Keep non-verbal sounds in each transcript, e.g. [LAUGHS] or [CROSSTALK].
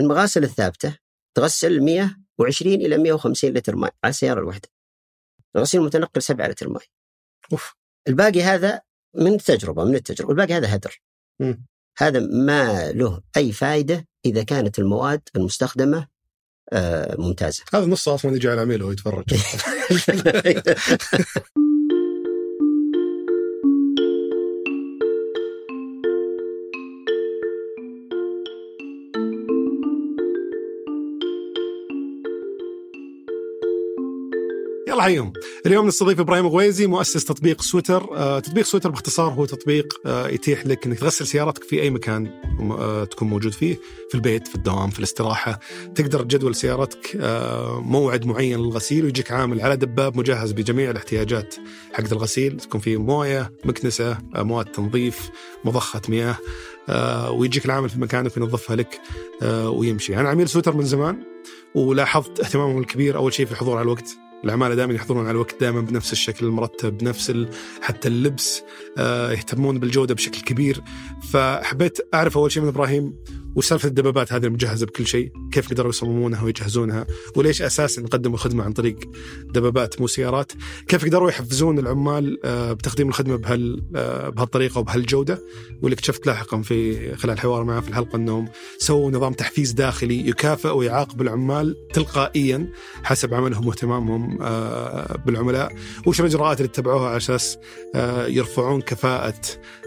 المغاسل الثابتة تغسل 120 إلى 150 لتر ماء على السيارة الواحدة. الغسيل المتنقل 7 لتر ماء. أوف. الباقي هذا من التجربه من التجربة. والباقي هذا هدر. مم. هذا ما له أي فائده إذا كانت المواد المستخدمة آه، ممتازة. هذا نص أصلا يجي على عميل وهو [LAUGHS] يلا حيهم اليوم نستضيف إبراهيم غويزي مؤسس تطبيق سويتر. آه، تطبيق سويتر باختصار هو تطبيق آه، يتيح لك إنك تغسل سيارتك في أي مكان آه، تكون موجود فيه في البيت في الدوام في الاستراحة. تقدر تجدول سيارتك موعد معين للغسيل ويجيك عامل على دباب مجهز بجميع الاحتياجات حقت الغسيل. تكون فيه موية مكنسة مواد تنظيف مضخة مياه ويجيك العامل في مكانك وينظفها لك ويمشي. أنا عميل سويتر من زمان ولاحظت اهتمامهم الكبير أول شيء في الحضور على الوقت. العمالة دائما يحضرون على الوقت دائما بنفس الشكل المرتب نفس ال... حتى اللبس آه يهتمون بالجودة بشكل كبير. فحبيت أعرف أول شيء من إبراهيم وش سالفه الدبابات هذه المجهزة بكل شيء؟ كيف قدروا يصممونها ويجهزونها؟ وليش أساسا قدموا الخدمة عن طريق دبابات مو سيارات؟ كيف قدروا يحفزون العمال آه، بتقديم الخدمة بهال آه، بهالطريقة وبهالجودة؟ واللي اكتشفت لاحقا في خلال الحوار معه في الحلقة انهم سووا نظام تحفيز داخلي يكافئ ويعاقب العمال تلقائيا حسب عملهم واهتمامهم آه، بالعملاء، وش الإجراءات اللي اتبعوها على أساس يرفعون كفاءة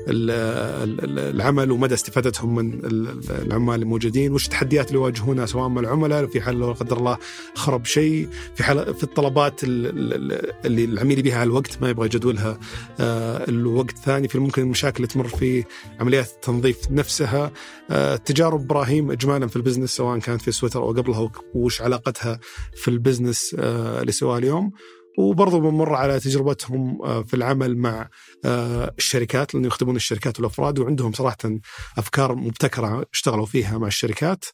العمل ومدى استفادتهم من ال- ال- العمال الموجودين وش التحديات اللي يواجهونها سواء مع العملاء في حال لا قدر الله خرب شيء في حال في الطلبات ال- ال- ال- اللي العميل يبيها على الوقت ما يبغى يجدولها آه، الوقت ثاني في ممكن المشاكل اللي تمر في عمليات التنظيف نفسها آه، تجارب إبراهيم اجمالا في ال business سواء كانت في سويتر أو قبلها وش علاقتها في ال business آه، اللي سواه اليوم. وبرضو بنمر على تجربتهم آه، في العمل مع آه، الشركات لأنه يخدمون الشركات والأفراد وعندهم صراحة أفكار مبتكرة اشتغلوا فيها مع الشركات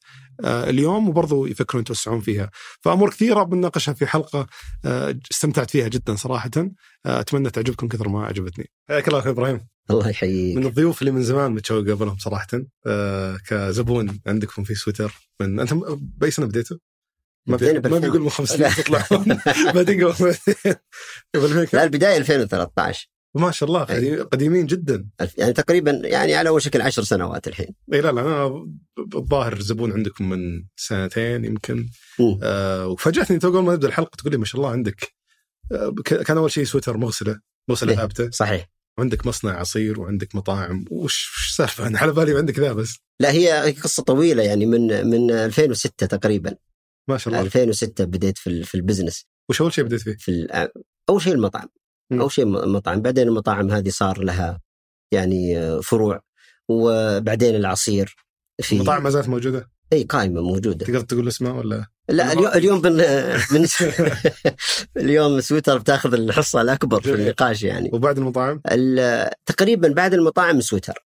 آه، اليوم وبرضو يفكرون يتوسعون فيها. فأمور كثيرة بنناقشها في حلقة استمتعت فيها جدا صراحة أتمنى تعجبكم كثر ما عجبتني حياك الله أخوي إبراهيم. الله يحييك. من الضيوف اللي من زمان متشوق قبلهم صراحة كزبون عندكم في سويتر من أنت بأي سنة بديتوا؟ بدينا ما. بيقول خمس سنين تطلعون بعدين قبل لا؟ البداية 2013 ما شاء الله قديم- قديمين جدا. يعني تقريبا يعني على وشك العشر سنوات الحين. اي لا لا أنا الظاهر زبون عندكم من سنتين يمكن. مم. آه وفاجأتني تو قبل ما نبدا الحلقة تقول لي ما شاء الله عندك. آه كان أول شيء سويتر مغسلة مغسلة إيه. ثابته صحيح. وعندك مصنع عصير وعندك مطاعم. وش السالفة؟ [LAUGHS] أنا على بالي عندك ذا بس. لا هي قصة طويلة يعني من من 2006 تقريبا. ما شاء الله 2006 بديت في في ال business. وش أول شيء بديت فيه؟ في ال- أول شيء المطعم. أول شيء م- مطعم. بعدين المطاعم هذه صار لها يعني آه، فروع. وبعدين العصير في المطاعم ما زالت موجودة؟ إي قائمة موجودة. تقدر تقول اسمها ولا؟ لا اليوم اليوم بن... [LAUGHS] بن... [LAUGHS] اليوم سويتر بتاخذ الحصة الأكبر في. النقاش يعني. وبعد المطاعم؟ ال- تقريبا بعد المطاعم سويتر.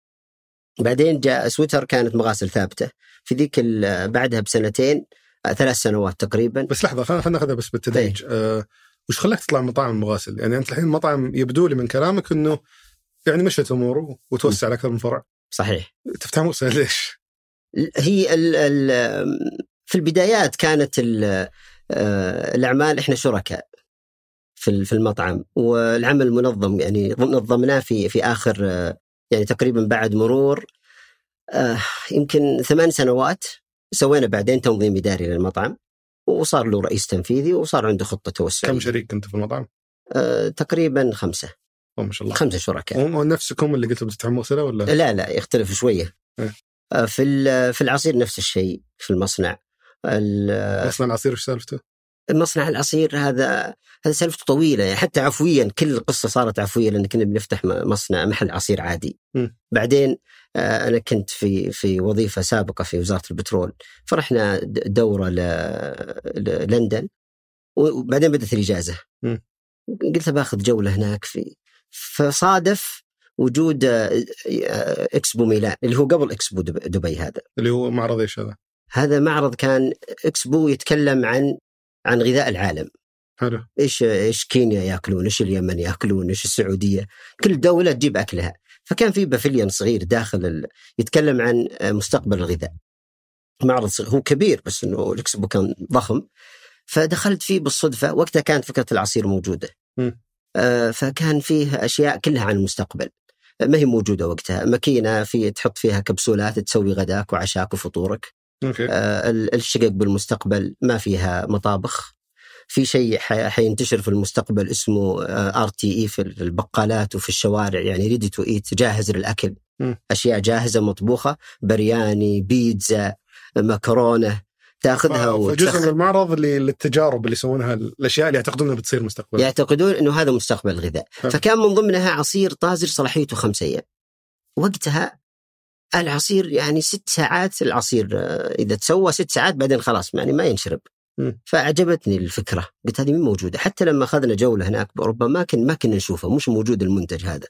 بعدين جاء سويتر كانت مغاسل ثابتة. في ذيك ال- بعدها بسنتين آه، ثلاث سنوات تقريبا. بس لحظة خلينا ناخذها بس بالتدريج. آه وش خلاك تطلع من مطاعم المغاسل؟ يعني أنت الحين المطعم يبدو لي من كلامك إنه يعني مشت أموره وتوسع على أكثر من فرع. صحيح. تفتح مغسل ليش؟ هي ال ال في البدايات كانت آه، الأعمال إحنا شركاء في في المطعم. والعمل منظم يعني نظمناه في في آخر آه، يعني تقريبا بعد مرور آه، يمكن ثمان سنوات. سوينا بعدين تنظيم إداري للمطعم وصار له رئيس تنفيذي وصار عنده خطة توسع كم شريك كنت في المطعم؟ آه، تقريبا خمسة ما شاء الله خمسة شركاء هم نفسكم اللي قلتوا بتفتحون مغسله ولا؟ لا لا يختلف شوية إيه. آه، في في العصير نفس الشيء في المصنع ال- أصلا العصير وش سالفته؟ مصنع العصير هذا هذا سالفته طويلة يعني حتى عفويا كل القصة صارت عفوية لأن كنا بنفتح مصنع محل عصير عادي. م. بعدين آه، أنا كنت في في وظيفة سابقة في وزارة البترول فرحنا دورة ل- للندن وبعدين بدأت الإجازة. قلت باخذ جولة هناك في فصادف وجود آه، آه، إكسبو ميلان اللي هو قبل إكسبو دب- دبي هذا. اللي هو معرض إيش هذا؟ هذا معرض كان إكسبو يتكلم عن عن غذاء العالم. حلو. إيش إيش كينيا ياكلون، إيش اليمن ياكلون، إيش السعودية، كل دولة تجيب أكلها، فكان في pavilion صغير داخل ال... يتكلم عن مستقبل الغذاء. معرض صغير هو كبير بس إنه الإكسبو كان ضخم. فدخلت فيه بالصدفة وقتها كانت فكرة العصير موجودة. آه، فكان فيه أشياء كلها عن المستقبل. ما هي موجودة وقتها. ماكينة في تحط فيها كبسولات تسوي غداك وعشاك وفطورك. أوكي. آه، ال- الشقق بالمستقبل ما فيها مطابخ. في شيء حينتشر في المستقبل اسمه RTE في البقالات وفي الشوارع يعني ready to eat جاهز للأكل. مم. أشياء جاهزة مطبوخة برياني بيتزا مكرونة تأخذها فجزء من المعرض للتجارب اللي يسوونها الأشياء اللي يعتقدون إنها بتصير مستقبلا يعتقدون إنه هذا مستقبل الغذاء. فكان من ضمنها عصير طازج صلاحيته خمسة أيام. وقتها العصير يعني ست ساعات العصير آه، إذا تسوى ست ساعات بعدين خلاص يعني ما ينشرب. مم. فعجبتني الفكرة. قلت هذه مين موجودة. حتى لما أخذنا جولة هناك بأوروبا ما كن ما كنا نشوفه مش موجود المنتج هذا.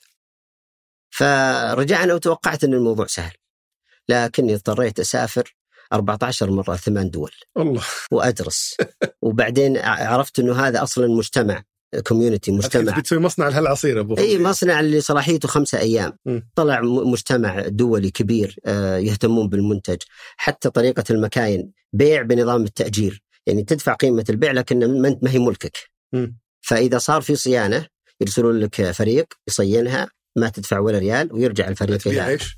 فرجعنا وتوقعت إن الموضوع سهل. لكني اضطريت أسافر 14 مرة ثمان دول. الله. وأدرس. وبعدين عرفت إنه هذا أصلا مجتمع. كوميونتي مجتمع. بتسوي مصنع لهالعصير أبو إي مصنع اللي صلاحيته خمسة أيام. مم. طلع م- مجتمع دولي كبير آه، يهتمون بالمنتج. حتى طريقة المكاين بيع بنظام التأجير. يعني تدفع قيمة البيع لكن ما أنت- ما هي ملكك. مم. فإذا صار في صيانة يرسلون لك فريق يصينها ما تدفع ولا ريال ويرجع الفريق إلى إيش؟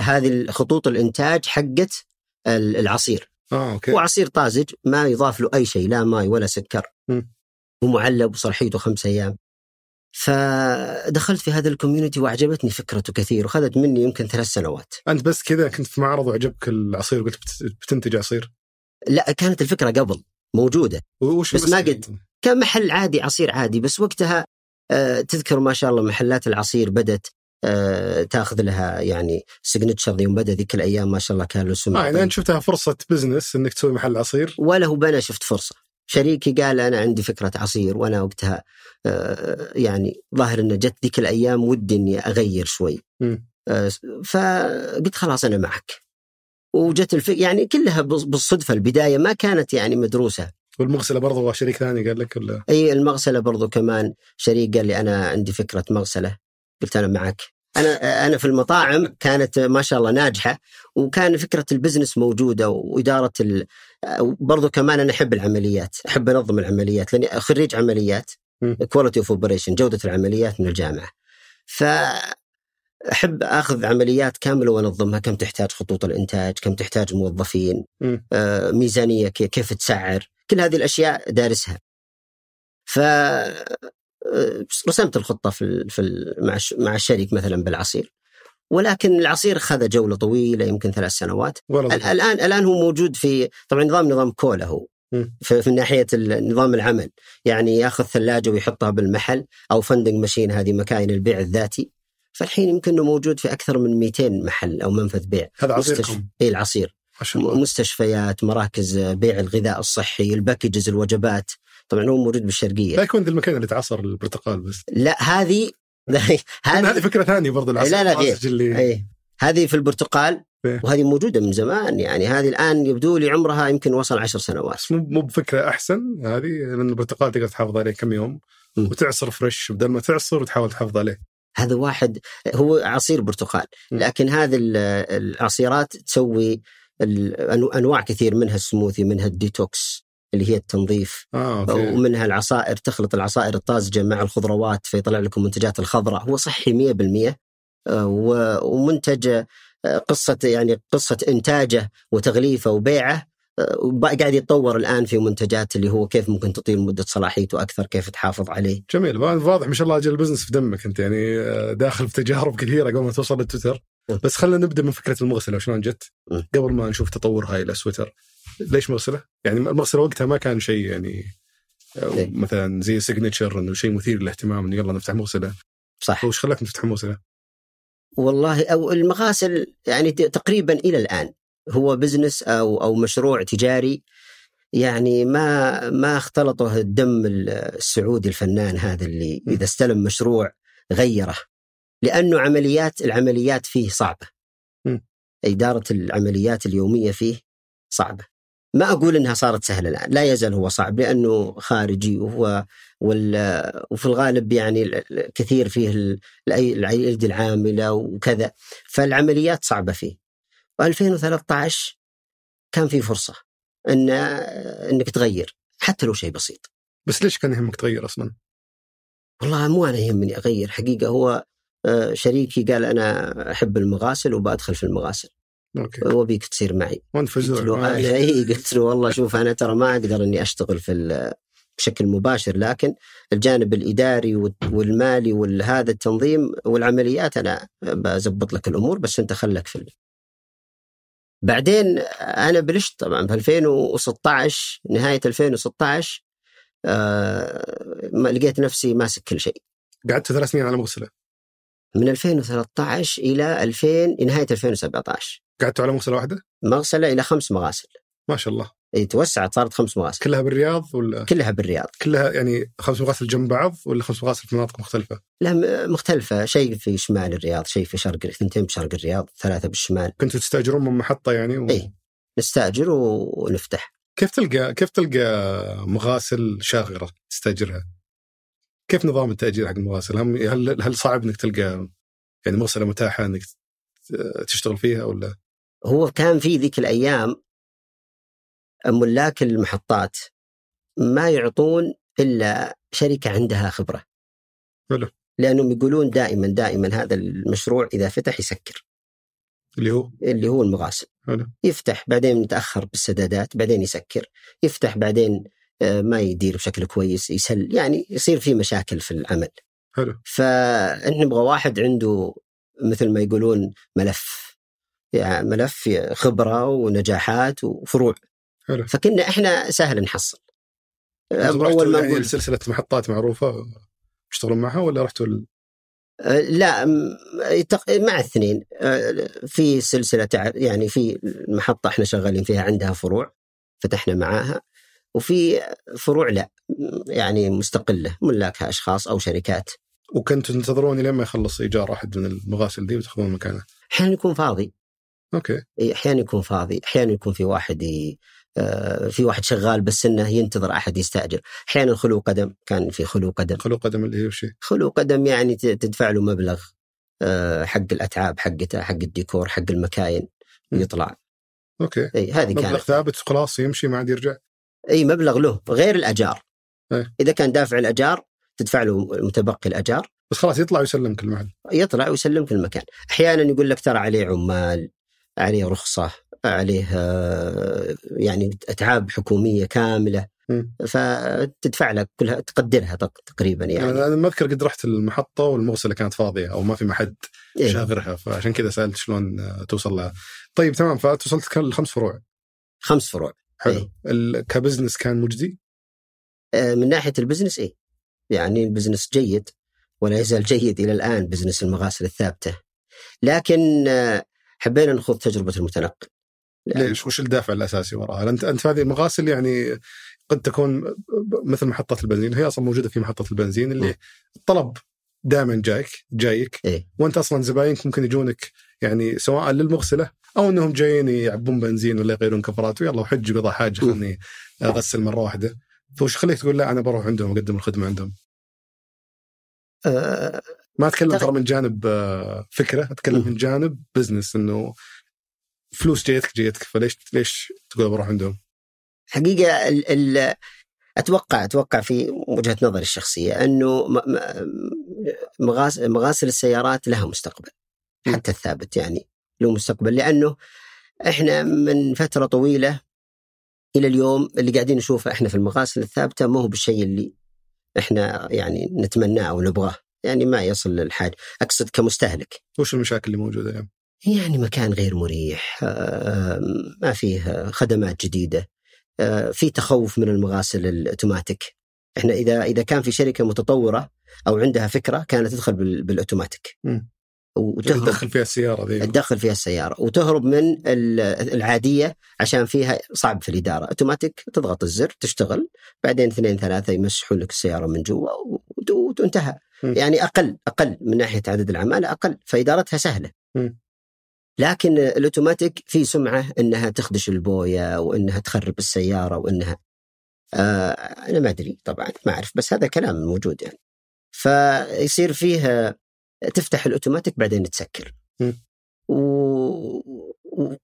هذه خطوط الإنتاج حقت ال- العصير. آه أوكي. هو عصير طازج ما يضاف له أي شيء لا ماء ولا سكر. مم. ومعلب وصلاحيته خمسة أيام. فدخلت في هذا ال community وأعجبتني فكرته كثير وخذت مني يمكن ثلاث سنوات. أنت بس كذا كنت في معرض وعجبك العصير وقلت بت- بتنتج عصير؟ لا كانت الفكرة قبل موجودة. وش بس ما قد. كان محل عادي عصير عادي بس وقتها آه، تذكر ما شاء الله محلات العصير بدت آه، تاخذ لها يعني Signature يوم بدا ذيك الأيام ما شاء الله كان له سمعه يعني أنت شفتها فرصة business إنك تسوي محل عصير؟ ولا هو بنا شفت فرصة. شريكي قال أنا عندي فكرة عصير وأنا وقتها آه، يعني ظاهر أن جت ذيك الأيام ودي أني أغير شوي. آه، فقلت خلاص أنا معك. وجت الفكرة يعني كلها بال- بالصدفة البداية ما كانت يعني مدروسة. والمغسلة برضه شريك ثاني قال لك ولا؟ أي المغسلة برضو كمان شريك قال لي أنا عندي فكرة مغسلة. قلت أنا معك. أنا أنا في المطاعم كانت ما شاء الله ناجحة وكان فكرة ال business موجودة وإدارة ال... برضو كمان أنا أحب العمليات أحب أنظم العمليات لأني خريج عمليات. quality of operation جودة العمليات من الجامعة ف أحب أخذ عمليات كاملة وأنظمها كم تحتاج خطوط الإنتاج كم تحتاج موظفين. آه، ميزانية كي- كيف تسعر كل هذه الأشياء دارسها ف رسمت الخطة في في مع مع الشريك مثلا بالعصير. ولكن العصير أخذ جولة طويلة يمكن ثلاث سنوات. ولا ال- الآن الآن هو موجود في طبعا نظام نظام كولا هو. في, ال- نظام العمل. يعني ياخذ ثلاجة ويحطها بالمحل أو vending machine هذه مكاين البيع الذاتي. فالحين يمكن إنه موجود في أكثر من 200 محل أو منفذ بيع. هذا عصيركم اي العصير. مستشفيات مراكز بيع الغذاء الصحي ال packages الوجبات. طبعا هو موجود لا بالشرقيه يكون ذي المكان اللي تعصر البرتقال بس لا هذه [LAUGHS] هذه هذه فكرة ثانية برضه العصير لا، لا، غير. اللي اي هذه في البرتقال إيه. وهذه موجودة من زمان يعني هذه الآن يبدو لي عمرها يمكن وصل عشر سنوات بس مو مو بفكرة أحسن هذه لأن البرتقال تقدر تحافظ عليه كم يوم. وتعصر fresh بدل ما تعصر وتحاول تحافظ عليه هذا واحد هو عصير برتقال. لكن هذه ال- العصيرات تسوي أنواع كثير منها السموثي منها الديتوكس اللي هي التنظيف. آه أوكي. ومنها العصائر تخلط العصائر الطازجة مع الخضروات فيطلع لكم منتجات الخضراء. هو صحي 100% آه، ومنتج آه، قصة يعني قصة إنتاجه وتغليفه وبيعه آه، قاعد يتطور الآن في منتجات اللي هو كيف ممكن تطيل مدة صلاحيته أكثر كيف تحافظ عليه. جميل. واضح ما شاء الله أجل ال business في دمك أنت يعني آه، داخل في تجارب كثيرة قبل ما توصل لسويتر. بس خلينا نبدأ من فكرة المغسلة وشلون جت. قبل ما نشوف تطورها إلى سويتر ليش مغسله؟ يعني المغسله وقتها ما كان شيء يعني إيه. مثلا زي Signature إنه شيء مثير للاهتمام إنه يلا نفتح مغسله صح وش خلاك تفتح مغسله؟ والله أو المغاسل يعني تقريبا إلى الآن هو بزنس أو أو مشروع تجاري يعني ما ما اختلطه الدم السعودي الفنان هذا اللي إذا استلم مشروع غيره لأنه عمليات العمليات فيه صعبة م. إدارة العمليات اليومية فيه صعبة ما أقول إنها صارت سهلة الان لا يزال هو صعب لأنه خارجي وهو وال وفي الغالب يعني كثير فيه الايدي العامله وكذا. فالعمليات صعبة فيه. و2013 كان في فرصة ان إنك تغير حتى لو شيء بسيط. بس ليش كان يهمك تغير أصلا؟ والله مو أنا يهمني أغير حقيقة هو آه، شريكي قال أنا أحب المغاسل وبأدخل في المغاسل. أوكي. وابيك تصير معي. وانت قلت له ما- أنا اي قلت له والله شوف أنا ترى ما أقدر إني أشتغل في بشكل مباشر لكن الجانب الإداري وال- والمالي وهذا التنظيم والعمليات أنا بزبط لك الأمور بس أنت خلك في. بعدين أنا بلشت طبعا في 2016 نهاية 2016 آه لقيت نفسي ماسك كل شيء. قعدت ثلاث سنين على مغسلة. من 2013 إلى 2000 نهاية 2017 قعدت على مغسلة واحدة؟ مغسلة إلى خمس مغاسل ما شاء الله إي توسعت صارت خمس مغاسل كلها بالرياض ولا كلها بالرياض كلها يعني خمس مغاسل جنب بعض ولا خمس مغاسل في مناطق مختلفة؟ لا م- مختلفة شيء في شمال الرياض شيء في شرق اثنتين بشرق الرياض ثلاثة بالشمال كنتوا تستأجرون من محطة يعني و... نستأجر و- ونفتح كيف تلقى كيف تلقى مغاسل شاغرة تستأجرها؟ كيف نظام التأجير حق المغاسل؟ هل هل صعب إنك تلقى يعني مغسلة متاحة إنك تشتغل فيها ولا؟ هو كان في ذيك الأيام ملاك المحطات ما يعطون إلا شركة عندها خبرة. حلو. لأنهم يقولون دائما دائما هذا المشروع إذا فتح يسكر. اللي هو؟ اللي هو المغاسل. حلو. يفتح بعدين يتأخر بالسدادات بعدين يسكر. يفتح بعدين آه، ما يدير بشكل كويس يسل يعني يصير في مشاكل في العمل. حلو. فنبغى واحد عنده مثل ما يقولون ملف يعني ملف خبرة ونجاحات وفروع. حلو. فكنا إحنا سهل نحصل. رحتوا ما يعني نقول سلسلة محطات معروفة تشتغلون معها ولا رحتوا ال... آه، لا مع الاثنين. آه، في سلسلة تع- يعني في محطة إحنا شغالين فيها عندها فروع فتحنا معاها. وفي فروع لا يعني مستقلة ملاكها أشخاص أو شركات. وكنتوا تنتظرون لين ما يخلص إيجار أحد من المغاسل دي وتاخذون مكانه. أحيانا يكون فاضي. أوكي. أحيانا يكون فاضي أحيانا يكون في واحد ي... آه، في واحد شغال بس إنه ينتظر أحد يستأجر. أحيانا خلو قدم كان في خلو قدم. خلو قدم اللي هي وش؟ خلو قدم يعني تدفع له مبلغ آه، حق الأتعاب حقته حق الديكور حق المكاين م. ويطلع أوكي. إي هذه مبلغ كانت. ثابت خلاص يمشي ما عاد يرجع؟ إي مبلغ له غير الأجار. إيه. إذا كان دافع الأجار تدفع له متبقي الأجار. بس خلاص يطلع ويسلمك المحل يطلع ويسلمك المكان. أحيانا يقول لك ترى عليه عمال. عليه رخصة عليه آه، يعني أتعاب حكومية كاملة. فتدفع لك كلها تقدرها تق- تقريبا يعني أنا ما أذكر قد رحت المحطة والمغسلة كانت فاضية أو ما في محد إيه. شاغرها فعشان كذا سألت شلون آه، توصل لها. طيب تمام فتوصلت كل خمس فروع خمس فروع حلو إيه. ك business كان مجدي آه، من ناحية ال business إيه يعني ال business جيد ولا يزال جيد إلى الآن business المغاسل الثابتة لكن حبينا نخوض تجربة المتنقل ليش وش الدافع الأساسي وراها؟ انت أنت هذه المغاسل يعني قد تكون مثل محطات البنزين هي أصلا موجودة في محطة البنزين اللي. الطلب دائما جايك جايك إيه. وأنت أصلا زباينك ممكن يجونك يعني سواء للمغسلة أو إنهم جايين يعبون بنزين ولا يغيرون كفرات ويلا وحج وقضى حاجة. خلني أغسل مرة واحدة فوش خليك تقول لا أنا بروح عندهم أقدم الخدمة عندهم آه، ما أتكلم تغ- ترى من جانب آه، فكرة أتكلم. من جانب business إنه فلوس جيتك جيتك فليش ليش تقول بروح عندهم؟ حقيقة ال ال أتوقع أتوقع في وجهة نظري الشخصية إنه مغاسل السيارات لها مستقبل. حتى الثابت يعني له مستقبل لأنه إحنا من فترة طويلة إلى اليوم اللي قاعدين نشوفه إحنا في المغاسل الثابتة ما هو بالشيء اللي إحنا يعني نتمناه أو نبغاه يعني ما يصل للحاجه أقصد كمستهلك. وش المشاكل اللي موجودة يعني؟ يعني مكان غير مريح آه، ما فيه خدمات جديدة آه، في تخوف من المغاسل الأوتوماتيك. إحنا إذا إذا كان في شركة متطورة أو عندها فكرة كانت تدخل بال- بالأوتوماتيك. مم. وتهرب. تدخل فيها السيارة ذي. تدخل فيها السيارة. وتهرب من ال- العادية عشان فيها صعب في الإدارة. أوتوماتيك تضغط الزر تشتغل بعدين اثنين ثلاثة يمسحون لك السيارة من جوا وانتهى. يعني أقل أقل من ناحية عدد العماله أقل فادارتها سهلة. لكن الأوتوماتيك في سمعة إنها تخدش البوية وإنها تخرب السيارة وإنها آه أنا ما أدري طبعا ما أعرف بس هذا كلام موجود يعني. فيصير فيه تفتح الأوتوماتيك بعدين تسكر. و...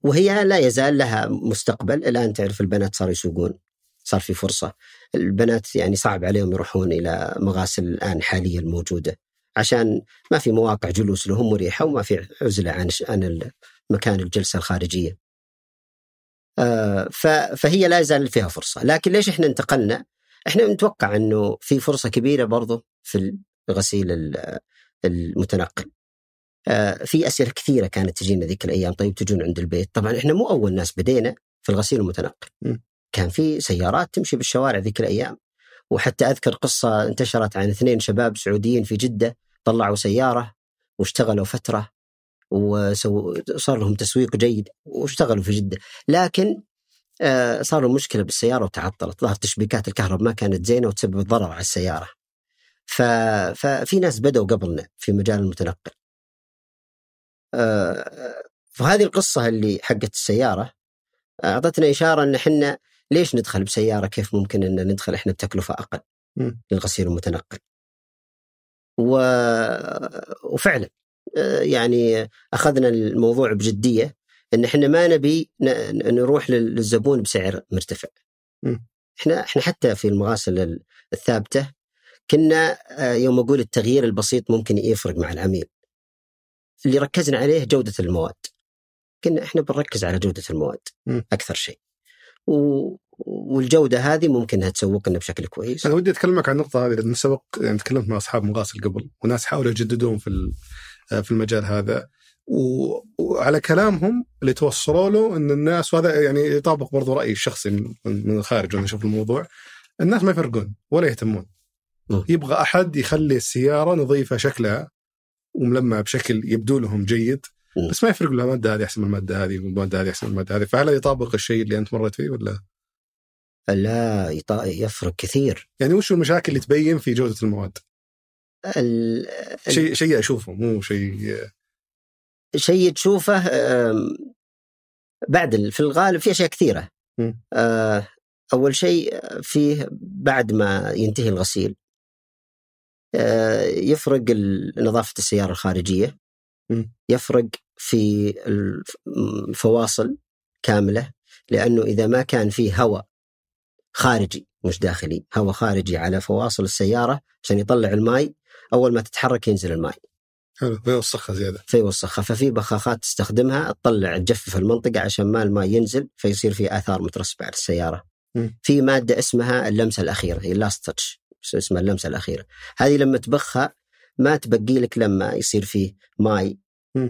وهي لا يزال لها مستقبل. الآن تعرف البنات صاروا يسوقون. صار في فرصة البنات يعني صعب عليهم يروحون إلى مغاسل الآن حاليا موجودة عشان ما في مواقع جلوس لهم مريحة وما في عزلة عن عن مكان الجلسة الخارجية. آه، فهي لا يزال فيها فرصة، لكن ليش إحنا انتقلنا؟ إحنا نتوقع إنه في فرصة كبيرة برضو في الغسيل المتنقل. آه، في أسئلة كثيرة كانت تجينا ذيك الأيام طيب تجون عند البيت، طبعا إحنا مو أول ناس بدينا في الغسيل المتنقل. كان في سيارات تمشي بالشوارع ذيك الأيام وحتى أذكر قصة انتشرت عن اثنين شباب سعوديين في جدة طلعوا سيارة واشتغلوا فترة وصار لهم تسويق جيد واشتغلوا في جدة. لكن آه، صار لهم مشكلة بالسيارة وتعطلت ظهر تشبيكات الكهرباء ما كانت زينة وتسبب ضرر على السيارة. ففي ناس بدأوا قبلنا في مجال المتنقل. آه، فهذه القصة اللي حقت السيارة أعطتنا إشارة أن إحنا ليش ندخل بسيارة كيف ممكن أن ندخل إحنا بتكلفة أقل للغسيل المتنقل و... وفعلا آه، يعني أخذنا الموضوع بجدية إن إحنا ما نبي نروح للزبون بسعر مرتفع. إحنا إحنا حتى في المغاسل الثابتة كنا آه، يوم أقول التغيير البسيط ممكن يفرق مع العميل. اللي ركزنا عليه جودة المواد. كنا إحنا بنركز على جودة المواد أكثر شيء. و... والجودة هذه ممكن انها تسوق لنا بشكل كويس. أنا ودي أتكلمك عن النقطة هذه لأن سبق يعني تكلمت مع أصحاب مغاسل قبل وناس حاولوا يجددون في في المجال هذا وعلى كلامهم اللي توصلوا له إن الناس وهذا يعني يطابق برضو رأيي الشخصي من الخارج وأنا أشوف الموضوع الناس ما يفرقون ولا يهتمون يبغى أحد يخلي السيارة نظيفة شكلها وملمعة بشكل يبدو لهم جيد بس ما يفرق له الماده هذه أحسن من المادة هذه والماده هذه أحسن من المادة هذه. فهل يطابق الشيء اللي أنت مريت فيه ولا؟ لا يفرق كثير. يعني وش المشاكل اللي تبين في جودة المواد؟ ال... شيء شيء أشوفه مو شيء شيء تشوفه بعد في الغالب في أشياء كثيرة. آه، أول شيء فيه بعد ما ينتهي الغسيل آه، يفرق نظافة السيارة الخارجية. يفرق في الفواصل كاملة لأنه إذا ما كان فيه هواء خارجي مش داخلي هواء خارجي على فواصل السيارة عشان يطلع الماء أول ما تتحرك ينزل الماء حلو فيوسخها زيادة فيوسخها ففي بخاخات تستخدمها تطلع تجفف المنطقة عشان ما الماء ينزل فيصير في آثار مترسبه على السيارة. م. في مادة اسمها اللمسة الأخيرة هي last touch اسمها اللمسة الأخيرة. هذه لما تبخها ما تبقي لك لما يصير فيه ماي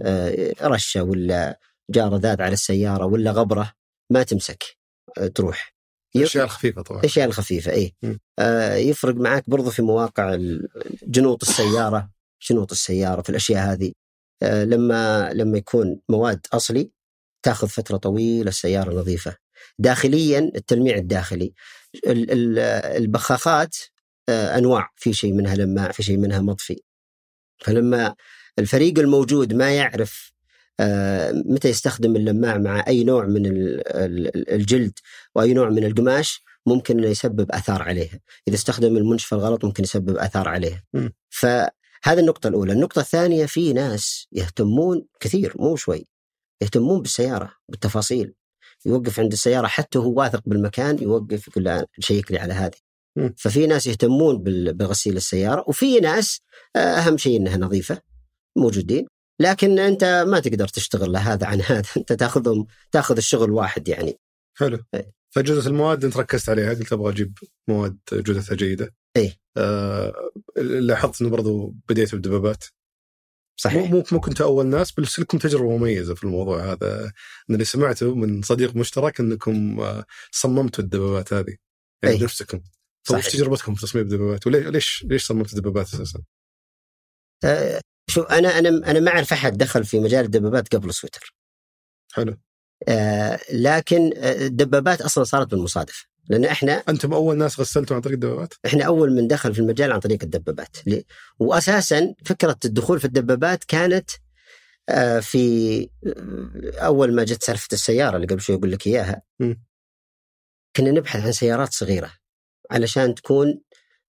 آه رشة ولا جاء رذاذ على السيارة ولا غبرة ما تمسك آه تروح. الاشياء الخفيفة طبعا. الاشياء الخفيفة اي آه يفرق معك برضو في مواقع جنوط السيارة جنوط السيارة في الأشياء هذه. آه لما لما يكون مواد أصلي تاخذ فترة طويلة السيارة نظيفة. داخليا التلميع الداخلي. البخاخات أنواع في شيء منها لماع في شيء منها مطفي. فلما الفريق الموجود ما يعرف آه، متى يستخدم اللماع مع أي نوع من الجلد وأي نوع من القماش ممكن إنه يسبب آثار عليها، إذا استخدم المنشفة الغلط ممكن يسبب آثار عليها. فهذه النقطة الأولى، النقطة الثانية في ناس يهتمون كثير مو شوي يهتمون بالسيارة بالتفاصيل يوقف عند السيارة حتى هو واثق بالمكان يوقف يقول شيك لي على هذه. ففي ناس يهتمون بغسيل السيارة وفي ناس آه، أهم شيء إنها نظيفة موجودين. لكن أنت ما تقدر تشتغل هذا عن هذا. [LAUGHS] أنت تأخذهم تأخذ الشغل واحد يعني. حلو. أي. فجوده المواد أنت ركزت عليها قلت أبغى أجيب مواد جودتها جيدة. اي آه لاحظت إنه برضو بديت بالدبابات صحيح. مو مو كنت اول ناس بس لكم تجربة مميزة في الموضوع هذا. من اللي سمعته من صديق مشترك أنكم آه، صممتوا الدبابات هذه. يعني بنفسكم. صحيح. تجربتكم في تصميم الدبابات؟ وليش ليش صممت الدبابات أساسا؟ أه شوف أنا أنا أنا ما أعرف أحد دخل في مجال الدبابات قبل سويتر. حلو. آه لكن آه، الدبابات أصلا صارت بالمصادفه لأن إحنا أنتم أول ناس غسلتوا عن طريق الدبابات؟ إحنا أول من دخل في المجال عن طريق الدبابات. واساسا فكرة الدخول في الدبابات كانت آه في آه، أول ما جت سالفة السيارة اللي قبل شوي أقول لك إياها. م. كنا نبحث عن سيارات صغيرة. علشان تكون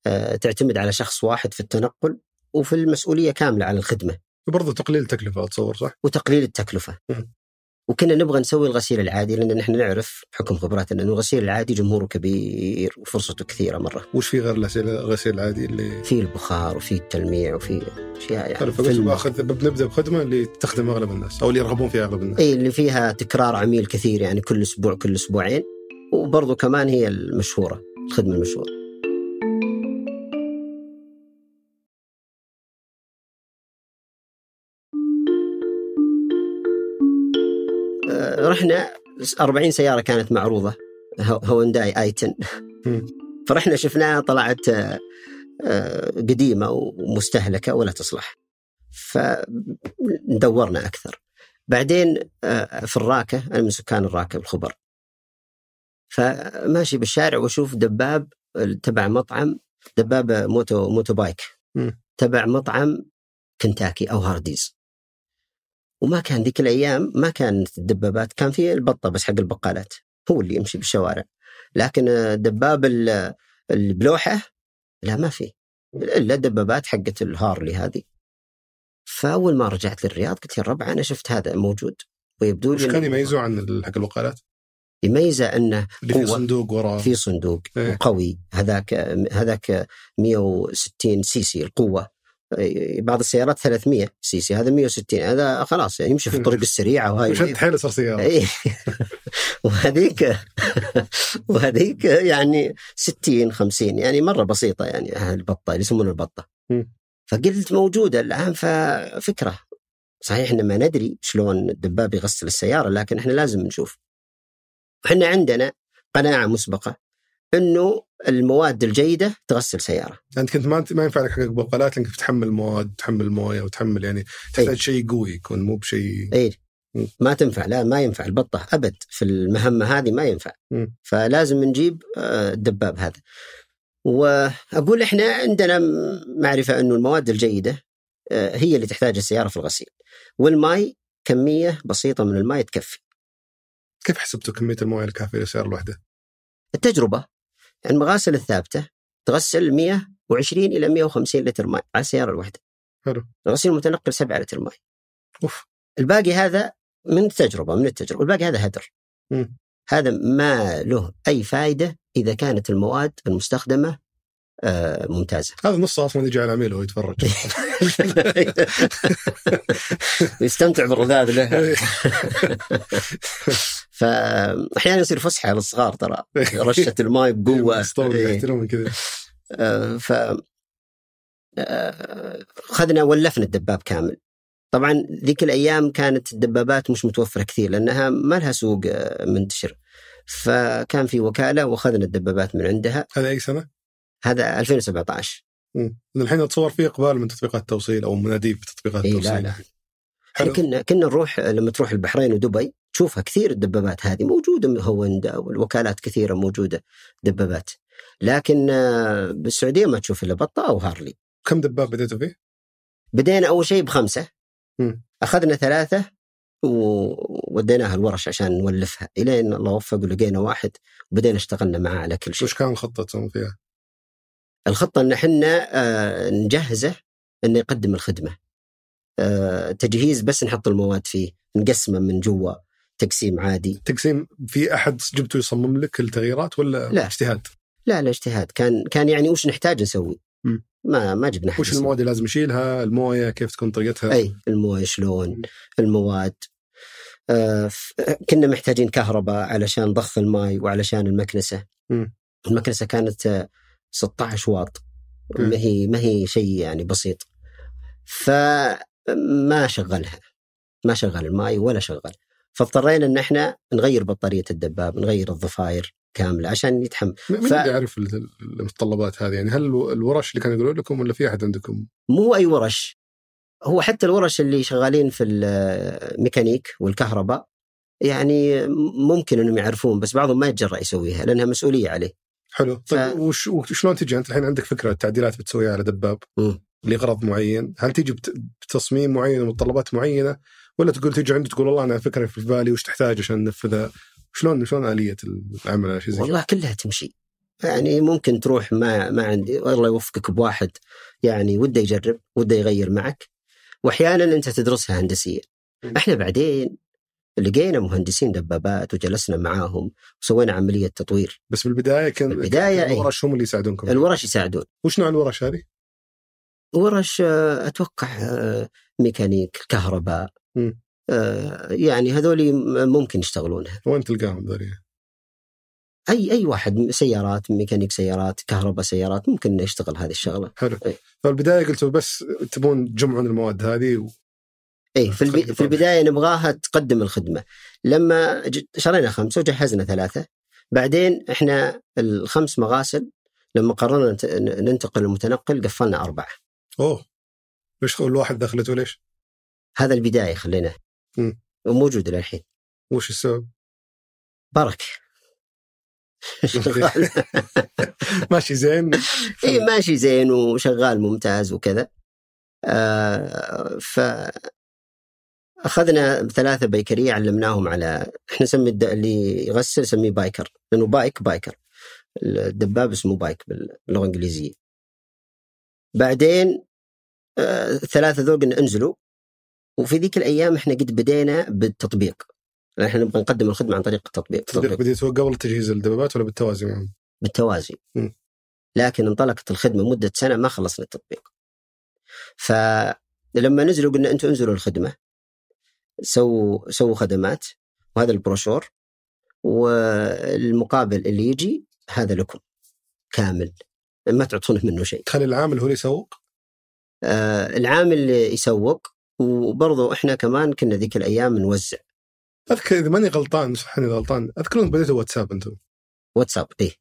آه تعتمد على شخص واحد في التنقل وفي المسؤولية كاملة على الخدمة. وبرضه تقليل التكلفة أتصور صح؟ وتقليل التكلفة. وكنا نبغى نسوي الغسيل العادي لأن نحن نعرف بحكم خبراتنا إنه الغسيل العادي جمهوره كبير وفرصته كثيرة مرة. وش في غير الغسيل العادي اللي في البخار وفي التلميع وفي أشياء يعني فقلت باخذ بنبدا بخدمة اللي تخدم أغلب الناس أو اللي يرغبون فيها أغلب الناس. اي اللي فيها تكرار عميل كثير يعني كل أسبوع كل أسبوعين وبرضو كمان هي المشهورة الخدمه المشهوره. آه، رحنا 40 سيارة كانت معروضة هو- هونداي آيتن مم. فرحنا شفناها طلعت آه، آه، قديمة ومستهلكة ولا تصلح فدورنا أكثر بعدين في الراكة أنا من سكان الراكة بالخبر فماشي بالشارع وأشوف دباب تبع مطعم دبابه moto motorbike. تبع مطعم كنتاكي أو هارديز. وما كان ذيك الأيام ما كانت الدبابات كان في البطة بس حق البقالات. هو اللي يمشي بالشوارع. لكن دباب ال- اللي بلوحه لا ما في. إلا الدبابات حقت الهارلي هذه. فأول ما رجعت للرياض قلت يا ربع أنا شفت هذا موجود. ويبدو لي كان يميزه عن حق البقالات؟ يميزه انه قوة. صندوق وراه. في صندوق إيه. وقوي هذاك هذاك 160 سي سي القوة. إيه، بعض السيارات 300 سي سي هذا 160 هذا خلاص يعني يمشي في الطرق [LAUGHS] السريعه و highway. شد حيلة صار سيارة. اي [LAUGHS] وهذيك [LAUGHS] وهذيك يعني 60 50 يعني مرة بسيطة يعني البطة اللي يسمونها البطة. فقلت موجودة الآن ففكرة. صحيح إحنا ما ندري شلون الدباب يغسل السيارة لكن إحنا لازم نشوف. إحنا عندنا قناعة مسبقة إنه المواد الجيدة تغسل سيارة أنت كنت ما ما ينفع لك حق الوقالات لانك تحمل مواد تحمل موية وتحمل يعني تحتاج إيه. شيء قوي يكون مو بشيء اي. ما تنفع لا ما ينفع البطة أبد في المهمة هذه ما ينفع مم. فلازم نجيب آه، الدباب هذا وأقول إحنا عندنا م- معرفة إنه المواد الجيدة آه، هي اللي تحتاج السيارة في الغسيل والماء كمية بسيطة من الماء تكفي كيف حسبتوا كمية المويه الكافية للسياره الواحده؟ التجربة المغاسل الثابتة تغسل 120 إلى 150 لتر ماء على السيارة الواحده حلو. الغسيل المتنقل 7 لتر ماء. أوف. الباقي هذا من التجربه من التجربة. الباقي هذا هدر. مم. هذا ما له أي فائده إذا كانت المواد المستخدمة آه، ممتازة. هذا نصه أصلا يجي على العميل وهو يتفرج. [LAUGHS] يستمتع بالرذاذ له. [LAUGHS] فأحيانا يصير فسحة للصغار ترى. [LAUGHS] رشة الماء بقوة. [LAUGHS] إيه. كذا. [LAUGHS] آه، ف آه، خذنا ولفنا الدباب كامل. طبعا ذيك الأيام كانت الدبابات مش متوفرة كثير لأنها ما لها سوق آه، منتشر. فكان في وكالة وأخذنا الدبابات من عندها. هذا أي سنة؟ هذا 2017 مم. الحين أتصور في إقبال من تطبيقات التوصيل أو مناديب بتطبيقات اي التوصيل لا لا. إحنا حلو. كنا كنا نروح لما تروح البحرين ودبي تشوفها كثير الدبابات هذه موجودة من هوندا والوكالات كثيرة موجودة دبابات. لكن آه، بالسعودية ما تشوف إلا بطة أو هارلي. كم دباب بديتوا فيه؟ بدينا أول شيء بخمسة. مم. أخذنا ثلاثة ووديناها الورش عشان نولفها. إلين الله وفق ولقينا واحد وبدينا اشتغلنا معاه على كل شيء. وش كان تسوون فيها؟ الخطة إن إحنا آه، نجهزه إنه يقدم الخدمة. آه، تجهيز بس نحط المواد فيه نقسمه من جوا. تقسيم عادي تقسيم في أحد جبته يصمم لك التغييرات ولا لا. اجتهاد؟ لا لا اجتهاد كان كان يعني وش نحتاج نسوي. ما ما جبنا أحد وش. المواد اللي لازم يشيلها؟ الموية كيف تكون طريقتها؟ أي الموية شلون المواد آه كنا محتاجين كهرباء علشان ضخ الماء وعلشان المكنسة مم. المكنسة كانت آه، 16 واط مم. ما هي ما هي شيء يعني بسيط فما شغلها ما شغل الماء ولا شغل فاضطرينا إن إحنا نغير بطارية الدباب نغير الضفاير كاملة عشان يتحمل. مين ف- اللي يعرف ال- المتطلبات هذه؟ يعني هل الو- الورش اللي كانوا يقولون لكم ولا في أحد عندكم؟ مو أي ورش. هو حتى الورش اللي شغالين في الميكانيك والكهرباء يعني ممكن إنهم يعرفون بس بعضهم ما يتجرأ يسويها لأنها مسؤولية عليه. حلو. طيب ف- وش وشلون تجي؟ أنت الحين عندك فكرة تعديلات بتسويها على دباب مم. لغرض معين، هل تيجي بت- بتصميم معين ومتطلبات معينة؟ ولا تقول تيجي عندي تقول والله أنا فكرة في بالي وش تحتاج عشان ننفذها؟ شلون شلون آلية العمل على شيء زي؟ والله كلها تمشي يعني ممكن تروح ما ما عندي الله يوفقك بواحد يعني وده يجرب وده يغير معك وأحيانا أنت تدرسها هندسيا. إحنا بعدين لقينا مهندسين دبابات وجلسنا معاهم وسوينا عملية تطوير بس بالبدايه كان بالبداية كان إيه. الورش هم اللي يساعدونكم الورش يساعدون وش نوع الورش هذه؟ ورش آه، أتوقع آه، ميكانيك كهرباء. آه، يعني هذول ممكن يشتغلونها. وين تلقاهم ذولي؟ أي أي واحد سيارات ميكانيك سيارات كهرباء سيارات ممكن إنه يشتغل هذه الشغلة. حلو. إيه. فالبداية قلتوا بس تبون تجمعون المواد هذه و... اي في, البي... في البداية نبغاها تقدم الخدمة. لما ج- شرينا خمسة وجهزنا ثلاثة. بعدين إحنا الخمس مغاسل لما قررنا نت- ننتقل للمتنقل قفلنا أربعة. أوه. ليش الواحد دخلته ليش؟ هذا البداية خليناه. وموجود للحين. وش السبب؟ شغال [LAUGHS] ماشي زين. [LAUGHS] اي ماشي زين وشغال ممتاز وكذا. آه ف أخذنا ثلاثة بايكرية علمناهم على إحنا نسمي الد... اللي يغسل نسميه biker. لأنه bike biker. الدباب اسمه bike باللغة الإنجليزية. بعدين آه الثلاثه ذول قلنا إنزلوا. وفي ذيك الأيام إحنا قد بدينا بالتطبيق. لأن إحنا نبغى نقدم الخدمة عن طريق التطبيق. تطبيق بديتوا قبل تجهيز الدبابات ولا بالتوازي معهم؟ بالتوازي. مم. لكن انطلقت الخدمة مدة سنة ما خلصنا التطبيق. فلما نزلوا قلنا أنتم انزلوا الخدمة. سووا سووا خدمات. وهذا البروشور. والمقابل اللي يجي هذا لكم. كامل. ما تعطونه منه شيء. تخلي العامل هو اللي يسوق؟ آه العامل يسوق وبرضه إحنا كمان كنا ذيك الأيام نوزع. أذكر إذا ماني غلطان صحني اذا غلطان؟ اذكر انكم بديتوا واتساب أنتم؟ واتساب إيه.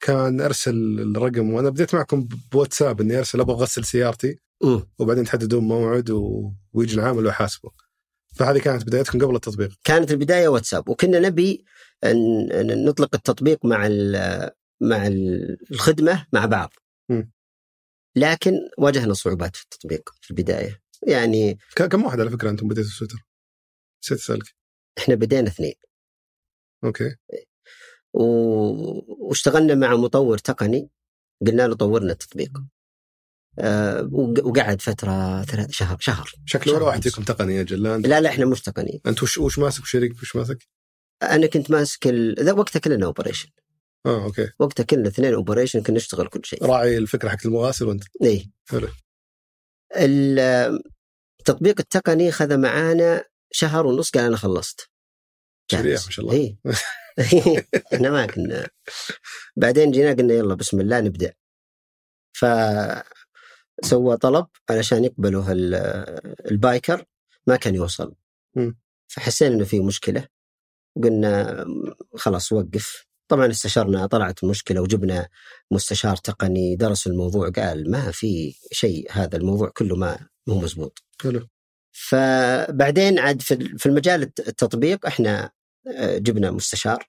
كان أرسل الرقم وأنا بديت معكم بواتساب إني أرسل أبغى أغسل سيارتي. مم. وبعدين تحددون موعد و... ويجي العامل ويحاسبه فهذه كانت بدايتكم قبل التطبيق. كانت البداية واتساب. وكنا نبي أن نطلق التطبيق مع ال- مع ال- الخدمة مع بعض. مم. لكن واجهنا صعوبات في التطبيق في البداية. يعني كم واحد على فكرة أنتم بديتوا سويتر؟ نسيت أسألك. إحنا بدينا اثنين. okay. و... واشتغلنا مع مطور تقني قلنا له طور لنا التطبيق. آه وق- وقعد فترة ثلاث شهر شهر. شكله ولا واحد. فيكم تقني يا جلان؟ لا لا إحنا مش تقنيين انت وش وش ماسك؟ وشريك وش ماسك؟ أنا كنت ماسك ال... ذا وقتها كلنا operation آه okay. وقتها كنا اثنين operation كنا نشتغل كل شيء. راعي الفكرة حقت المغاسل وانت. إيه. حلو. التطبيق التقني خذ معانا شهر ونص قال أنا خلصت. سريع. ما شاء الله. إيه. [LAUGHS] إحنا ما كنا. بعدين جينا قلنا يلا بسم الله نبدأ. ف سوى طلب علشان يقبلوا هال- البايكر ما كان يوصل. فحسينا إنه في مشكلة. وقلنا خلاص وقف. طبعا استشرنا طلعت المشكلة وجبنا مستشار تقني درس الموضوع قال ما في شيء هذا الموضوع كله ما مو مزبوط. حلو. فبعدين عاد في في المجال الت- التطبيق إحنا آه، جبنا مستشار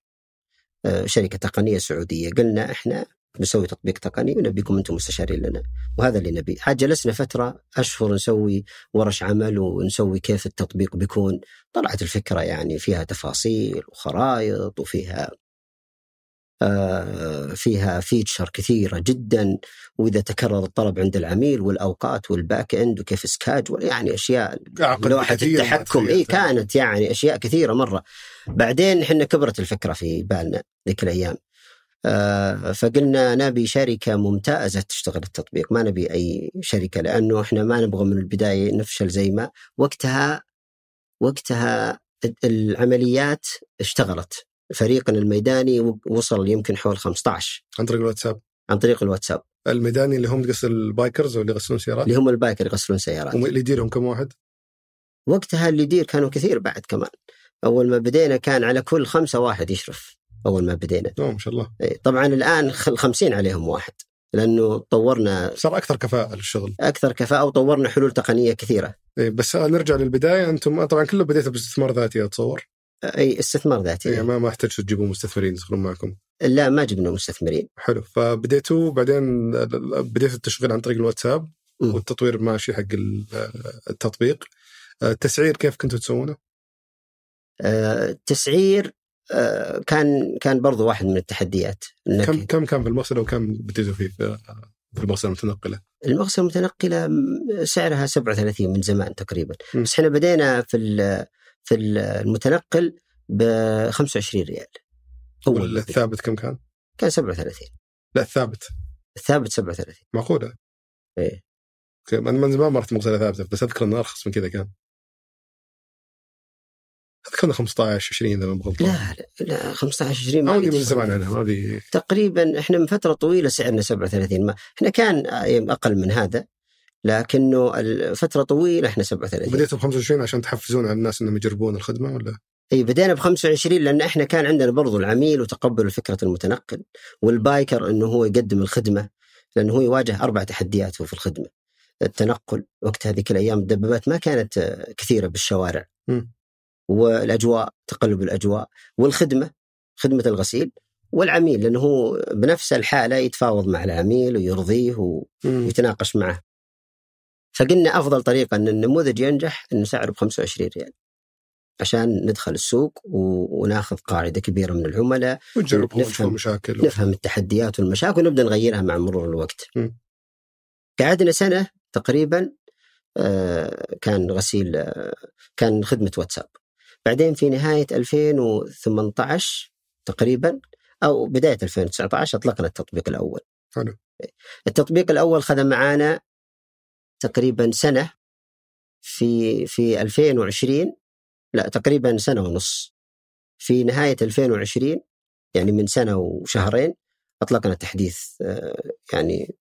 آه، شركة تقنية سعودية. قلنا إحنا نسوي تطبيق تقني ونبيكم أنتم مستشارين لنا وهذا اللي نبي. عاد جلسنا فترة أشهر نسوي ورش عمل ونسوي كيف التطبيق بيكون. طلعت الفكرة يعني فيها تفاصيل وخرائط وفيها فيها feature كثيرة جدا وإذا تكرر الطلب عند العميل والأوقات وال back end وكيف schedule يعني أشياء لوحة التحكم. إي. كانت يعني أشياء كثيرة مرة. بعدين إحنا كبرت الفكرة في بالنا ذيك الأيام. آه فقلنا نبي شركة ممتازة تشتغل التطبيق. ما نبي أي شركة لأنه إحنا ما نبغى من البداية نفشل زي ما وقتها وقتها العمليات اشتغلت. فريقنا الميداني وصل يمكن حول 15 عن طريق الواتساب. عن طريق الواتساب. الميداني اللي هم تقصد ال bikers واللي يغسلون سيارات؟ اللي هم ال biker يغسلون سيارات. اللي يديرهم كم واحد؟ وقتها اللي يدير كانوا كثير بعد كمان. أول ما بدينا كان على كل خمسة واحد يشرف. أول ما بدينا. ما شاء الله. إيه، طبعا الآن خ- خمسين عليهم واحد. لأنه طورنا صار أكثر كفاءة للشغل. أكثر كفاءة وطورنا حلول تقنية كثيرة. إيه بس نرجع للبداية. أنتم طبعا كله بديتوا باستثمار ذاتي أتصور. أي استثمار ذاتي إيه ما ما احتجتوا تجيبوا مستثمرين يدخلون معكم لا ما جبنا مستثمرين حلو فبديتوا بعدين بديتوا التشغيل عن طريق الواتساب مم. والتطوير ماشي حق ال- التطبيق التسعير كيف كنتوا تسوونه؟ آه، التسعير آه، كان كان برضو واحد من التحديات كم كم كان في المغسله وكم بديتوا فيه في في المغسله المتنقلة؟ المغسله المتنقلة م- سعرها 37 من زمان تقريبا م. بس إحنا بدينا في ال- في المتنقل ب 25 ريال. أول ما. الثابت كم كان؟ كان 37 لا الثابت. الثابت 37 معقولة؟ إيه. أوكي أنا من زمان مرت مغسلة ثابتة بس أذكر إنه أرخص من كذا كان. أذكر إنه 15 20 إذا ما غلطان لا لا, لا 15 20 ما ما ودي من. زمان عنها ما ودي تقريبا إحنا من فترة طويلة سعرنا 37 ما إحنا كان أقل من هذا. لكنه فترة طويلة إحنا 37 وبديتوا ب 25 عشان تحفزون على الناس إنهم يجربون الخدمة ولا؟ اي بدينا ب 25 لأن إحنا كان عندنا برضو العميل وتقبل فكره المتنقل والبايكر إنه هو يقدم الخدمة لأنه هو يواجه أربع تحديات في الخدمة التنقل وقت هذيك الأيام الدبابات ما كانت آه، كثيرة بالشوارع مم. والأجواء تقلب الأجواء والخدمة خدمة الغسيل والعميل لأنه هو بنفس الحالة يتفاوض مع العميل ويرضيه. ويتناقش معه فقلنا أفضل طريقة إن النموذج ينجح إنه سعره ب 25 ريال عشان ندخل السوق. وناخذ قاعدة كبيرة من العملاء نفهم- تشوفون مشاكل نفهم التحديات والمشاكل ونبدأ نغيرها مع مرور الوقت. م. قعدنا سنة تقريبا آه، كان غسيل آه، كان خدمة واتساب. بعدين في نهاية 2018 تقريبا أو بداية 2019 أطلقنا التطبيق الأول. حلو. التطبيق الأول خذ معانا تقريبا سنة في في 2020 لا تقريبا سنة ونص. في نهاية 2020 يعني من سنة وشهرين أطلقنا تحديث آه، يعني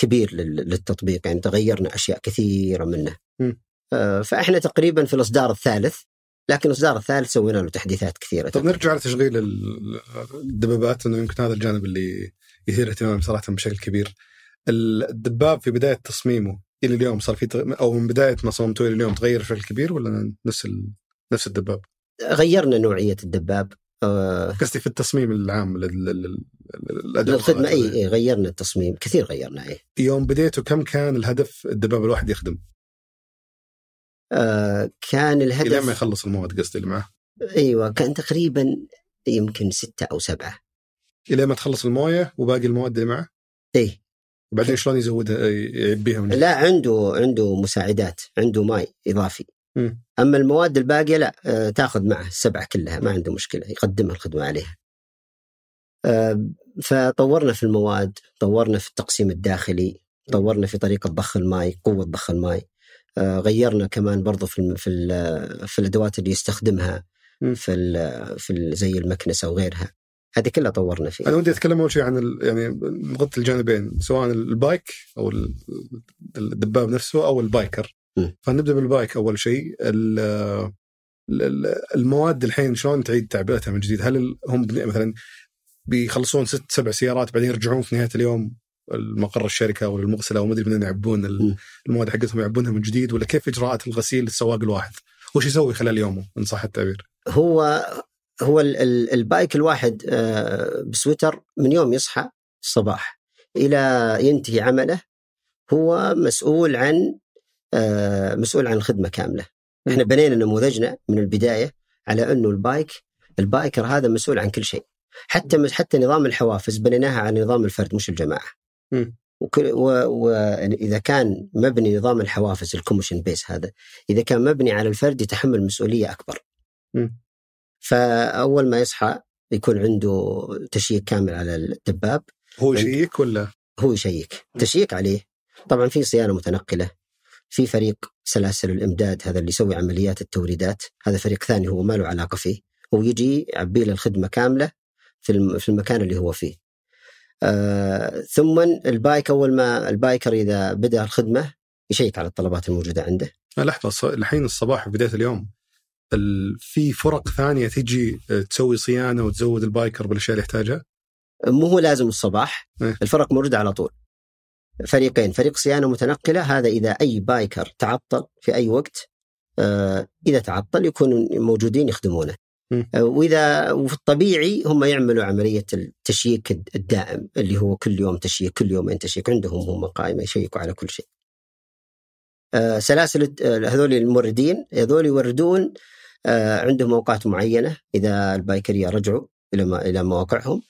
كبير لل- للتطبيق يعني تغيرنا أشياء كثيرة منه. آه، فإحنا تقريبا في الإصدار الثالث لكن الإصدار الثالث سوينا له تحديثات كثيرة. طب نرجع لتشغيل ال- الدبابات إنه يمكن هذا الجانب اللي يثير اهتمام صراحة بشكل كبير. الدباب في بداية تصميمه إلى اليوم صار في تغ- أو من بداية ما صممته إلى اليوم تغير بشكل كبير ولا نفس ال... نفس الدباب؟ غيرنا نوعية الدباب آه، قصدي في التصميم العام للخدمة اي. اي غيرنا التصميم كثير غيرنا اي يوم بديتوا كم كان الهدف الدباب الواحد يخدم؟ آه، كان الهدف يخلص المواد قصدي اللي معه أيوه كان تقريبا يمكن ستة أو سبعة إلى ما تخلص الموية وباقي المواد اللي معه اي وبعدين شلون يزودها يعبيها من لا عنده عنده مساعدات عنده ماي إضافي مم. أما المواد الباقية لا آه، تأخذ معه السبعة كلها ما عنده مشكلة يقدمها الخدمة عليها. آه، فطورنا في المواد، طورنا في التقسيم الداخلي، طورنا في طريقة ضخ الماي، قوة ضخ الماي. آه، غيرنا كمان برضو في في في الأدوات اللي يستخدمها. في في زي المكنسة وغيرها. هذه كلها طورنا أنا فيها. ودي أتكلم أول شيء عن. يعني نغطي الجانبين سواء ال bike أو ال- الدباب نفسه أو ال biker. فنبدأ بال bike أول شيء ال... ال- المواد الحين شلون تعيد تعبئتها من جديد؟ هل هم مثلا بيخلصون ست سبع سيارات بعدين يرجعون في نهاية اليوم المقر الشركة ولا المغسلة أو ما أدري منين يعبون. المواد حقتهم يعبونها من جديد ولا كيف إجراءات الغسيل للسواق الواحد؟ وش يسوي خلال يومه إن صح التعبير؟ هو هو ال- ال- البايك الواحد آه، بسويتر من يوم يصحى الصباح إلى ينتهي عمله هو مسؤول عن آه، مسؤول عن الخدمه كاملة. إحنا بنينا نموذجنا من البداية على إنه ال bike ال biker هذا مسؤول عن كل شيء. حتى حتى نظام الحوافز بنيناها على نظام الفرد مش الجماعة. وكل- واذا كان مبني نظام الحوافز ال commission base هذا إذا كان مبني على الفرد يتحمل مسؤولية أكبر. مم. فأول ما يصحى يكون عنده تشييك كامل على الدباب. هو يشيك ولا؟ هو يشيك تشييك عليه. طبعا في صيانة متنقلة. في فريق سلاسل الإمداد هذا اللي يسوي عمليات التوريدات. هذا فريق ثاني هو ما له علاقة فيه. هو يجي يعبي له الخدمه كاملة في الم- في المكان اللي هو فيه. آه ثم ال bike أول ما ال biker إذا بدأ الخدمة يشيك على الطلبات الموجودة عنده. لحظة الحين الصباح في بدايه اليوم ال- في فرق ثانية تجي آه، تسوي صيانة وتزود ال biker بالأشياء اللي يحتاجها مو هو لازم الصباح إيه. الفرق موجوده على طول فريقين فريق صيانة متنقلة هذا إذا أي بايكر تعطل في أي وقت آه، إذا تعطل يكونوا موجودين يخدمونه. آه، وإذا وفي الطبيعي هم يعملوا عملية التشييك الدائم اللي هو كل يوم تشييك كل يومين تشييك عندهم هم قائمة يشيكوا على كل شيء آه، سلاسل هذول الموردين هذول يوردون عندهم أوقات معينة إذا البايكريه رجعوا إلى إلى مواقعهم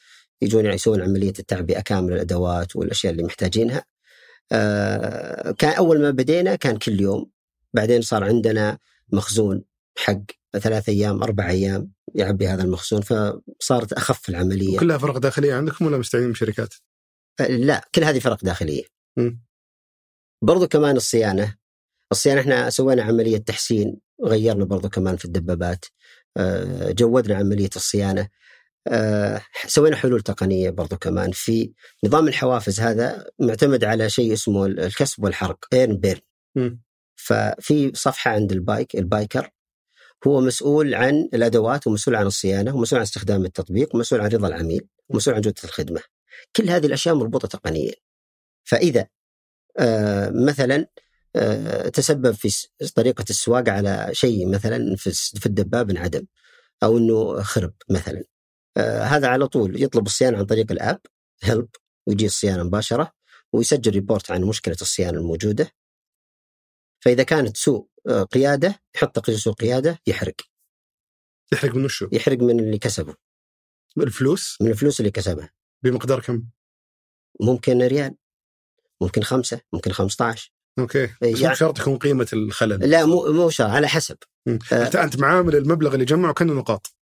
يجون يسوون عملية التعبئه كامله الأدوات والأشياء اللي محتاجينها. آه، كان أول ما بدينا كان كل يوم بعدين صار عندنا مخزون حق ثلاث أيام أربع أيام يعبي هذا المخزون فصارت أخف العملية كلها فرق داخلية عندكم ولا مستعينين بشركات؟ آه، لا كل هذه فرق داخلية م. برضو كمان الصيانة الصيانة إحنا سوينا عملية تحسين غيرنا برضو كمان في الدبابات آه، جودنا عملية الصيانة آه، سوينا حلول تقنية برضو كمان في نظام الحوافز هذا معتمد على شيء اسمه الكسب والحرق earn burn. ففي صفحة عند ال bike ال biker هو مسؤول عن الأدوات ومسؤول عن الصيانة ومسؤول عن استخدام التطبيق ومسؤول عن رضا العميل ومسؤول عن جودة الخدمة. كل هذه الأشياء مربوطة تقنيا. فإذا آه مثلا تسبب في طريقة السواقه على شيء مثلا في الدباب انعدم أو إنه خرب مثلا. آه هذا على طول يطلب الصيانة عن طريق الآب هيلب ويجي الصيانة مباشرة ويسجل ريبورت عن مشكلة الصيانة الموجودة. فإذا كانت سوء آه، قيادة يحط تقرير سوء قيادة يحرق يحرق من وشو؟ يحرق من اللي كسبه الفلوس من الفلوس اللي كسبها بمقدار كم؟ ممكن ريال ممكن خمسة ممكن 15 okay بس يعني- مو شرط يكون قيمة الخلل لا مو مو شرط على حسب. آه. انت أنت معامل المبلغ اللي جمعه كأنه نقاط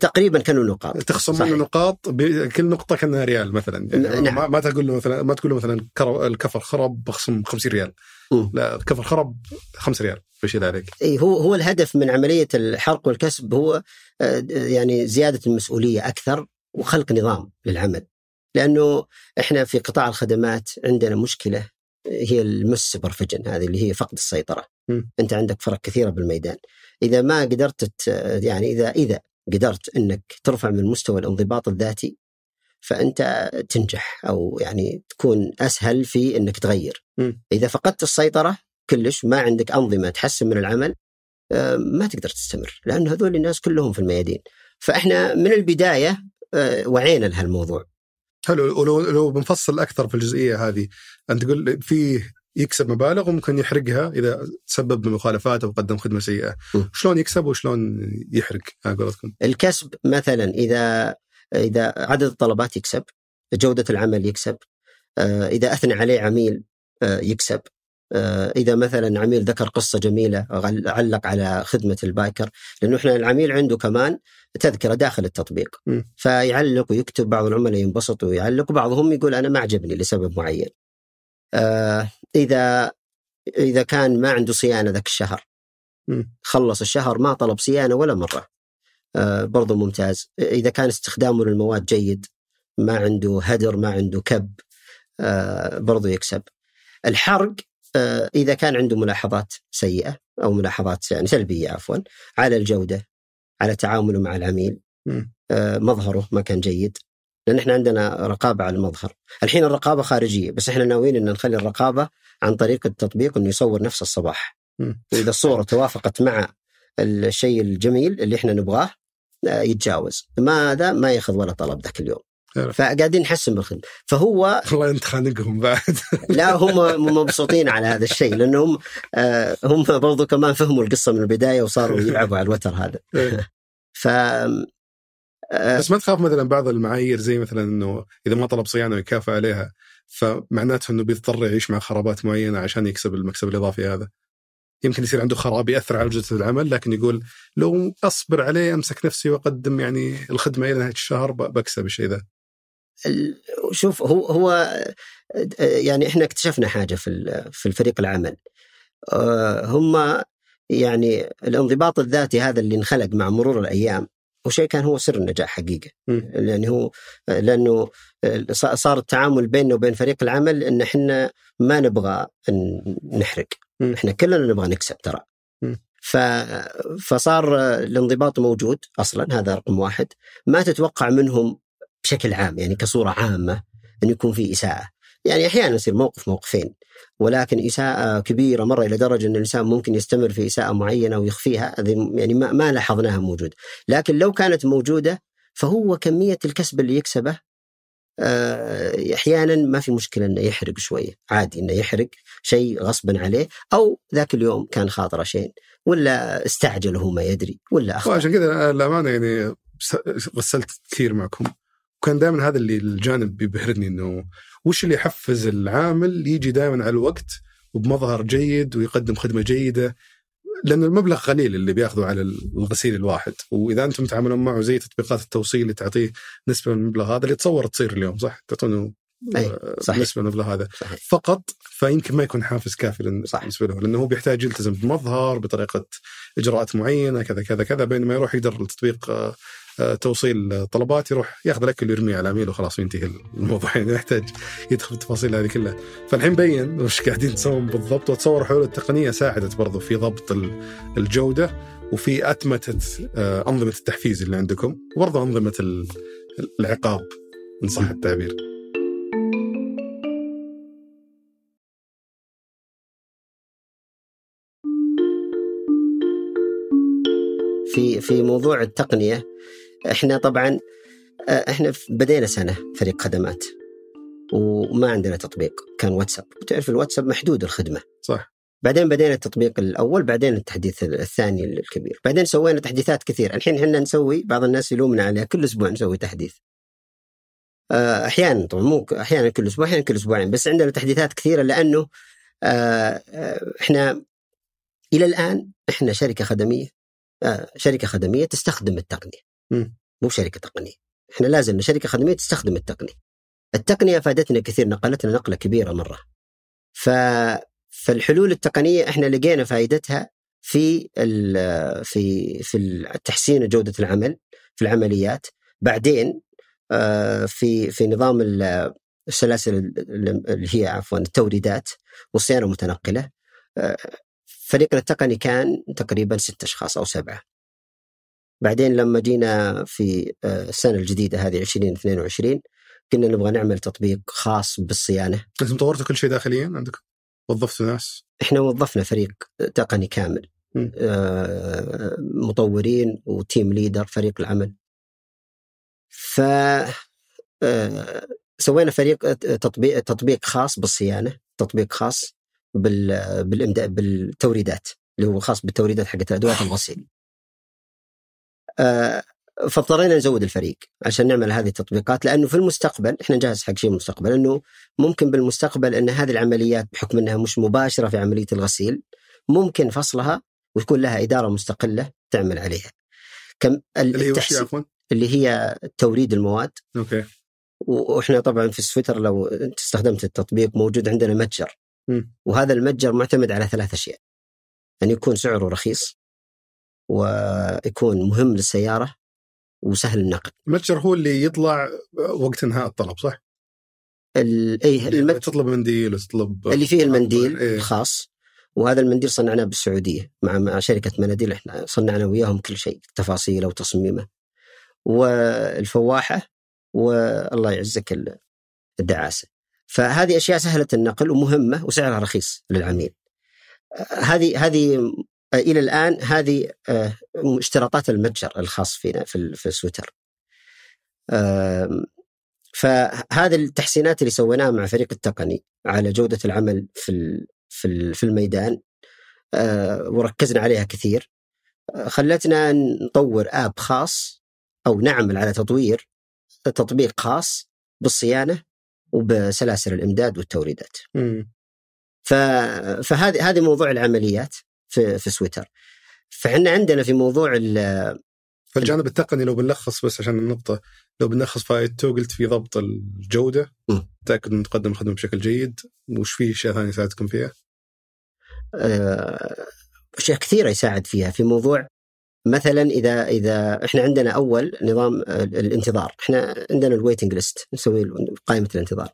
تقريبا كانوا نقاط تخصم. منه نقاط بكل نقطة كأنها ريال مثلا يعني نعم. ما, ما تقول له مثلا ما تقول له مثلا الكفر خرب بخصم 50 ريال م. لا الكفر خرب 5 ريال بشيل عليك إيه هو هو الهدف من عملية الحرق والكسب هو آه، يعني زيادة المسؤولية أكثر وخلق نظام للعمل لأنه إحنا في قطاع الخدمات عندنا مشكلة هي المس سوبرفيجن هذه اللي هي فقد السيطرة. م. أنت عندك فرق كثيرة بالميدان. إذا ما قدرت يعني إذا إذا قدرت أنك ترفع من مستوى الانضباط الذاتي فأنت تنجح أو يعني تكون أسهل في أنك تغير. م. إذا فقدت السيطرة كلش ما عندك أنظمة تحسن من العمل آه، ما تقدر تستمر لأن هذول الناس كلهم في الميادين. فإحنا من البداية آه، وعينا لهالموضوع. حلو. ولو لو بنفصل أكثر في الجزئية هذه أنت تقول فيه يكسب مبالغ وممكن يحرقها إذا تسبب بمخالفات أو قدم خدمة سيئة. م. شلون يكسب وشلون يحرق؟ على قولتكم. الكسب مثلا إذا إذا عدد الطلبات يكسب جودة العمل يكسب آه، إذا أثنى عليه عميل آه، يكسب. آه، إذا مثلا عميل ذكر قصة جميلة غل- علق على خدمة البايكر لأنه إحنا العميل عنده كمان تذكرة داخل التطبيق. م. فيعلق ويكتب بعض العملاء ينبسط ويعلق وبعضهم يقول أنا ما عجبني لسبب معين. آه، إذا إذا كان ما عنده صيانة ذاك الشهر. م. خلص الشهر ما طلب صيانة ولا مرة. آه، برضو ممتاز. إذا كان استخدامه للمواد جيد ما عنده هدر ما عنده كب آه، برضو يكسب. الحرق إذا كان عنده ملاحظات سيئة أو ملاحظات يعني سلبية عفوا على الجودة على تعامله مع العميل. آه، مظهره ما كان جيد لأن إحنا عندنا رقابة على المظهر الحين الرقابة خارجية بس إحنا ناويين أن نخلي الرقابة عن طريق التطبيق أنه يصور نفس الصباح. وإذا الصورة توافقت مع الشيء الجميل اللي إحنا نبغاه آه، يتجاوز ما هذا ما ياخذ ولا طلب ذاك اليوم. فقاعدين نحسن بالخدمة فهو [LAUGHS] والله انت خانقهم بعد لا هم مبسوطين على هذا الشيء لأنهم آه، هم برضو كمان فهموا القصة من البداية وصاروا يلعبوا على الوتر هذا إيه. ف آه، بس ما تخاف مثلا بعض المعايير زي مثلا إنه إذا ما طلب صيانة ويكافئ عليها فمعناته إنه بيضطر يعيش مع خرابات معينة عشان يكسب المكسب الإضافي هذا. يمكن يصير عنده خراب يأثر على جودة العمل لكن يقول لو أصبر عليه أمسك نفسي وأقدم يعني الخدمة إلى نهاية الشهر بكسب الشيء ذا. شوف هو هو يعني إحنا اكتشفنا حاجة في في الفريق العمل آه، هم يعني الانضباط الذاتي هذا اللي انخلق مع مرور الأيام هو شيء كان هو سر النجاح حقيقة. لأن هو لأنه صار التعامل بيننا وبين فريق العمل إن إحنا ما نبغى ن- نحرق. إحنا كلنا نبغى نكسب ترى. ف... فصار الانضباط موجود أصلا هذا رقم واحد ما تتوقع منهم بشكل عام يعني كصورة عامة انه يكون في إساءة. يعني أحيانا يصير موقف موقفين ولكن إساءة كبيرة مرة إلى درجة أن الإنسان ممكن يستمر في إساءة معينة ويخفيها هذه يعني ما, ما لاحظناها موجود. لكن لو كانت موجودة فهو كمية الكسب اللي يكسبه آه، أحيانا ما في مشكلة إنه يحرق شوية عادي إنه يحرق شيء غصبا عليه أو ذاك اليوم كان خاطره شيء ولا استعجل وهو ما يدري ولا أخطأ. وعشان كذا الأمانة يعني غسلت كثير معكم. وكان دائما هذا اللي الجانب بيبهرني إنه وش اللي يحفز العامل يجي دائما على الوقت وبمظهر جيد ويقدم خدمة جيدة لأن المبلغ قليل اللي بياخذه على الغسيل الواحد وإذا أنتم تعاملون معه زي تطبيقات التوصيل اللي تعطيه نسبة من المبلغ هذا اللي تصور تصير اليوم صح؟ تعطونه أي، صحيح. نسبة من المبلغ هذا صحيح. فقط فيمكن ما يكون حافز كافي. بالنسبة له لأنه هو بيحتاج يلتزم بمظهر بطريقة إجراءات معينة كذا كذا كذا بينما يروح يقدر التطبيق آه، آه، توصيل طلبات يروح ياخذ الأكل ويرميه على العميل وخلاص ينتهي الموضوع. [LAUGHS] يعني يحتاج يدخل في التفاصيل هذه كلها. فالحين بين وش قاعدين تسوون بالضبط وتصور حلول التقنية ساعدت برضو في ضبط ال- الجودة وفي أتمتة آه، أنظمة التحفيز اللي عندكم وبرضو أنظمة ال- العقاب إن صح التعبير. في في موضوع التقنية إحنا طبعا آه، إحنا بدينا سنة فريق خدمات وما عندنا تطبيق كان واتساب. وتعرف الواتساب محدود الخدمة. صح. بعدين بدينا التطبيق الأول بعدين التحديث الثاني الكبير. بعدين سوينا تحديثات كثير. الحين إحنا نسوي بعض الناس يلومنا عليها كل أسبوع نسوي تحديث. آه، أحيانا طبعا مو أحيانا كل أسبوع أحيانا كل أسبوعين بس عندنا تحديثات كثيرة لأنه آه، إحنا إلى الآن إحنا شركة خدمية شركة خدمية تستخدم التقنية. مو شركة تقنية. إحنا لازلنا شركة خدمية تستخدم التقنية. التقنية أفادتنا كثير نقلتنا نقلة كبيرة مرة. ف فالحلول التقنية إحنا لقينا فائدتها في ال- في في تحسين جوده العمل في العمليات. بعدين آه، في في نظام ال- السلاسل ال- اللي هي عفوا التوريدات والصيانة المتنقلة. آه، فريقنا التقني كان تقريبا ست أشخاص أو سبعة. بعدين لما جينا في آه، السنة الجديدة هذه 2022 كنا نبغى نعمل تطبيق خاص بالصيانة. أنتم طورتوا كل شيء داخليا عندكم وظفتوا ناس؟ إحنا وظفنا فريق تقني كامل. آه، مطورين و team leader فريق العمل. ف آه، سوينا فريق تطبيق تطبيق خاص بالصيانة تطبيق خاص بال بالتوريدات اللي هو خاص بالتوريدات حقت ادوات الغسيل فاضطرينا نزود الفريق عشان نعمل هذه التطبيقات لأنه في المستقبل إحنا نجهز حق شيء المستقبل إنه ممكن بالمستقبل إن هذه العمليات بحكم إنها مش مباشرة في عملية الغسيل ممكن فصلها ويكون لها إدارة مستقلة تعمل عليها. كم اللي هي وش التحسين-؟ اللي هي توريد المواد okay وإحنا طبعا في السويتر لو انت استخدمت التطبيق موجود عندنا متجر مم. وهذا المتجر معتمد على ثلاث أشياء أن يكون سعره رخيص ويكون مهم للسيارة وسهل النقل. المتجر هو اللي يطلع وقت انهاء الطلب صح؟ ال- اي المت... تطلب منديل وتطلب اللي فيه المنديل إيه. الخاص. وهذا المنديل صنعناه بالسعودية مع مع شركة مناديل إحنا صنعنا وياهم كل شيء تفاصيله وتصميمه. والفواحة والله يعزك ال- الدعاسة. فهذه أشياء سهلة النقل ومهمة وسعرها رخيص للعميل. آه، هذه هذه إلى الآن هذه آه، اشتراطات المتجر الخاص فينا في في السويتر. آم، فهذه التحسينات اللي سويناها مع فريق التقني على جودة العمل في في في الميدان آه، وركزنا عليها كثير. آه، خلتنا نطور آب خاص أو نعمل على تطوير تطبيق خاص بالصيانة وبسلاسل الإمداد والتوريدات. فهذه هذه موضوع العمليات. في في سويتر. فإحنا عندنا في موضوع ال... فالجانب التقني لو بنلخص بس عشان النقطة لو بنلخص فائدته قلت في ضبط الجودة مم. تأكد أن تقدم الخدمة بشكل جيد وش في أشياء ثانية ساعدتكم فيها؟ آه، أشياء كثيرة يساعد فيها في موضوع مثلا إذا إذا إحنا عندنا أول نظام الانتظار، إحنا عندنا ال waiting list نسوي قائمة الانتظار.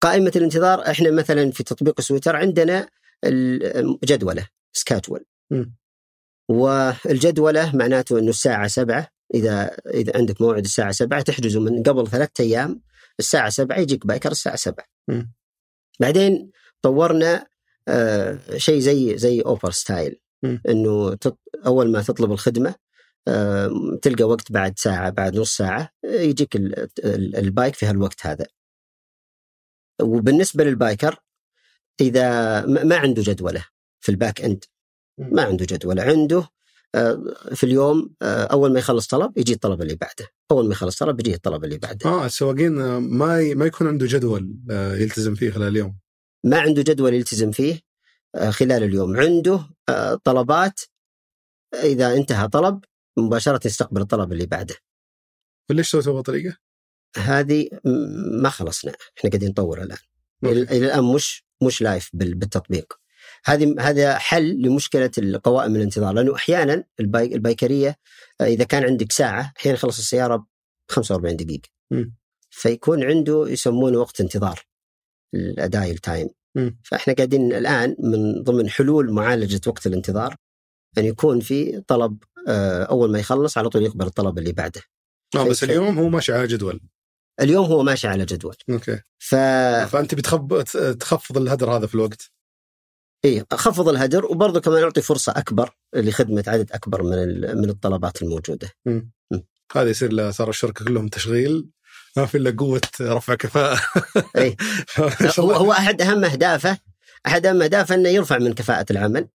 قائمة الانتظار إحنا مثلا في تطبيق سويتر عندنا الجدوله schedule مم. والجدولة معناته إنه الساعة سبعة إذا إذا عندك موعد الساعة سبعة تحجزه من قبل ثلاثة أيام الساعة سبعة يجيك biker الساعة سبعة مم. بعدين طورنا آه شيء زي زي Uber style. إنه تط... أول ما تطلب الخدمة آه تلقى وقت بعد ساعة بعد نص ساعة آه، يجيك ال- ال- ال bike في هالوقت هذا وبالنسبة لل biker إذا ما ما عنده جدولة في ال back end. ما عنده جدوله عنده آه، في اليوم آه، أول ما يخلص طلب يجي الطلب اللي بعده. أول ما يخلص طلب يجي الطلب اللي بعده. آه السواقين آه، ما ي... ما يكون عنده جدول يلتزم فيه خلال اليوم. ما عنده جدول يلتزم فيه خلال اليوم. عنده طلبات إذا انتهى طلب مباشرة يستقبل الطلب اللي بعده. وليش سويتوا بطريقه؟ هذه ما خلصنا. إحنا قاعدين نطور الآن. إلى الآن مش مش live بال- بالتطبيق. هذه هذا حل لمشكلة القوائم الانتظار لأنه أحيانا الباي البايكرية آه، إذا كان عندك ساعة أحيانا يخلص السيارة ب 45 دقيقة. فيكون عنده يسمونه وقت انتظار ال idle time. فإحنا قاعدين الآن من ضمن حلول معالجة وقت الانتظار أن يكون في طلب آه، أول ما يخلص على طول يقبل الطلب اللي بعده. آه بس اليوم هو ماشي على جدول. اليوم هو ماشي على جدول. okay. ف فأنت بتخب... تخفض الهدر هذا في الوقت؟ اي أخفض الهدر وبرضه كمان أعطي فرصة أكبر لخدمة عدد أكبر من من الطلبات الموجودة. هذا يصير صار الشركة كلهم تشغيل ما في إلا قوة رفع كفاءة. [LAUGHS] اي هو أحد أهم أهدافه أحد أهم أهدافه إنه يرفع من كفاءة العمل.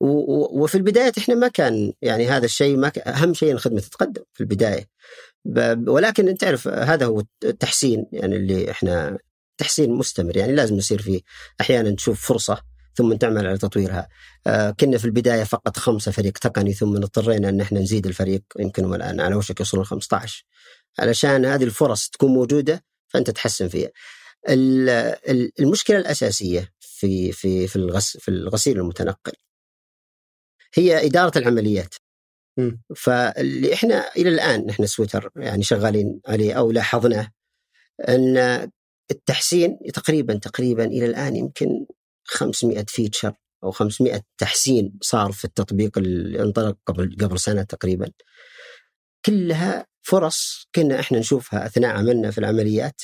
وفي البداية إحنا ما كان يعني هذا الشيء ما كان أهم شيء الخدمة تتقدم في البداية. ولكن أنت تعرف هذا هو التحسين يعني اللي إحنا تحسين مستمر. يعني لازم يصير فيه أحيانا تشوف فرصة ثم تعمل على تطويرها آه، كنا في البداية فقط خمسة فريق تقني ثم اضطرينا إن إحنا نزيد الفريق يمكن الآن على وشك يوصلون 15 علشان هذه الفرص تكون موجودة فأنت تحسن فيها. ال- ال- المشكلة الأساسية في في في الغس في الغسيل المتنقل هي إدارة العمليات. فاللي إحنا إلى الآن إحنا سويتر يعني شغالين عليه أو لاحظناه أن التحسين تقريبا تقريبا إلى الآن يمكن 500 فيتشر أو 500 تحسين صار في التطبيق اللي انطلق قبل قبل سنة تقريبا كلها فرص كنا إحنا نشوفها أثناء عملنا في العمليات.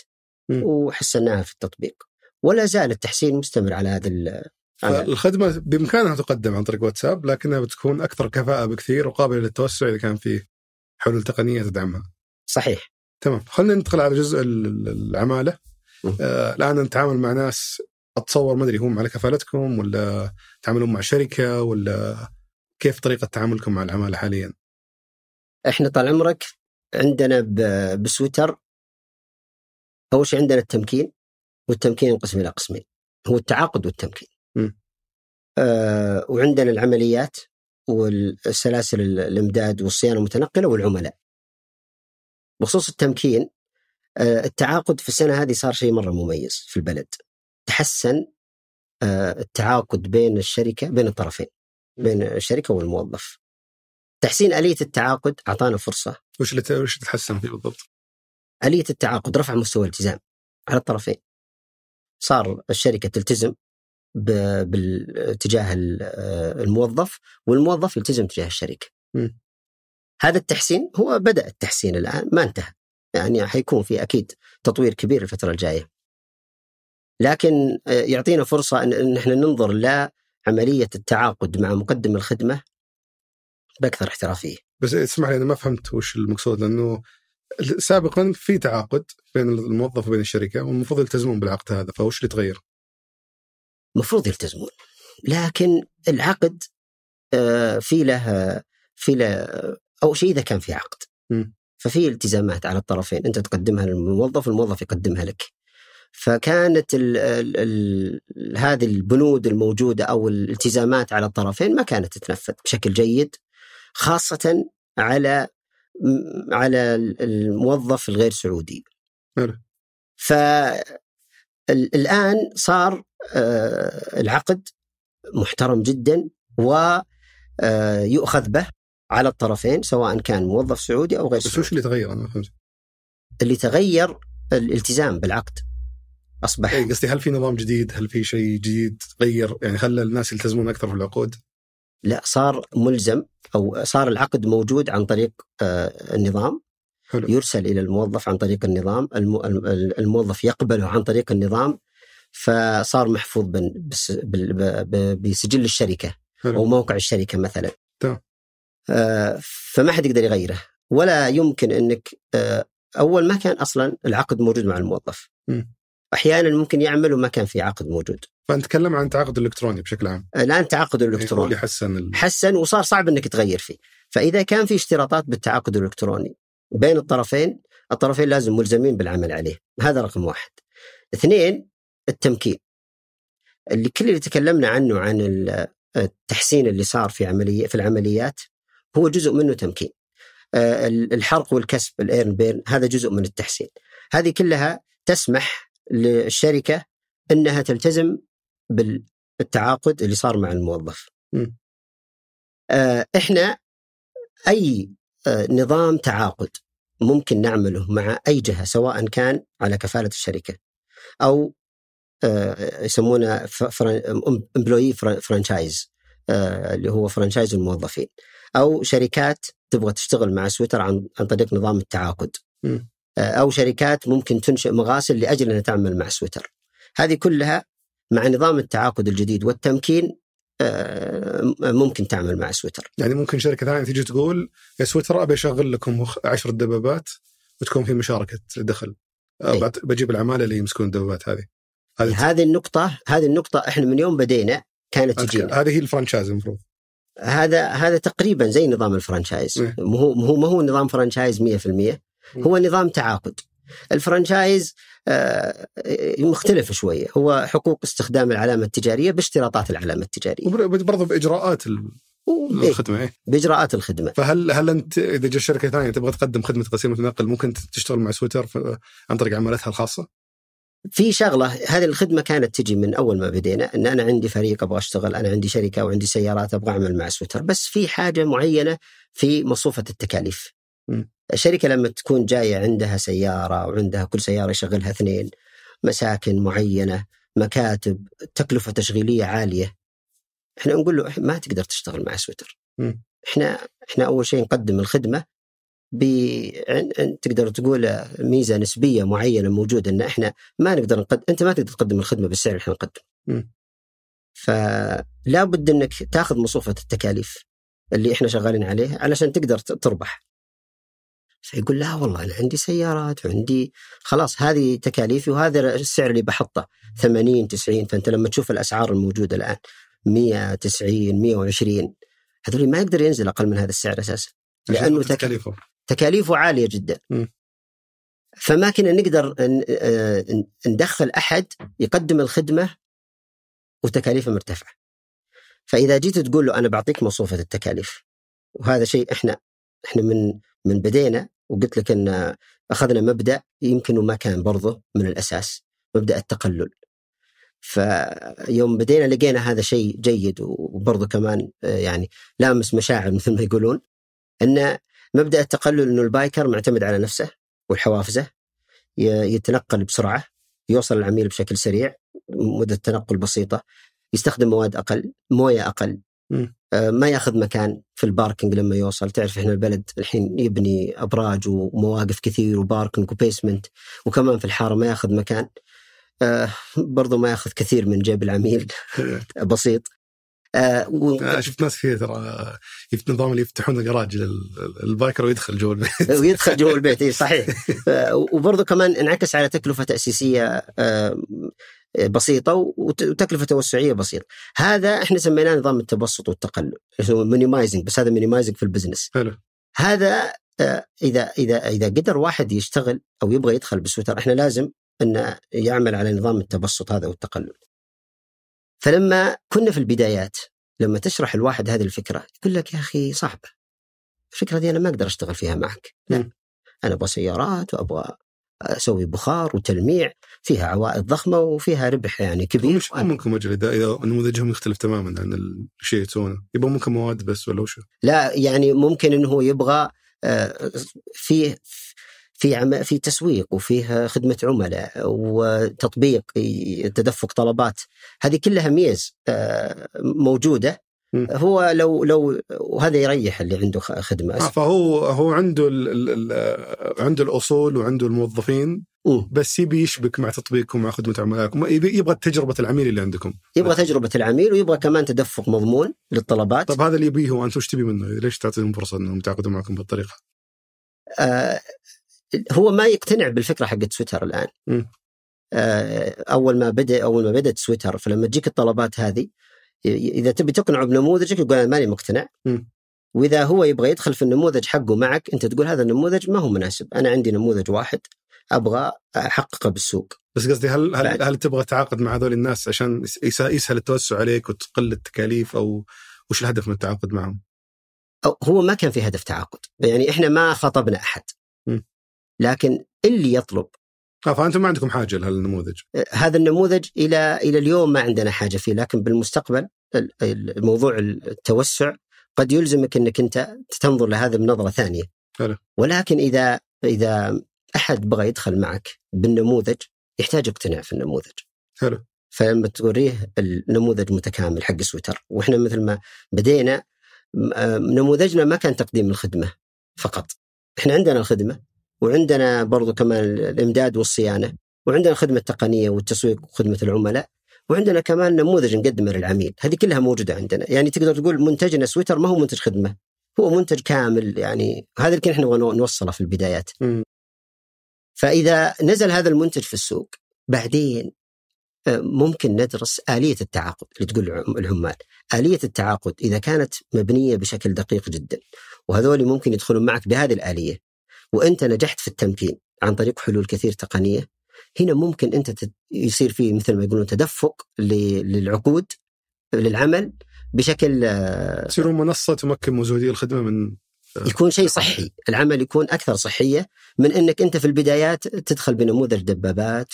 وحسناها في التطبيق ولا زال التحسين مستمر على هذا ال- فالخدمة بإمكانها تقدم عن طريق واتساب لكنها بتكون أكثر كفاءة بكثير وقابلة للتوسع إذا كان في حلول تقنية تدعمها. صحيح تمام خلينا ندخل على جزء ال- ال- العمالة مم. آه الآن نتعامل مع ناس أتصور ما أدري هم على كفالتكم ولا تعاملون مع شركة ولا كيف طريقة تعاملكم مع العمالة حاليا؟ إحنا طال عمرك عندنا بسويتر أول شيء عندنا التمكين والتمكين ينقسم إلى قسمين هو التعاقد والتمكين. آه وعندنا العمليات والسلاسل ال- الإمداد والصيانة المتنقلة والعملاء بخصوص التمكين آه التعاقد في السنة هذه صار شيء مرة مميز في البلد تحسن آه التعاقد بين الشركة بين الطرفين بين الشركة والموظف. تحسين آلية التعاقد أعطانا فرصة. وش اللي وش تتحسن فيه بالضبط؟ آلية التعاقد رفع مستوى الالتزام على الطرفين. صار الشركة تلتزم ب- بال- تجاه ال- آه، الموظف والموظف يلتزم تجاه الشركة. مم. هذا التحسين هو بدأ التحسين الآن ما انتهى. يعني حيكون في أكيد تطوير كبير الفترة الجاية. لكن آه، يعطينا فرصة أن إن إحنا ننظر لعملية التعاقد مع مقدم الخدمة بأكثر احترافية بس اسمح لي أنا ما فهمت وش المقصود لأنه سابقا في تعاقد بين الموظف وبين الشركة والمفروض يلتزمون بالعقد هذا فوش اللي تغير؟ مفروض يلتزمون لكن العقد آه، في له في له اول شيء إذا كان في عقد مم. ففي التزامات على الطرفين أنت تقدمها للموظف والموظف يقدمها لك فكانت ال ال ال هذه البنود الموجودة أو الالتزامات على الطرفين ما كانت تتنفذ بشكل جيد خاصة على على الموظف الغير سعودي حلو. فالآن صار آه، العقد محترم جدا ويؤخذ به على الطرفين سواء كان موظف سعودي أو غير بس وش سعودي اللي تغير أنا فهمت؟ اللي تغير الالتزام بالعقد أصبح اي قصدي هل في نظام جديد؟ هل في شيء جديد تغير؟ يعني خلى الناس يلتزمون أكثر في العقود؟ لا صار ملزم أو صار العقد موجود عن طريق آه، النظام حلو يرسل إلى الموظف عن طريق النظام الم- الم- الموظف يقبله عن طريق النظام فصار محفوظ بسجل الشركة أو حلو موقع الشركة مثلا تمام. آه، فما حد يقدر يغيره ولا يمكن إنك آه، أول ما كان أصلا العقد موجود مع الموظف مم. أحيانا ممكن يعمل وما كان في عقد موجود. فنتكلم عن التعاقد الالكتروني بشكل عام. الآن تعاقد يعني هو الالكتروني اللي حسن ال... حسن وصار صعب إنك تغير فيه. فإذا كان في اشتراطات بالتعاقد الالكتروني بين الطرفين الطرفين لازم ملزمين بالعمل عليه. هذا رقم واحد. اثنين التمكين. اللي كل اللي تكلمنا عنه عن التحسين اللي صار في عملية في العمليات هو جزء منه تمكين. آه، الحرق والكسب ال earn burn هذا جزء من التحسين. هذه كلها تسمح للشركة إنها تلتزم بالتعاقد اللي صار مع الموظف م. آه، إحنا أي آه، نظام تعاقد ممكن نعمله مع أي جهة سواء كان على كفالة الشركة أو يسمونه employee franchise اللي هو franchise الموظفين أو شركات تبغى تشتغل مع سويتر عن عن طريق نظام التعاقد م. أو شركات ممكن تنشئ مغاسل لأجل انها تعمل مع سويتر. هذه كلها مع نظام التعاقد الجديد والتمكين ممكن تعمل مع سويتر. يعني ممكن شركة ثانية تيجي تقول يا سويتر أبي أشغل لكم عشر دبابات وتكون في مشاركة دخل. أي. بجيب العمالة اللي يمسكون الدبابات هذه. هذه هذه النقطة هذه النقطة إحنا من يوم بدينا كانت هذه هي ال franchise المفروض. هذا هذا تقريبا زي نظام ال franchise إيه. مو هو ما هو نظام franchise 100% هو نظام تعاقد ال franchise آه، مختلف شوية هو حقوق استخدام العلامة التجارية باشتراطات العلامة التجارية برضه بإجراءات الخدمة إيه؟ بإجراءات الخدمة فهل هل أنت إذا جت شركة ثانية تبغى تقدم خدمة غسيل متنقل ممكن تشتغل مع سويتر عن طريق عمالتها الخاصة؟ في شغلة هذه الخدمة كانت تجي من أول ما بدينا إن أنا عندي فريق أبغى أشتغل أنا عندي شركة وعندي سيارات أبغى أعمل مع سويتر بس في حاجة معينة في مصفوفة التكاليف م. الشركة لما تكون جاية عندها سيارة وعندها كل سيارة يشغلها اثنين مساكن معينة مكاتب تكلفة تشغيلية عالية إحنا نقول له ما تقدر تشتغل مع سويتر م. إحنا إحنا أول شيء نقدم الخدمة ب تقدر تقول ميزة نسبية معينة موجودة إن إحنا ما نقدر نقدم أنت ما تقدر تقدم الخدمة بالسعر اللي إحنا نقدمه. فلا بد إنك تأخذ مصوفه التكاليف اللي إحنا شغالين عليه علشان تقدر تربح. فيقول لا والله أنا عندي سيارات وعندي خلاص هذه تكاليفي وهذا السعر اللي بحطه 80 90 فأنت لما تشوف الأسعار الموجودة الآن 190 120 هذول ما يقدر ينزل أقل من هذا السعر أساسا لأنه تكاليفه. تكاليفه عالية جدا. م. فما كنا نقدر آه، ندخل أحد يقدم الخدمة وتكاليفه مرتفعة. فإذا جيت تقول له أنا بعطيك مصروفة التكاليف وهذا شيء إحنا إحنا من من بدينا وقلت لك إن أخذنا مبدأ يمكن ما كان برضه من الأساس مبدأ التقلل فيوم بدينا لقينا هذا شيء جيد وبرضه كمان آه، يعني لامس مشاعر [LAUGHS] مثل ما يقولون إن مبدأ التقلل إنه البايكر معتمد على نفسه وحوافزه يتنقل بسرعة يوصل العميل بشكل سريع مدة تنقل بسيطة يستخدم مواد أقل موية أقل. آه، ما ياخذ مكان في ال parking لما يوصل. تعرف إحنا البلد الحين يبني أبراج ومواقف كثير و parking و basement وكمان في الحارة ما ياخذ مكان. آه برضو ما ياخذ كثير من جيب العميل. [LAUGHS] [LAUGHS] بسيط. آه و... آه شفت ناس كثير ترى نظام اللي يفتحون الجراج لل biker ويدخل جوا البيت. [LAUGHS] ويدخل جوا البيت إي صحيح. آه وبرضه كمان انعكس على تكلفة تأسيسية آه بسيطة وتكلفة توسعية بسيطة. هذا إحنا سميناه نظام التبسط والتقلل minimizing بس هذا minimizing في ال business. حلو. هذا آه، إذا إذا إذا قدر واحد يشتغل أو يبغى يدخل بسويتر إحنا لازم انه يعمل على نظام التبسط هذا والتقلل فلما كنا في البدايات لما تشرح الواحد هذه الفكرة يقول لك يا أخي صعبة. الفكرة دي أنا ما أقدر أشتغل فيها معك. لا. أنا أبغى سيارات وأبغى أسوي بخار وتلميع فيها عوائد ضخمة وفيها ربح يعني كبير. مش ممكن وجه إذا نموذجهم يختلف تماما عن الشيء يسوونه يبغى ممكن مواد بس ولا وشو؟ لا يعني ممكن إنه هو يبغى آه، فيه في عم... في تسويق وفيه خدمة عملاء وتطبيق تدفق طلبات. هذه كلها ميز آه، موجودة. هو لو لو وهذا يريح اللي عنده خدمة آه فهو هو عنده ال ال عنده الأصول وعنده الموظفين بس يبي يشبك مع تطبيقكم مع خدمة عملائكم يبغى تجربة العميل اللي عندكم يبغى تجربة العميل ويبغى كمان تدفق مضمون للطلبات طب هذا اللي يبيه هو انت وش تبي منه؟ ليش تعطيهم فرصة إنهم يتعاقدوا معكم بالطريقة؟ آه هو ما يقتنع بالفكرة حقت تويتر الآن م. آه، أول ما بدأ أول ما بدأت تويتر فلما تجيك الطلبات هذه إذا تبي تقنعه بنموذجك يقول أنا ماني مقتنع م. وإذا هو يبغى يدخل في النموذج حقه معك أنت تقول هذا النموذج ما هو مناسب أنا عندي نموذج واحد أبغى أحققه بالسوق بس قصدي هل هل. هل تبغى تتعاقد مع هذول الناس عشان يس- يسهل التوسع عليك وتقل التكاليف أو وش الهدف من التعاقد معهم؟ أو هو ما كان في هدف تعاقد يعني إحنا ما خاطبنا أحد م. لكن اللي يطلب فانتم ما عندكم حاجة لهالنموذج؟ هذا النموذج إلى إلى اليوم ما عندنا حاجة فيه لكن بالمستقبل ال- ال- الموضوع التوسع قد يلزمك إنك أنت تنظر لهذا بنظرة ثانية. حلو. ولكن إذا إذا أحد بغى يدخل معك بالنموذج يحتاج يقتنع في النموذج. حلو. فلما توريه النموذج متكامل حق سويتر. وإحنا مثل ما بدينا آه، نموذجنا ما كان تقديم الخدمة فقط. إحنا عندنا الخدمة وعندنا برضو كمان الإمداد والصيانة وعندنا الخدمه التقنيه والتسويق وخدمة العملاء وعندنا كمان نموذج نقدمه للعميل. هذه كلها موجودة عندنا. يعني تقدر تقول منتجنا سويتر ما هو منتج خدمة هو منتج كامل. يعني هذا اللي إحنا نبغى نوصله في البدايات. مم. فإذا نزل هذا المنتج في السوق بعدين آه، ممكن ندرس آلية التعاقد اللي تقول العم- العمال. آلية التعاقد إذا كانت مبنية بشكل دقيق جدا وهذول ممكن يدخلون معك بهذه الآلية. وأنت نجحت في التمكين عن طريق حلول كثير تقنية هنا ممكن تت- يصير فيه مثل ما يقولون تدفق للعقود للعمل بشكل آه، تصيرون منصة تمكن مزودي الخدمة من يكون شيء صحي العمل يكون أكثر صحية من أنك أنت في البدايات تدخل بنموذج دبابات.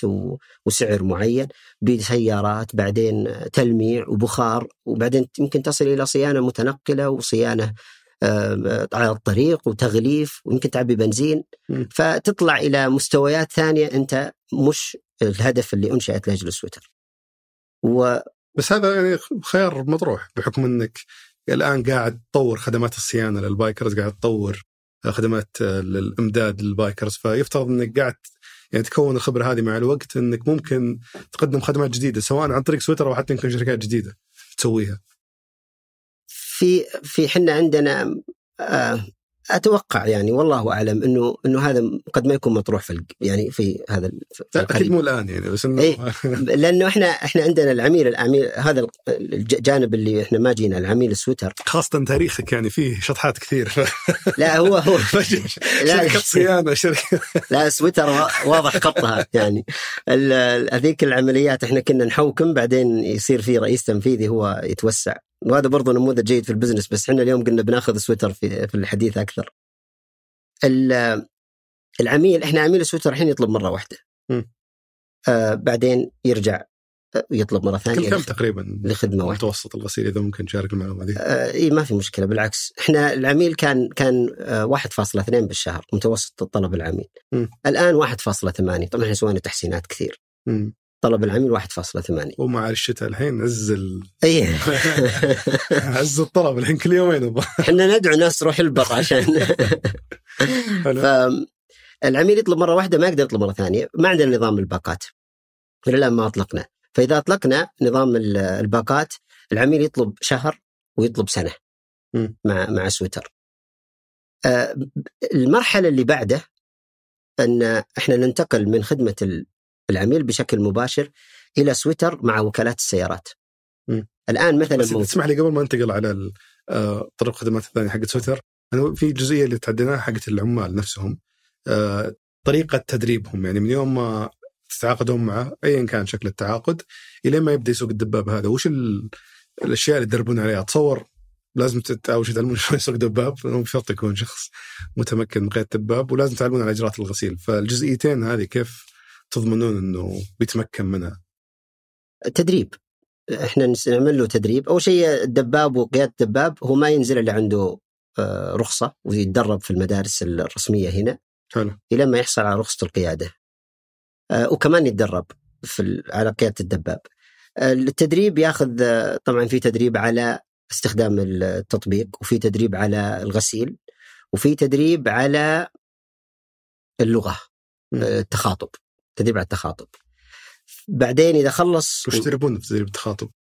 وسعر معين بسيارات بعدين تلميع وبخار وبعدين يمكن تصل إلى صيانة متنقلة وصيانة آه، على الطريق وتغليف ويمكن تعبي بنزين. فتطلع إلى مستويات ثانية أنت مش الهدف اللي أنشأت لأجل سويتر و... بس هذا يعني خيار مطروح بحكم إنك الآن قاعد تطور خدمات الصيانة لل bikers قاعد تطور خدمات الامداد للبايكرز فيفترض إنك قاعد يعني تكون الخبرة هذه مع الوقت إنك ممكن تقدم خدمات جديدة سواء عن طريق سويتر أو حتى يمكن شركات جديدة تسويها. في في حنا عندنا آه، أتوقع يعني والله أعلم إنه إنه هذا قد ما يكون مطروح في يعني في هذا في أكيد مو الآن يعني بس إنه إيه. [LAUGHS] لأنه إحنا إحنا عندنا العميل العميل هذا الجانب اللي إحنا ما جينا العميل السويتر. خاصة تاريخك يعني فيه شطحات كثير. [LAUGHS] لا هو هو. [LAUGHS] لا شركة صيانة شركة. لا سويتر وا- واضح خطها يعني. هذيك العمليات إحنا كنا نحوكم بعدين يصير في رئيس تنفيذي هو يتوسع. وهذا برضه نموذج جيد في ال business بس إحنا اليوم قلنا بناخذ سويتر في في الحديث أكثر. ال- العميل إحنا عميل سويتر الحين يطلب مرة واحدة. آه بعدين يرجع آه، يطلب مرة ثانية كم تقريبا لخدمة واحدة. متوسط الغسيل إذا ممكن تشارك المعلومة هذه آه إي ما في مشكلة بالعكس إحنا العميل كان كان آه 1.2 بالشهر متوسط طلب العميل. مم. الآن 1.8 طبعا إحنا سوينا تحسينات كثير. مم. طلب العميل 1.8 ومع الشتاء الحين عز ال... اي عز الطلب الحين كل يومين. إحنا ندعو ناس تروح البر عشان. حلو. فالعميل يطلب مرة واحدة ما يقدر يطلب مرة ثانية. ما عندنا نظام الباقات. إلى الآن ما أطلقنا. فإذا أطلقنا نظام ال- الباقات العميل يطلب شهر ويطلب سنة. مم. مع مع سويتر. آه، المرحلة اللي بعده أن إحنا ننتقل من خدمة ال- العميل بشكل مباشر إلى سويتر مع وكالات السيارات. مم. الآن مثلا بس تسمح لي قبل ما ننتقل على آه، طرق الخدمات الثانية حقت سويتر أنا في جزئية اللي تعديناها حقت العمال نفسهم آه، طريقة تدريبهم. يعني من يوم ما تتعاقدون معه ايا كان شكل التعاقد إلى ما يبدأ يسوق الدباب هذا. وش ال- الأشياء اللي تدربون عليها؟ اتصور لازم تت- أول شيء تعلمون [LAUGHS] شلون يسوق دباب لأنه بشرط يكون شخص متمكن من قيادة دباب ولازم تعلمون على إجراءات الغسيل. فالجزئيتين هذه كيف تضمنون إنه بيتمكن منها؟ تدريب. إحنا نعمل له تدريب. أول شيء الدباب وقيادة الدباب هو ما ينزل إلا عنده آه، رخصة ويتدرب في المدارس الرسمية هنا. حلو. إلى ما يحصل على رخصة القيادة. آه، وكمان يتدرب في على قيادة الدباب. آه، التدريب ياخذ طبعا في تدريب على استخدام التطبيق وفي تدريب على الغسيل وفي تدريب على اللغة التخاطب. تدريب على التخاطب. بعدين إذا خلص وش تدربون في تدريب التخاطب؟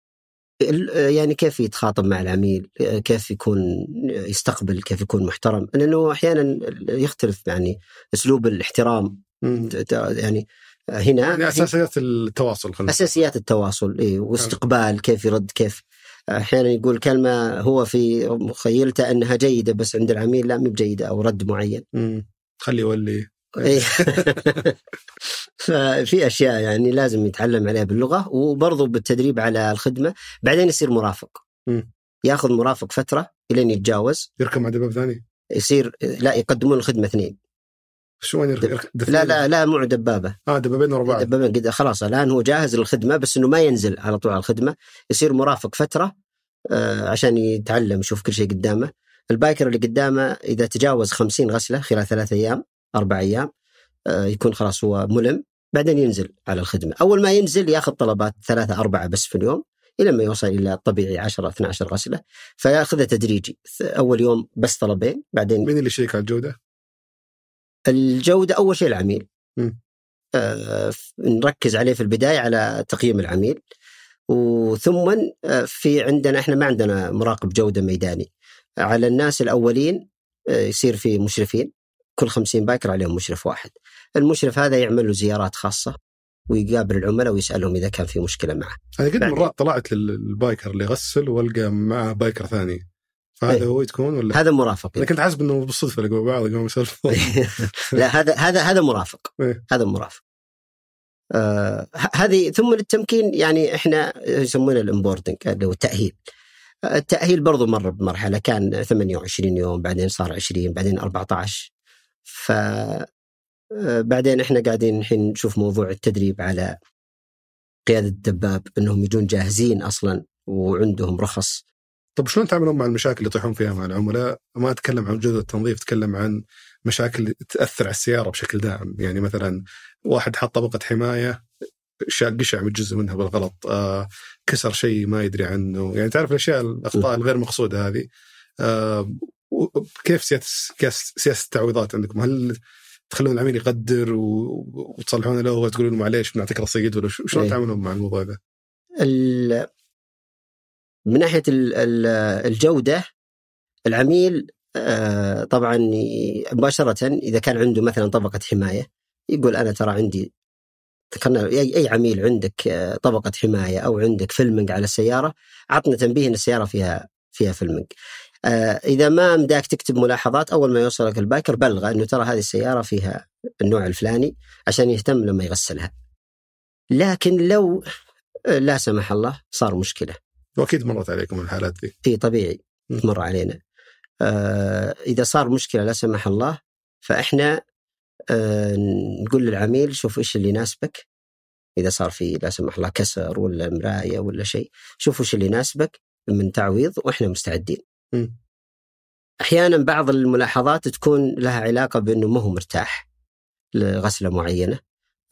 ال- يعني كيف يتخاطب مع العميل؟ كيف يكون يستقبل؟ كيف يكون محترم؟ لأنه أحيانا يختلف يعني أسلوب الاحترام. يعني هنا يعني أساسيات التواصل خلينا أساسيات التواصل إيه واستقبال كيف يرد كيف. أحيانا يقول كلمة هو في مخيلته أنها جيدة بس عند العميل لا مو بجيدة أو رد معين. مم. خلي يولي. [LAUGHS] ففي أشياء يعني لازم يتعلم عليها باللغة وبرضه بالتدريب على الخدمة. بعدين يصير مرافق. ياخذ مرافق فترة إلين يتجاوز. يركب مع دباب ثاني؟ يصير لا يقدمون الخدمة اثنين. شو وين؟ يركب- لا لا لا مو دبابة. آه دبابين ورا بعض. دبابين قد خلاص الآن هو جاهز للخدمة بس إنه ما ينزل على طول على الخدمة. يصير مرافق فترة آه، عشان يتعلم يشوف كل شيء قدامه. البايكر اللي قدامه إذا تجاوز 50 غسلة خلال ثلاث أيام أربع أيام آه، يكون خلاص هو ملم. بعدين ينزل على الخدمة. أول ما ينزل ياخذ طلبات ثلاثة أربعة بس في اليوم إلى ما يوصل إلى الطبيعي 10 12 غسلة. فياخذها تدريجي. أول يوم بس طلبين بعدين مين اللي يشيك على الجودة؟ الجودة أول شيء العميل. آه، نركز عليه في البداية على تقييم العميل. وثم آه، في عندنا إحنا ما عندنا مراقب جودة ميداني. على الناس الأولين آه، يصير في مشرفين. كل 50 biker عليهم مشرف واحد. المشرف هذا يعمل له زيارات خاصة ويقابل العملاء ويسألهم إذا كان في مشكلة معه. أنا قد. مرات طلعت لل biker اللي يغسل وألقى معه biker ثاني. فهذا إيه. هو تكون ولا؟ هذا مرافق. أنا كنت حاسب إنه بالصدفة لقوا بعض قاموا يسولفون. [LAUGHS] لا هذا هذا هذا مرافق. إيه. هذا مرافق. آه هذه ثم التمكين يعني إحنا يسمونه ال onboarding اللي هو التأهيل. آه، التأهيل برضو مر بمرحلة كان 28 يوم بعدين صار 20 بعدين 14 ف آه، بعدين إحنا قاعدين الحين نشوف موضوع التدريب على قيادة الدباب إنهم يجون جاهزين أصلا وعندهم رخص طب شلون تعاملون مع المشاكل اللي يطيحون فيها مع العملاء؟ ما أتكلم عن جوده التنظيف أتكلم عن مشاكل تأثر على السيارة بشكل دائم، يعني مثلا واحد حط طبقة حماية شا- قشع من جزء منها بالغلط، آه كسر شيء ما يدري عنه، يعني تعرف الأشياء الأخطاء الغير مقصودة هذه. آه كيف سياسة التعويضات عندكم؟ هل تخلون العميل يقدر وتصلحون له وتقولون له معليش بنعطيك رصيد ولا شو- شلون إيه. تعاملون مع الموضوع ذا؟ من ناحية ال- ال- الجودة العميل آه، طبعا مباشرة إذا كان عنده مثلا طبقة حماية يقول أنا ترى عندي ذكرنا اي أي عميل عندك آه، طبقة حماية أو عندك فيلمنج على السيارة عطنا تنبيه إن السيارة فيها فيها filming إذا ما مداك تكتب ملاحظات أول ما يوصلك ال biker بلغه أنه ترى هذه السيارة فيها النوع الفلاني عشان يهتم لما يغسلها لكن لو آه، لا سمح الله صار مشكلة وأكيد مرت عليكم الحالات ذي. إي طبيعي. تمر علينا آه إذا صار مشكلة لا سمح الله فإحنا آه نقول للعميل شوف إيش اللي يناسبك إذا صار في لا سمح الله كسر ولا مراية ولا شيء شوف إيش اللي يناسبك من تعويض وإحنا مستعدين. أحيانا بعض الملاحظات تكون لها علاقة بأنه ما هو مرتاح لغسلة معينة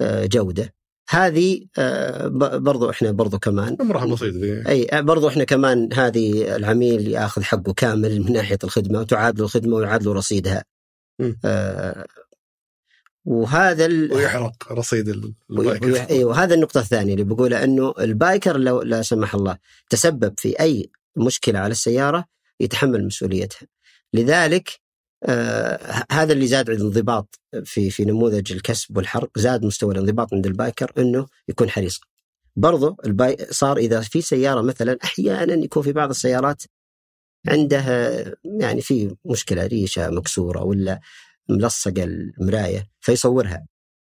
آه جودة هذه آه برضو إحنا برضو كمان امرها بسيط. أي برضو إحنا كمان هذه العميل يأخذ حقه كامل من ناحية الخدمة وتعاد له الخدمة ويعاد له رصيدها. آه وهذا ال... ويحرق رصيد وي- ال biker اي وهذا النقطة الثانية اللي بقولها إنه ال biker لو لا سمح الله تسبب في أي مشكلة على السيارة يتحمل مسؤوليتها. لذلك آه هذا اللي زاد الانضباط في في نموذج الكسب والحرق زاد مستوى الانضباط عند ال biker إنه يكون حريص. برضو الباي صار إذا في سيارة مثلا أحيانا يكون في بعض السيارات عندها يعني في مشكلة ريشة مكسورة ولا ملصقة المراية فيصورها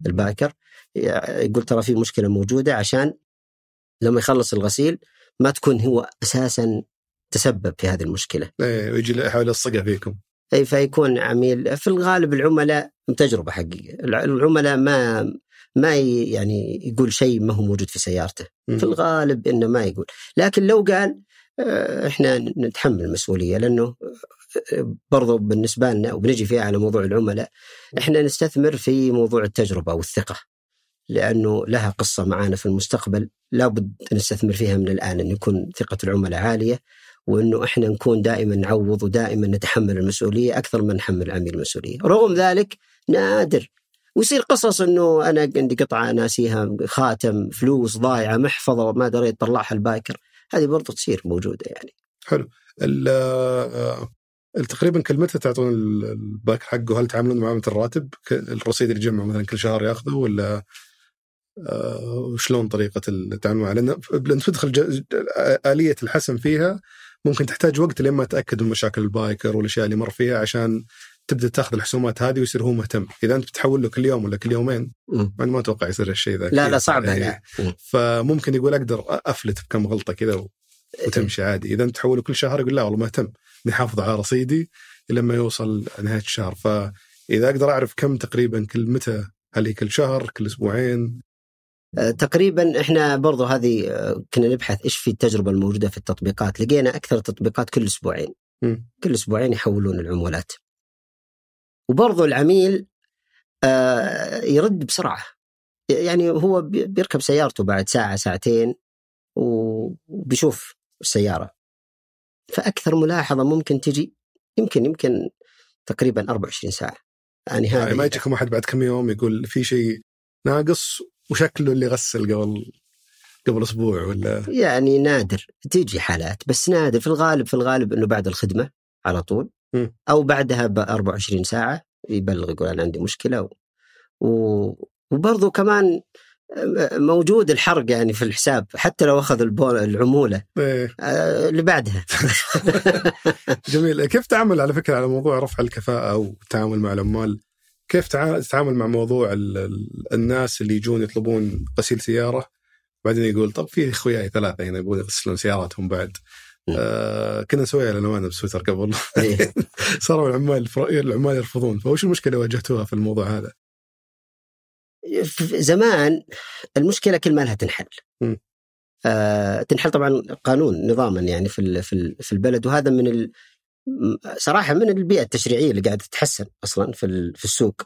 البايكر يقول ترى في مشكلة موجودة عشان لما يخلص الغسيل ما تكون هو أساسا تسبب في هذه المشكلة. إيه ويجي يحاول يلصقها فيكم. أي فيكون عميل. في الغالب العملاء تجربة حقيقه الع- العملاء ما ما يعني يقول شيء ما هو موجود في سيارته. م. في الغالب إنه ما يقول. لكن لو قال آه، إحنا نتحمل المسؤولية لأنه آه، برضو بالنسبة لنا وبنجي فيها على موضوع العملاء إحنا نستثمر في موضوع التجربة والثقة. لأنه لها قصة معانا في المستقبل. لابد نستثمر فيها من الآن إن يكون ثقة العملاء عالية. وإنه إحنا نكون دائما نعوض ودائما نتحمل المسؤولية أكثر من نحمل العميل المسؤولية، رغم ذلك نادر. ويصير قصص إنه أنا عندي قطعة ناسيها خاتم فلوس ضايعة محفظة ما دريت طلعها البايكر هذه برضو تصير موجودة يعني. آه، تقريبا كل متى تعطون ال- ال biker حقه؟ هل تعاملون معاه مثل الراتب الرصيد اللي يجمعه مثلا كل شهر ياخذه ولا آه، وشلون طريقة التعامل معه؟ لأن تدخل آلية الحسم فيها ممكن تحتاج وقت لين ما تأكد من مشاكل ال biker والأشياء اللي مر فيها عشان تبدأ تأخذ الحسومات هذه ويصير هو مهتم إذا أنت بتحول له كل يوم ولا كل يومين. أنا ما أتوقع يصير الشيء ذا لا. لا. لا مم. فممكن يقول أقدر أفلت بكم غلطة كذا وتمشي عادي إذا أنت تحوله كل شهر يقول لا والله مهتم نحافظ على رصيدي لما يوصل نهاية الشهر فإذا أقدر أعرف كم تقريبا كل متى هل هي كل شهر كل أسبوعين تقريبا إحنا برضو هذه آه، كنا نبحث إيش في التجربة الموجودة في التطبيقات. لقينا أكثر التطبيقات كل أسبوعين. مم. كل أسبوعين يحولون العمولات. وبرضو العميل آه، يرد بسرعة. يعني هو بي- بيركب سيارته بعد ساعة ساعتين وبيشوف السيارة. فأكثر ملاحظة ممكن تجي يمكن يمكن تقريبا 24 ساعة. يعني يعني ما يجيكم واحد بعد كم يوم يقول في شيء ناقص وشكله اللي غسل قبل قبل أسبوع ولا؟ يعني نادر تيجي حالات بس نادر. في الغالب في الغالب إنه بعد الخدمة على طول. مم. أو بعدها ب 24 ساعة يبلغ يقول أنا عندي مشكلة و... و... وبرضه كمان موجود الحرق يعني في الحساب حتى لو أخذ العمولة. إيه. آه، اللي بعدها. [LAUGHS] جميل. كيف تعامل على فكرة على موضوع رفع الكفاءة أو التعامل مع العمال كيف تع- تتعامل مع موضوع ال- ال- الناس اللي يجون يطلبون غسيل سيارة بعدين يقول طب في إخوياي ثلاثة هنا يبغون يغسلون سياراتهم بعد. آه كنا نسويها للامانه بسويتر قبل إيه. [LAUGHS] صاروا العمال العمال يرفضون فوش المشكلة اللي واجهتوها في الموضوع هذا؟ زمان المشكلة كل ما لها تنحل م. آه تنحل طبعا قانون نظاما يعني في في البلد وهذا من ال... صراحة من البيئة التشريعية اللي قاعدة تتحسن أصلا في في السوق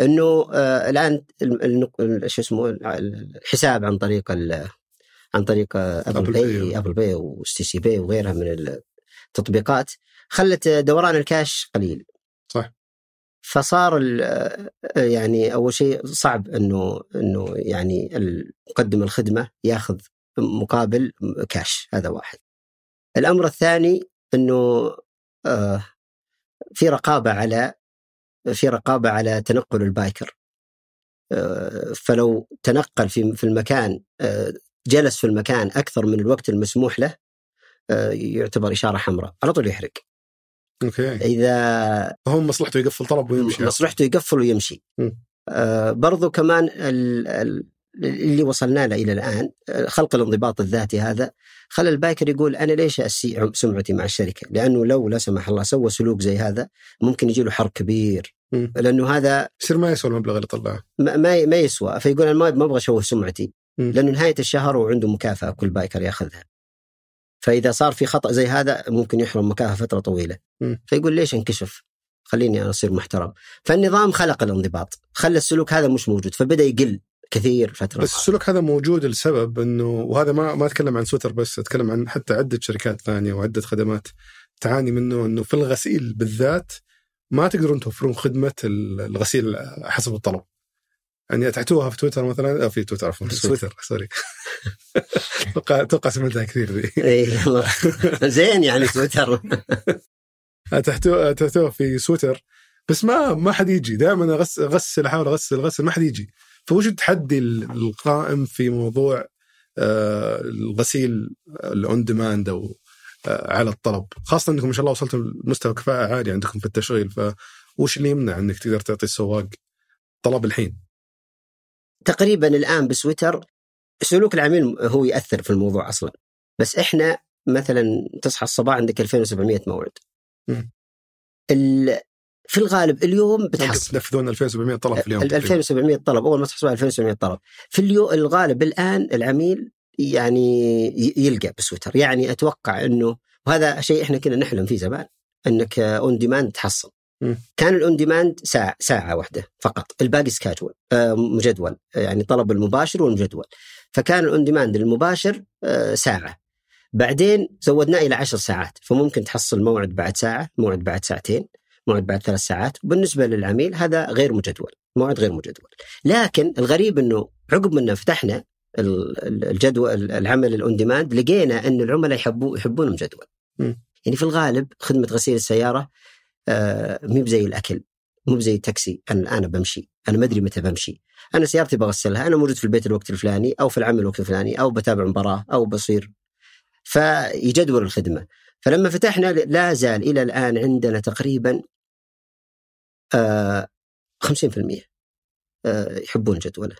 إنه آه الآن ال- ال- ال- شو اسمه ال- الحساب عن طريق عن طريق آه، Apple Pay. Apple Pay و STC Pay وغيرها من التطبيقات خلت دوران الكاش قليل صح. فصار ال- يعني أول شيء صعب إنه إنه يعني مقدم الخدمة ياخذ مقابل كاش هذا واحد. الأمر الثاني إنه آه، في رقابة على في رقابة على تنقل ال biker. آه، فلو تنقل في في المكان آه، جلس في المكان أكثر من الوقت المسموح له آه، يعتبر إشارة حمراء على طول يحرق. okay إذا فهم مصلحته يقفل طلب ويمشي مصلحته يقفل ويمشي. آه برضو كمان ال- ال- اللي وصلنا له إلى الآن آه، خلق الانضباط الذاتي هذا خلى ال biker يقول أنا ليش أسيء سمعتي مع الشركة؟ لأنه لو لا سمح الله سوى سلوك زي هذا ممكن يجي له حرق كبير. مم. لأنه هذا يصير ما يسوى المبلغ اللي طلعه ما ما ما يسوى. فيقول أنا ما ما أبغى اشوه سمعتي. مم. لأنه نهاية الشهر وعنده مكافأة كل بايكر يأخذها. فإذا صار في خطأ زي هذا ممكن يحرم مكافأة فترة طويلة. مم. فيقول ليش انكشف؟ خليني أنا أصير محترم. فالنظام خلق الانضباط. خلى السلوك هذا مش موجود. فبدأ يقل. كثير فترة بس السلوك هذا موجود لسبب إنه وهذا ما ما أتكلم عن سوتر بس أتكلم عن حتى عدة شركات ثانية وعدة خدمات تعاني منه إنه في الغسيل بالذات ما تقدرون توفرون خدمة ال- الغسيل حسب الطلب. يعني اتعتوها في تويتر مثلا آه، في تويتر عفوا في تويتر سوري. [LAUGHS] أتوقع أتوقع سمعتها كثير ذي. اي والله [LAUGHS] زين يعني تويتر اتعتوها في سويتر بس ما ما حد يجي. دائما أغسل أحاول أغسل أغسل ما حد يجي. فوش التحدي القائم في موضوع آه، الغسيل ال on demand أو آه، على الطلب. خاصة إنكم ما شاء الله وصلتوا لمستوى كفاءة عالي عندكم في التشغيل فوش اللي يمنع إنك تقدر تعطي السواق طلب الحين؟ تقريبا الآن بسويتر سلوك العميل هو يأثر في الموضوع أصلا. بس إحنا مثلا تصحى الصباح عندك 2700 موعد. في الغالب اليوم بتحصل. تنفذون 2700 طلب في اليوم. ال 2700 طلب أول ما تصحى 2700 طلب. في اليوم الغالب الآن العميل يعني يلقى بسويتر. يعني أتوقع إنه وهذا شيء إحنا كنا نحلم فيه زمان إنك on demand تحصل. مم. كان ال on demand ساعة ساعة واحدة فقط. الباقي schedule آه، مجدول. يعني طلب المباشر والمجدول. فكان ال on demand المباشر آه، ساعة. بعدين زودناه إلى عشر ساعات. فممكن تحصل موعد بعد ساعة موعد بعد ساعتين. موعد بعد ثلاث ساعات وبالنسبه للعميل هذا غير مجدول موعد غير مجدول. لكن الغريب إنه عقب ما فتحنا ال- ال- الجدول العمل ال on demand لقينا إن العملاء يحبوا يحبون المجدول. يعني في الغالب خدمة غسيل السيارة آه، مو بزي الأكل مو بزي التاكسي. أنا أنا بمشي أنا ما أدري متى بمشي. أنا سيارتي بغسلها أنا موجود في البيت الوقت الفلاني أو في العمل الوقت الفلاني أو بتابع مباراة أو بصير. فيجدول الخدمة. فلما فتحنا لا زال إلى الآن عندنا تقريبا آه 50% آه يحبون جدوله.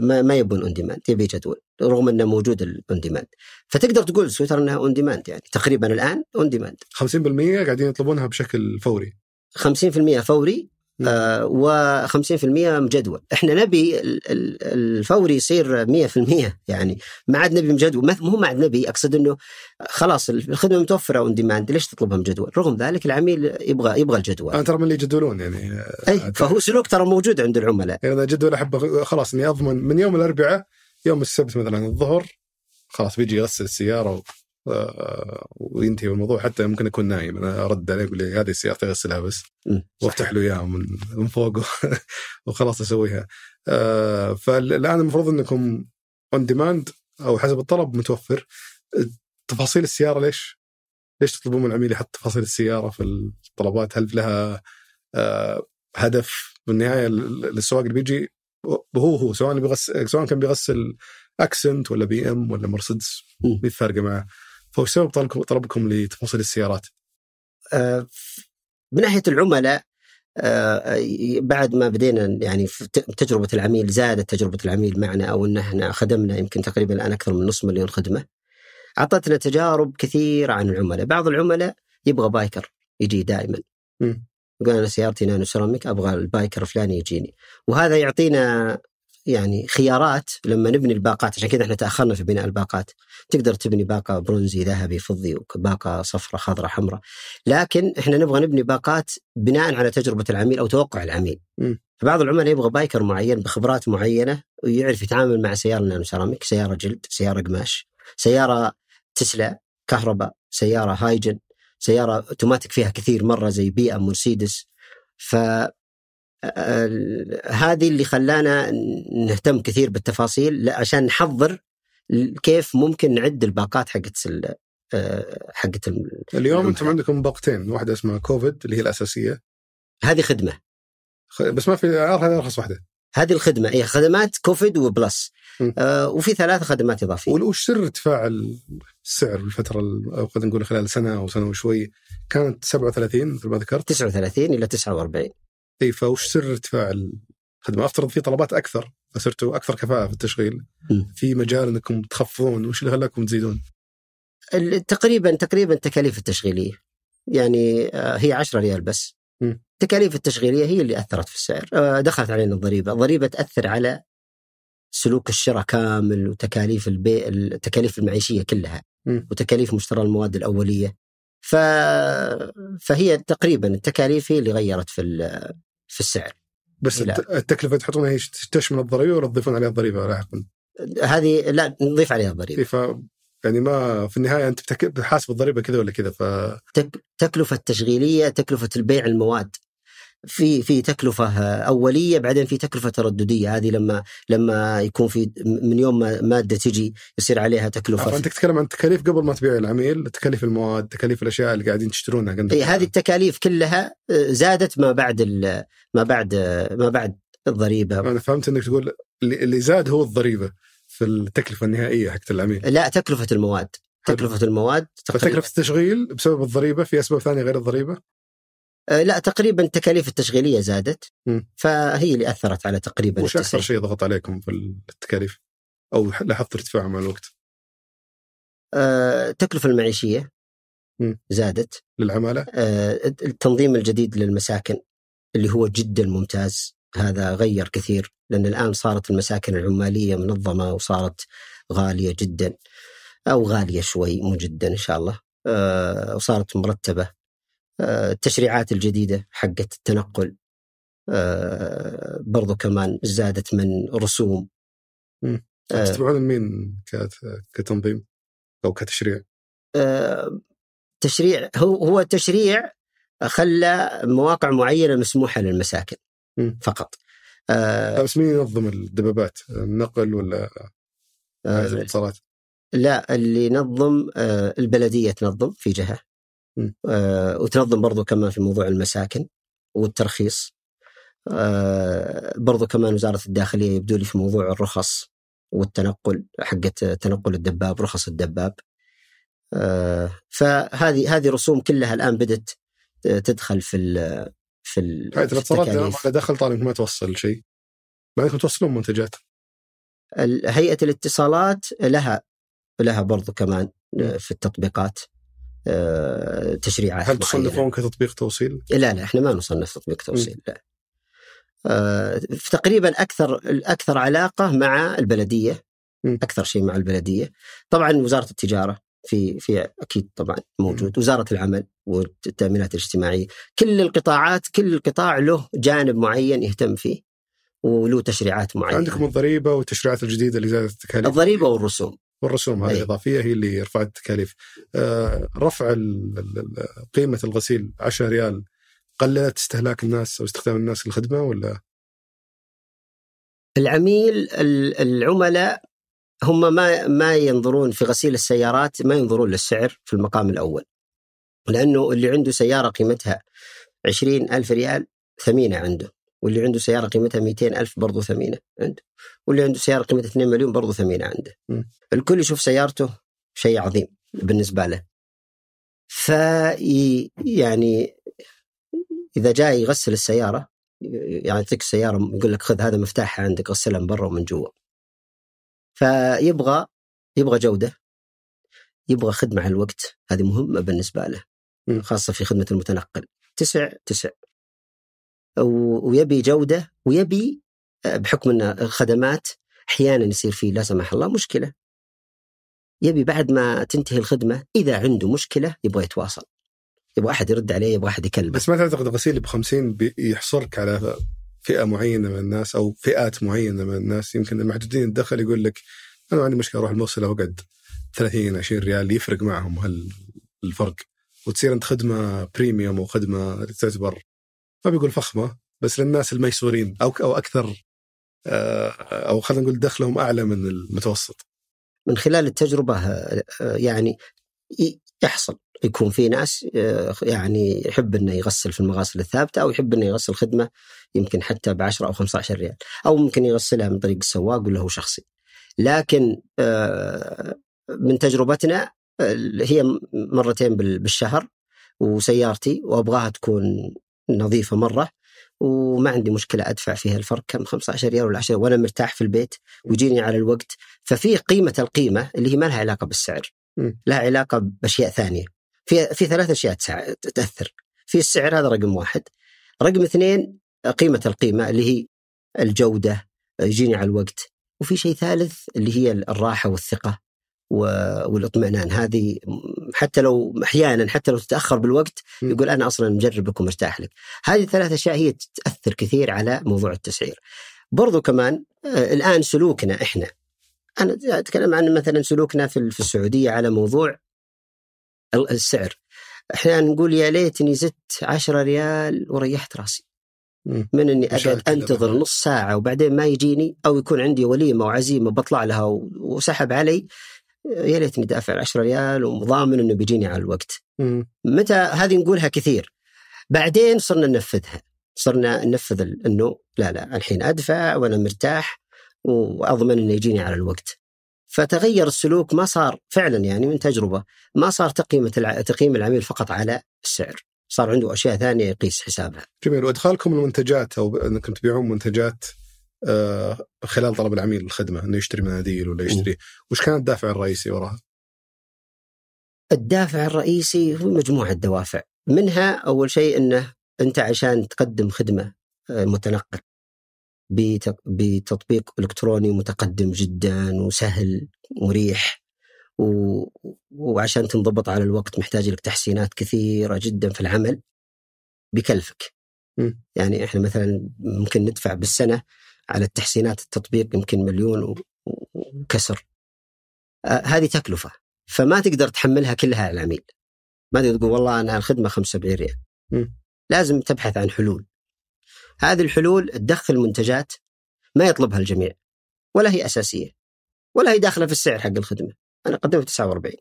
ما ما يبون on demand يبي جدول رغم إنه موجود ال on demand فتقدر تقول سويتر إنها on demand يعني تقريبا الآن on demand 50% قاعدين يطلبونها بشكل فوري 50% فوري. آه و50% مجدول. إحنا نبي ال- ال- الفوري يصير 100% يعني ما عاد نبي مجدول. مو ما عاد نبي أقصد إنه خلاص الخدمة متوفرة on demand ليش تطلبها مجدول؟ رغم ذلك العميل يبغى يبغى الجدول. أنا ترى من اللي يجدولون يعني. أي فهو سلوك ترى موجود عند العملاء. يعني أنا جدول احب خلاص إني أضمن من يوم الأربعاء يوم السبت مثلا الظهر خلاص بيجي يغسل السيارة وينتهي الموضوع حتى ممكن أكون نايم أنا أرد عليه أقول لي هذه سيارتي اغسلها بس. وأفتح له إياها من من فوق [LAUGHS] وخلاص أسويها آه، فالآن المفروض إنكم on demand أو حسب الطلب متوفر تفاصيل السيارة ليش؟ ليش تطلبون من العميل يحط تفاصيل السيارة في الطلبات؟ هل لها آه، هدف بالنهاية ال- السواق اللي بيجي هو هو سواء بيغسل سواء كان بيغسل أكسنت ولا بي إم ولا مرسيدس. مي فارقة معه فوش سبب طلبكم لتفاصيل السيارات؟ آه، من ناحية العملاء آه، بعد ما بدينا يعني في تجربة العميل زادت تجربة العميل معنا أو إن إحنا خدمنا يمكن تقريبا الآن أكثر من نص مليون خدمة أعطتنا تجارب كثيرة عن العملاء بعض العملاء يبغى biker يجي دائما. يقول أنا سيارتي nano ceramic أبغى ال biker الفلاني يجيني وهذا يعطينا يعني خيارات لما نبني الباقات عشان كذا إحنا تأخرنا في بناء الباقات. تقدر تبني باقة برونزي ذهبي فضي وباقه صفراء خضراء حمراء لكن إحنا نبغى نبني باقات بناء على تجربة العميل أو توقع العميل. فبعض العملاء يبغى biker معين بخبرات معينة ويعرف يتعامل مع سيارة nano ceramic سيارة جلد سيارة قماش سيارة تسلا كهرباء سيارة هايجن سيارة أوتوماتيك فيها كثير مرة زي بي إم مرسيدس. ف هذه اللي خلانا نهتم كثير بالتفاصيل عشان نحضر كيف ممكن نعد الباقات حقت آه، حقت ال- اليوم. أنتم عندكم باقتين واحدة اسمها كوفيد اللي هي الأساسية. هذه خدمة. بس ما في هذه أرخص واحدة. هذه الخدمة هي خدمات كوفيد و plus. م. آه وفي ثلاث خدمات إضافية. وش سر ارتفاع السعر الفترة ال- أو خلينا نقول خلال سنة أو سنة وشوي؟ كانت 37 مثل ما ذكرت؟ 39 إلى 49 اي فوش سر ارتفاع الخدمة؟ أفترض في طلبات أكثر فصرتوا أكثر كفاءة في التشغيل م. في مجال إنكم تخفضون وش اللي خلاكم تزيدون؟ تقريبا تقريبا التكاليف التشغيلية يعني آه، هي 10 ريال بس م. التكاليف التشغيلية هي اللي أثرت في السعر آه، دخلت علينا الضريبة الضريبة تأثر على سلوك الشراء كامل وتكاليف البيع التكاليف المعيشية كلها م. وتكاليف مشترى المواد الأولية ف... فهي تقريبا التكاليف هي اللي غيرت في ال- في السعر. بس التكلفة تحطونها هي تشمل الضريبة ولا تضيفون عليها الضريبة لاحقا؟ هذه لا نضيف عليها الضريبة. إي ف يعني ما في النهاية أنت بتحاسب الضريبة كذا ولا كذا ف تك... تكلفة تشغيلية تكلفة البيع المواد. في في تكلفة أولية بعدين في تكلفة ترددية. هذه لما لما يكون في من يوم ما مادة تجي يصير عليها تكلفة فانت تتكلم عن تكاليف قبل ما تبيع العميل تكاليف المواد تكاليف الأشياء اللي قاعدين تشترونها إيه هذه التكاليف كلها آه، زادت ما بعد. ما بعد آه، ما بعد الضريبة. أنا فهمت إنك تقول اللي زاد هو الضريبة في التكلفة النهائية حقت العميل. لا تكلفة المواد. حلو. تكلفة المواد تقريبا. فتكلفة التشغيل بسبب الضريبة في أسباب ثانية غير الضريبة؟ لا تقريبا التكاليف التشغيلية زادت. فهي اللي أثرت على تقريبا وش أكثر. شيء ضغط عليكم في التكاليف؟ أو لاحظت ارتفاع مع الوقت آه، التكلفة المعيشية مم. زادت للعمالة؟ آه، التنظيم الجديد للمساكن اللي هو جدا ممتاز هذا غير كثير لأن الآن صارت المساكن العمالية منظمة وصارت غالية جدا أو غالية شوي مو جدا إن شاء الله آه، وصارت مرتبة آه، التشريعات الجديدة حقت التنقل آه، برضو كمان زادت من رسوم. آه، تتبعون مين كت- كتنظيم أو كتشريع؟ آه، تشريع هو هو تشريع خلى مواقع معينة مسموحة للمساكن. فقط. آه بس مين ينظم الدبابات؟ النقل ولا آه الاتصالات؟ لا اللي ينظم آه البلدية تنظم في مم. آه وتنظم برضو كمان في موضوع المساكن والترخيص. آه برضو كمان وزارة الداخلية يبدو لي في موضوع الرخص والتنقل حقت تنقل الدباب رخص الدباب. آه فهذه هذه رسوم كلها الآن بدت تدخل في ال- في ال- الاتصالات. ما دخل طالب ما توصل شيء مع انكم توصلون منتجات هيئة الاتصالات لها لها برضو كمان. في التطبيقات تشريعات هل. تصنفون كتطبيق توصيل؟ لا لا إحنا ما نصنف تطبيق توصيل لا. آه، تقريبا أكثر الأكثر علاقة مع البلدية. أكثر شيء مع البلدية. طبعا وزارة التجارة في في أكيد طبعا موجود وزارة العمل والتأمينات الاجتماعية. كل القطاعات كل قطاع له جانب معين يهتم فيه وله تشريعات معينة. عندكم الضريبة والتشريعات الجديدة اللي زادت التكاليف الضريبة والرسوم. والرسوم هذه. الاضافيه هي اللي رفعت التكاليف. آه، رفع قيمة الغسيل 10 ريال قللت استهلاك الناس أو استخدام الناس للخدمة ولا العميل ال- العملاء هم ما ما ينظرون في غسيل السيارات ما ينظرون للسعر في المقام الأول لأنه اللي عنده سيارة قيمتها عشرين ألف ريال ثمينة عنده واللي عنده سيارة قيمتها 200 ألف برضو ثمينة عنده. واللي عنده سيارة قيمتها 2 مليون برضو ثمينة عنده. م. الكل يشوف سيارته شيء عظيم بالنسبة له. في يعني إذا جاء يغسل السيارة يعني يعطيك السيارة يقول لك خذ هذا مفتاحها عندك غسلها من برا ومن جوا. فيبغى يبغى جودة يبغى خدمة على الوقت هذه مهمة بالنسبة له م. خاصة في خدمة المتنقل. تسع تسع. ويبي جودة ويبي آه، بحكم أن الخدمات أحيانا يصير فيه لا سمح الله مشكلة. يبي بعد ما تنتهي الخدمة إذا عنده مشكلة يبغى يتواصل. يبغى أحد يرد عليه يبغى أحد يكلمه. بس ما تعتقد الغسيل ب 50 بيحصرك على فئة معينة من الناس أو فئات معينة من الناس؟ يمكن المحدودين الدخل يقول لك أنا عندي مشكلة أروح المغسلة وأقعد 30 20 ريال يفرق معهم هل الفرق. وتصير أنت خدمة بريميوم وخدمه تعتبر ما بيقول فخمة بس للناس الميسورين أو أو أكثر آه، أو خلينا نقول دخلهم أعلى من المتوسط من خلال التجربة آه، آه، يعني يحصل يكون في ناس يعني يحب إنه يغسل في المغاسل الثابتة أو يحب إنه يغسل خدمة يمكن حتى ب 10 أو 15 ريال أو ممكن يغسلها من طريق السواق ولا هو شخصي. لكن من تجربتنا هي مرتين بال- بالشهر وسيارتي وأبغاها تكون نظيفة مرة وما عندي مشكلة أدفع فيها الفرق كم 15 ريال ولا 10 وأنا مرتاح في البيت ويجيني على الوقت. ففي قيمة القيمة اللي هي ما لها علاقة بالسعر. لها علاقة بأشياء ثانية. في في ثلاث أشياء تأثر. في السعر هذا رقم واحد. رقم اثنين قيمة القيمة اللي هي الجودة يجيني على الوقت. وفي شيء ثالث اللي هي الراحة والثقة. والاطمئنان هذه حتى لو أحيانا حتى لو تتأخر بالوقت. يقول أنا أصلا مجربك ومرتاح لك هذه الثلاث أشياء هي تأثر كثير على موضوع التسعير برضو كمان آه، الآن سلوكنا إحنا أنا أتكلم عن مثلا سلوكنا في في السعودية على موضوع ال- السعر أحيانا نقول يا ليتني زدت 10 ريال وريحت راسي. من إني أقعد أنتظر. نص ساعة وبعدين ما يجيني أو يكون عندي وليمة وعزيمة بطلع لها وسحب علي يا ليتني دافع 10 ريال وضامن إنه بيجيني على الوقت. مم. متى هذه نقولها كثير. بعدين صرنا ننفذها. صرنا ننفذ إنه لا لا الحين أدفع وأنا مرتاح وأضمن إنه يجيني على الوقت. فتغير السلوك ما صار فعلا يعني من تجربة ما صار تقييم تقييم العميل فقط على السعر. صار عنده أشياء ثانية يقيس حسابها. جميل. وإدخالكم المنتجات أو إنكم تبيعون منتجات خلال طلب العميل الخدمة إنه يشتري مناديل ولا يشتري. وش كان الدافع الرئيسي وراها؟ الدافع الرئيسي هو مجموعة دوافع. منها أول شيء أنه أنت عشان تقدم خدمة آه، متنقل بت- بتطبيق إلكتروني متقدم جدا وسهل مريح. و... وعشان تنضبط على الوقت محتاج لك تحسينات كثيرة جدا في العمل بكلفك. م. يعني إحنا مثلا ممكن ندفع بالسنة على التحسينات التطبيق يمكن مليون وكسر. آه، هذه تكلفة. فما تقدر تحملها كلها على العميل. ما تقدر تقول والله أنا الخدمة 75 ريال. لازم تبحث عن حلول. هذه الحلول تدخل منتجات ما يطلبها الجميع. ولا هي أساسية. ولا هي داخلة في السعر حق الخدمة. أنا قدمت 49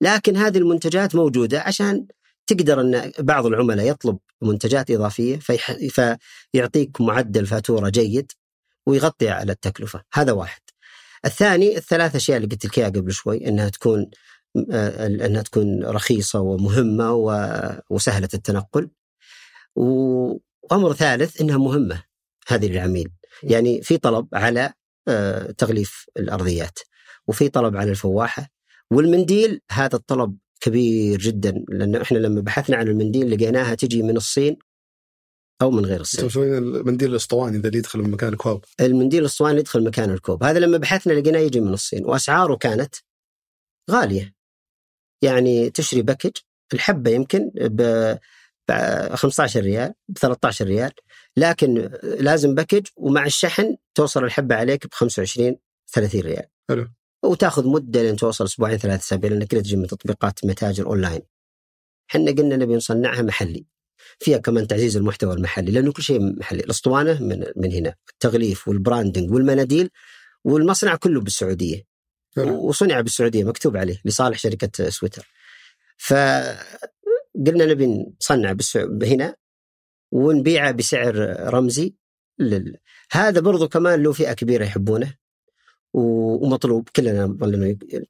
لكن هذه المنتجات موجودة عشان تقدر أن بعض العملاء يطلب منتجات إضافية فيح... فيعطيك معدل فاتورة جيد. ويغطي على التكلفة. هذا واحد. الثاني الثلاث أشياء اللي قلت لك إياها قبل شوي إنها تكون آه، إنها تكون رخيصة ومهمة و- وسهلة التنقل. و- وأمر ثالث إنها مهمة هذه للعميل. يعني في طلب على آه، تغليف الأرضيات وفي طلب على الفواحة. والمنديل هذا الطلب كبير جدا لأنه إحنا لما بحثنا عن المنديل لقيناها تجي من الصين. أو من غير الصين. مسوين المنديل الأسطواني ذا اللي يدخل من مكان الكواب. المنديل الأسطواني يدخل مكان الكوب، هذا لما بحثنا لقيناه يجي من الصين وأسعاره كانت غالية. يعني تشتري package الحبة يمكن ب 15 ريال ب 13 ريال لكن لازم package ومع الشحن توصل الحبة عليك ب 25 30 ريال. حلو. وتاخذ مدة لين توصل أسبوعين ثلاث أسابيع لأن كلها تجي من تطبيقات متاجر أونلاين. إحنا قلنا نبي نصنعها محلي. فيها كمان تعزيز المحتوى المحلي لأنه كل شيء محلي، الأسطوانة من من هنا، التغليف وال branding والمناديل والمصنع كله بالسعودية. حلو. وصنع بالسعودية مكتوب عليه لصالح شركة سويتر. فقلنا نبي نصنع هنا ونبيعه بسعر رمزي لل... هذا برضو كمان له فئة كبيرة يحبونه ومطلوب كلنا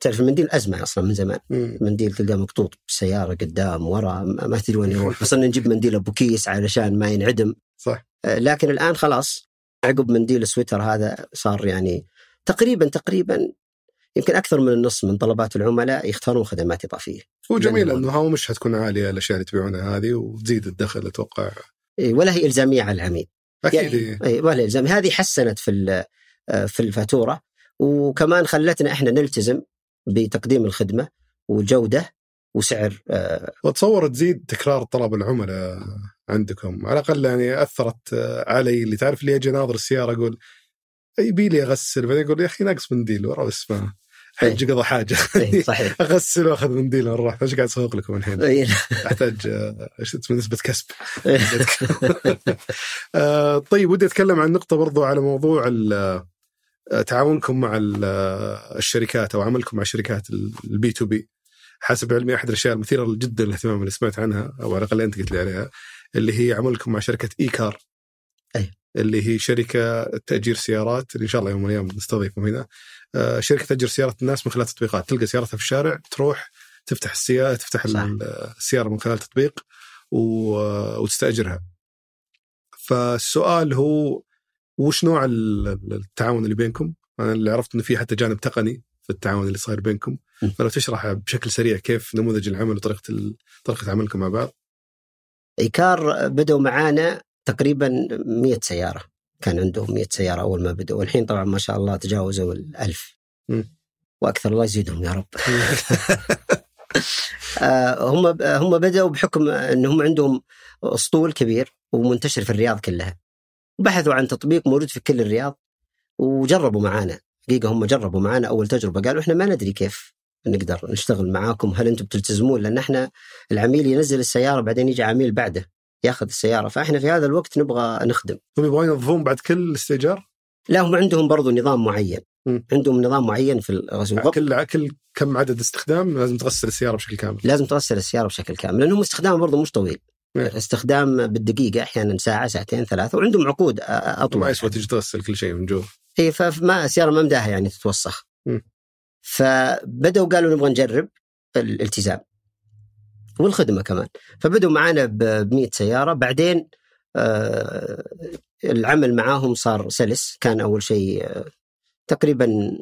تعرف المنديل أزمة أصلا من زمان مم. منديل تلقاه مقطوط بالسياره قدام ورا ما تدري وين يروح إن نجيب منديل أبو كيس علشان ما ينعدم صح. آه، لكن الآن خلاص عقب منديل السويتر هذا صار يعني تقريبا تقريبا يمكن أكثر من النص من طلبات العملاء يختارون خدمات إضافية هو جميل لأنه- انه هامش حتكون عالية الأشياء اللي تبيعونها هذه وتزيد الدخل أتوقع. إيه، ولا هي إلزامية على العميل أكيد يعني إيه. أي ولا الزام هذه حسنت في آه، في الفاتورة وكمان خلتنا إحنا نلتزم بتقديم الخدمة وجودة وسعر آه، واتصور تزيد تكرار طلب العملاء عندكم. على الأقل يعني أثرت علي اللي تعرف اللي أجي ناظر السيارة أقول يبي لي أغسل؟ بعدين يقول يا أخي ناقص منديل ورا بس ما حج قضى حاجة. [LAUGHS] إيه، صحيح. [LAUGHS] أغسل وأخذ منديل ونروح. إيش قاعد اسوق لكم الحين؟ إيه، أحتاج آه، نسبة كسب. إيه. [LAUGHS] آه، طيب ودي أتكلم عن نقطة برضو على موضوع ال- آه، تعاونكم مع ال- آه، الشركات أو عملكم مع شركات ال B2B حسب علمي أحد الأشياء المثيرة جدا للاهتمام اللي سمعت عنها أو على الأقل أنت قلت لي عليها اللي هي عملكم مع شركة إيكار إي. اللي هي شركة تأجير سيارات اللي إن شاء الله يوم من الأيام نستضيفهم هنا. آه، شركة تاجر سيارات الناس من خلال تطبيقات. تلقى سيارتها في الشارع تروح تفتح السيارة تفتح صح. ال- السيارة من خلال تطبيق و- وتستأجرها. فالسؤال هو وش نوع ال- ال- التعاون اللي بينكم؟ أنا اللي عرفت أنه في حتى جانب تقني في التعاون اللي صاير بينكم. فلو تشرح بشكل سريع كيف نموذج العمل وطريقة ال- طريقة عملكم مع بعض. إيكار بدوا معانا تقريبا 100 سيارة. كان عندهم 100 سيارة أول ما بدوا والحين طبعا ما شاء الله تجاوزوا الألف مم. وأكثر الله يزيدهم يا رب. [LAUGHS] آه، هم هم بدأوا بحكم إن هم عندهم أسطول كبير ومنتشر في الرياض كلها. بحثوا عن تطبيق موجود في كل الرياض وجربوا معانا. حقيقه هم جربوا معانا أول تجربة قالوا إحنا ما ندري كيف نقدر نشتغل معاكم هل أنتم بتلتزمون؟ لأن إحنا العميل ينزل السيارة بعدين يجي عميل بعده ياخذ السيارة فإحنا في هذا الوقت نبغى نخدم. هم يبغون ينظفون بعد كل استئجار؟ لا هم عندهم برضو نظام معين. مم. عندهم نظام معين في الغسول كل كل كم عدد استخدام لازم تغسل السيارة بشكل كامل. لازم تغسل السيارة بشكل كامل لأنهم استخدام برضه مش طويل. استخدام بالدقيقة أحيانا ساعة ساعتين ثلاثة وعندهم عقود أطول. ما يسوى تجي تغسل كل شيء من جوا. إي فما السيارة ما مداها يعني تتوسخ. مم. فبدأوا قالوا نبغى نجرب الالتزام والخدمة كمان. فبدوا معانا ب 100 سيارة. بعدين آه العمل معاهم صار سلس. كان أول شيء آه تقريبا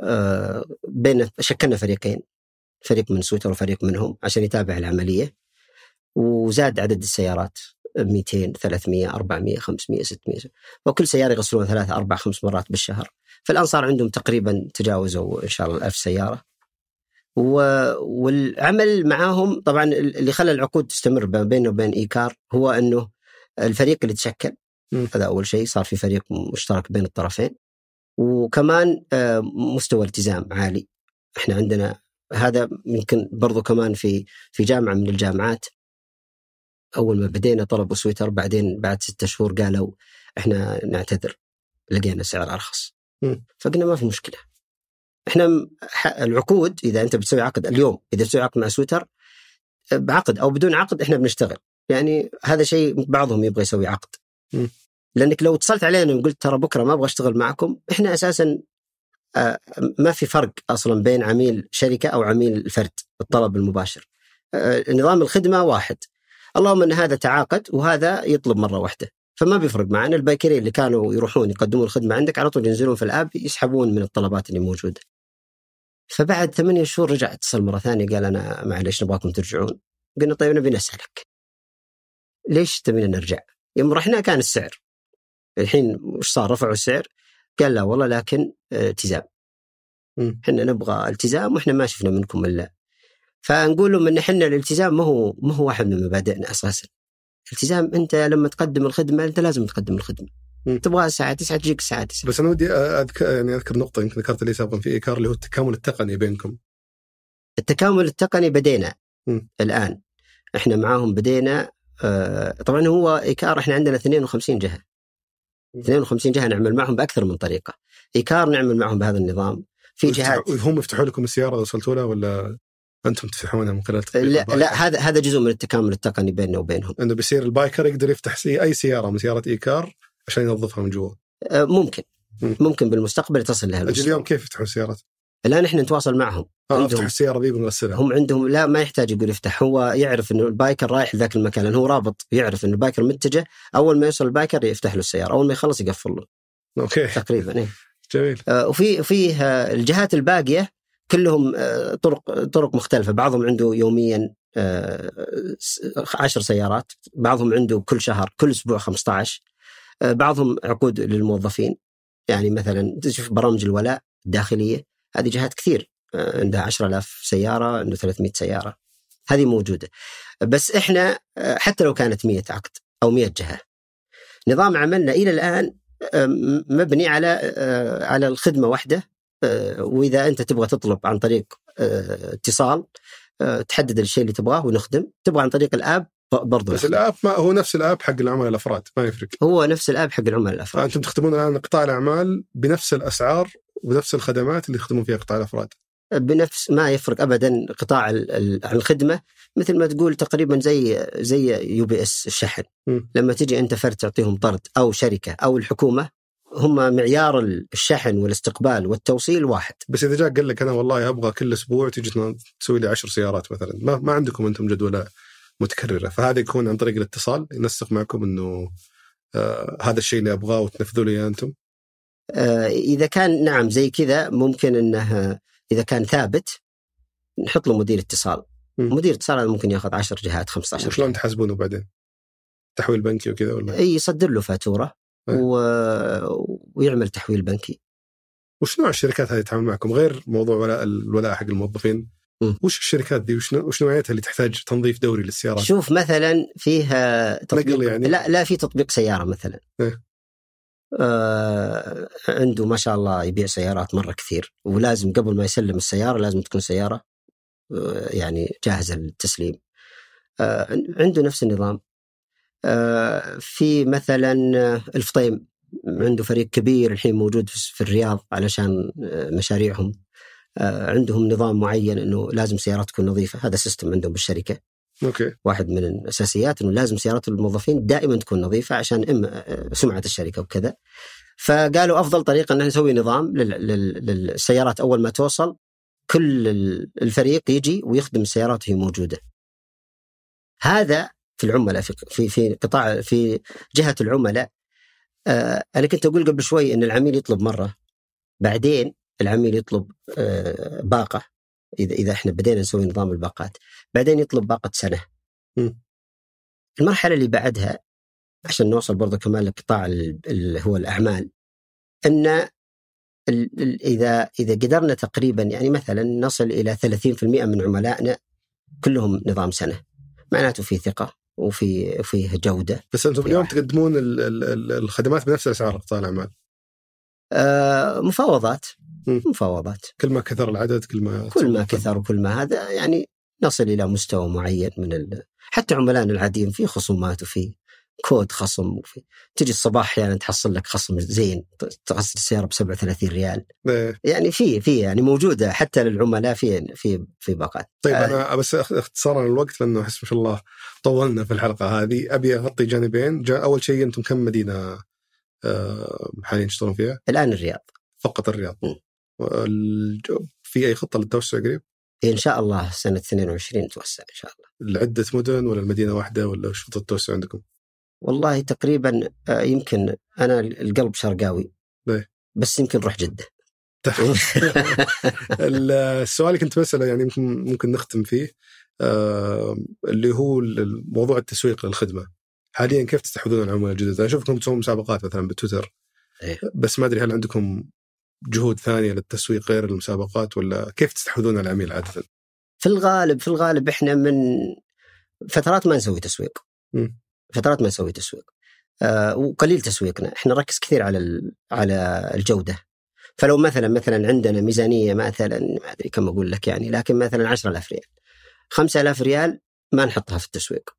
آه بين شكلنا فريقين. فريق من سويتر وفريق منهم عشان يتابع العملية. وزاد عدد السيارات 200 300 400 500 600 وكل سيارة يغسلون ثلاثة أربع خمس مرات بالشهر. فالآن صار عندهم تقريبا تجاوزوا إن شاء الله الألف سيارة. و... والعمل معاهم طبعا اللي خلى العقود تستمر بينه وبين إيكار هو أنه الفريق اللي تشكل. هذا أول شيء. صار في فريق مشترك بين الطرفين. وكمان آه، مستوى التزام عالي. إحنا عندنا هذا يمكن برضو كمان في في جامعة من الجامعات أول ما بدينا طلبوا سويتر بعدين بعد ستة شهور قالوا إحنا نعتذر لقينا سعر أرخص. فقلنا ما في مشكلة. إحنا العقود إذا أنت بتسوي عقد اليوم إذا بتسوي عقد مع سويتر بعقد أو بدون عقد إحنا بنشتغل. يعني هذا شيء بعضهم يبغى يسوي عقد. لأنك لو اتصلت علينا وقلت ترى بكرة ما أبغى أشتغل معكم إحنا أساسا آه، ما في فرق أصلا بين عميل شركة أو عميل فرد الطلب المباشر. آه، نظام الخدمة واحد. اللهم إن هذا تعاقد وهذا يطلب مرة واحدة فما بيفرق معنا البايكرين اللي كانوا يروحون يقدمون الخدمة عندك على طول ينزلون في الآب يسحبون من الطلبات اللي موجودة. فبعد ثمانية شهور رجع اتصل مرة ثانية قال أنا معلش نبغاكم ترجعون. قلنا طيب نبي نسألك. ليش تبينا نرجع؟ يوم رحنا كان السعر. الحين وش صار رفعوا السعر؟ قال لا والله لكن آه، التزام. إحنا نبغى التزام وإحنا ما شفنا منكم إلا فنقول لهم إن إحنا الالتزام ما هو ما هو واحد من مبادئنا أساسا. التزام أنت لما تقدم الخدمة أنت لازم تقدم الخدمة. تبغى الساعة 9 تجيك الساعة 9 بس أنا ودي أذكر يعني أذكر نقطة يمكن ذكرت لي سابقا في إيكار اللي هو التكامل التقني بينكم. التكامل التقني بدينا م. الآن إحنا معاهم بدينا آه طبعا هو إيكار إحنا عندنا 52 جهة 52 جهة نعمل معهم بأكثر من طريقة إيكار نعمل معهم بهذا النظام في جهات هم يفتحوا لكم السيارة اذا وصلتوا لها ولا أنتم تفتحونها من خلال لا, لا هذا هذا جزء من التكامل التقني بيننا وبينهم. إنه بيصير ال biker يقدر يفتح سي أي سيارة من سيارات إيكار عشان ينظفها من جوا. آه ممكن. ممكن بالمستقبل تصل لها أجل اليوم كيف يفتحوا السيارات؟ الآن إحنا نتواصل معهم. آه أفتح السيارة ذي بنغسلها هم عندهم لا ما يحتاج يقول يفتح. هو يعرف إنه ال biker رايح ذاك المكان. لأنه هو رابط يعرف انه ال biker متجه. أول ما يوصل ال biker يفتح له السيارة. أول ما يخلص يقفل له. okay. تقريبا إيه. جميل. آه وفي فيه آه الجهات الباقية كلهم آه طرق طرق مختلفة. بعضهم عنده يوميا آه عشر سيارات. بعضهم عنده كل شهر كل أسبوع 15 آه بعضهم عقود للموظفين. يعني مثلا تشوف برامج الولاء الداخلية هذه جهات كثير. عندها 10000 سيارة عنده 300 سيارة. هذه موجودة. بس إحنا حتى لو كانت 100 عقد أو 100 جهة نظام عملنا إلى الآن مبني على على الخدمة واحدة. وإذا أنت تبغى تطلب عن طريق اتصال تحدد الشيء اللي تبغاه ونخدم. تبغى عن طريق الآب برضو بس الآب ما هو نفس الآب حق العملاء الأفراد ما يفرق. هو نفس الآب حق العملاء الأفراد. فأنتم تخدمون الآن قطاع الأعمال بنفس الأسعار ونفس الخدمات اللي يخدمون فيها قطاع الأفراد. بنفس ما يفرق ابدا قطاع الخدمة. مثل ما تقول تقريبا زي زي يو بي إس الشحن. م. لما تجي أنت فرد تعطيهم طرد أو شركة أو الحكومة هم معيار الشحن والاستقبال والتوصيل واحد. بس إذا جاء قال لك أنا والله أبغى كل أسبوع تيجي تسوي لي 10 سيارات مثلا. ما, ما عندكم أنتم جدولة متكررة. فهذا يكون عن طريق الاتصال. ينسق معكم إنه آه هذا الشيء اللي أبغاه وتنفذوا لي أنتم. آه إذا كان نعم زي كذا ممكن إنه إذا كان ثابت نحط له مدير اتصال. م. مدير اتصال هذا ممكن ياخذ 10 جهات 15 شلون تحاسبونه بعدين؟ تحويل بنكي وكذا ولا؟ إي يصدر له فاتورة. و... ويعمل تحويل بنكي وش نوع الشركات هذه تتعامل معكم غير موضوع ولاء الولاء حق الموظفين؟ م. وش الشركات دي وش, وش نوعيتها اللي تحتاج تنظيف دوري للسيارات؟ شوف مثلا فيها تطبيق نقل يعني؟ لا لا في تطبيق سيارة مثلا إيه؟ آه عنده ما شاء الله يبيع سيارات مرة كثير ولازم قبل ما يسلم السيارة لازم تكون سيارة آه يعني جاهزة للتسليم آه عنده نفس النظام في مثلا الفطيم عنده فريق كبير الحين موجود في الرياض علشان مشاريعهم. آه عندهم نظام معين إنه لازم سيارات تكون نظيفة. هذا سيستم عندهم بالشركة. أوكي. واحد من الأساسيات إنه لازم سيارات الموظفين دائما تكون نظيفة عشان إما سمعة الشركة وكذا. فقالوا أفضل طريقة إن نسوي نظام للسيارات أول ما توصل كل الفريق يجي ويخدم السيارات وهي موجودة. هذا في العملاء في في في قطاع في جهة العملاء آه أنا كنت أقول قبل شوي إن العميل يطلب مرة بعدين العميل يطلب آه باقة إذا إذا إحنا بدينا نسوي نظام الباقات بعدين يطلب باقة سنة. المرحلة اللي بعدها عشان نوصل برضه كمان لقطاع اللي هو الأعمال إن إذا إذا قدرنا تقريبا يعني مثلا نصل إلى 30% من عملائنا كلهم نظام سنة معناته في ثقة وفي فيه جودة. بس أنتم اليوم تقدمون الخدمات بنفس الأسعار قطاع الأعمال. آه مفاوضات. مفاوضات. كل ما كثر العدد كل ما كل ما كثر وكل ما هذا يعني نصل إلى مستوى معين من ال... حتى عملائنا العاديين في خصومات وفي كود خصم وفي تجي الصباح أحيانا يعني تحصل لك خصم زين تغسل السيارة ب 37 ريال إيه. يعني في في يعني موجودة حتى للعملاء في في في باقات طيب آه أنا بس اختصارا الوقت لأنه احس ما شاء الله طولنا في الحلقة هذه أبي أغطي جانبين جا أول شيء أنتم كم مدينة آه حاليا تشتغلون فيها؟ الآن الرياض فقط الرياض م. في أي خطة للتوسع قريب؟ إن شاء الله سنة 22 نتوسع إن شاء الله لعدة مدن ولا المدينة واحدة ولا وش خطة التوسع عندكم؟ والله تقريبا آه، يمكن أنا القلب شرقاوي ليه؟ بس يمكن نروح جدة [LAUGHS] السؤال اللي كنت بسأله يعني ممكن ممكن نختم فيه آه اللي هو موضوع التسويق للخدمة حاليا كيف تستحوذون على العملاء الجدد؟ أنا أشوفكم تسوون مسابقات مثلا بتويتر إيه. بس ما أدري هل عندكم جهود ثانية للتسويق غير المسابقات ولا كيف تستحوذون على العميل عادة؟ في الغالب في الغالب إحنا من فترات ما نسوي تسويق م. فترات ما نسوي تسويق. آه وقليل تسويقنا. إحنا نركز كثير على على الجودة. فلو مثلا مثلا عندنا ميزانية مثلا ما أدري كم أقول لك يعني لكن مثلا 10000 ريال. 5000 ريال ما نحطها في التسويق.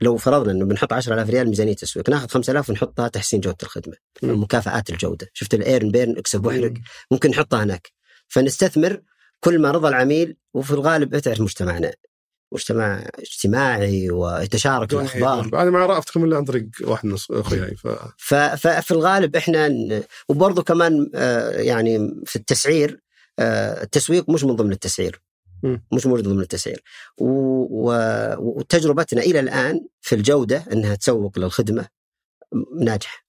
لو فرضنا إنه بنحط 10000 ريال ميزانية تسويق ناخذ 5000 ونحطها تحسين جودة الخدمة. مم. مكافآت الجودة. شفت ال earn burn اكسب واحرق ممكن نحطها هناك. فنستثمر كل ما رضى العميل وفي الغالب تعرف مجتمعنا. مجتمع اجتماعي ويتشارك الأخبار أنا ما عرفتكم إلا عن طريق واحد من اخوياي ف... ف... ففي الغالب إحنا وبرضه كمان آه، يعني في التسعير آه، التسويق مش من ضمن التسعير مم. مش موجود ضمن التسعير و... و... وتجربتنا إلى الآن في الجودة إنها تسوق للخدمة ناجحة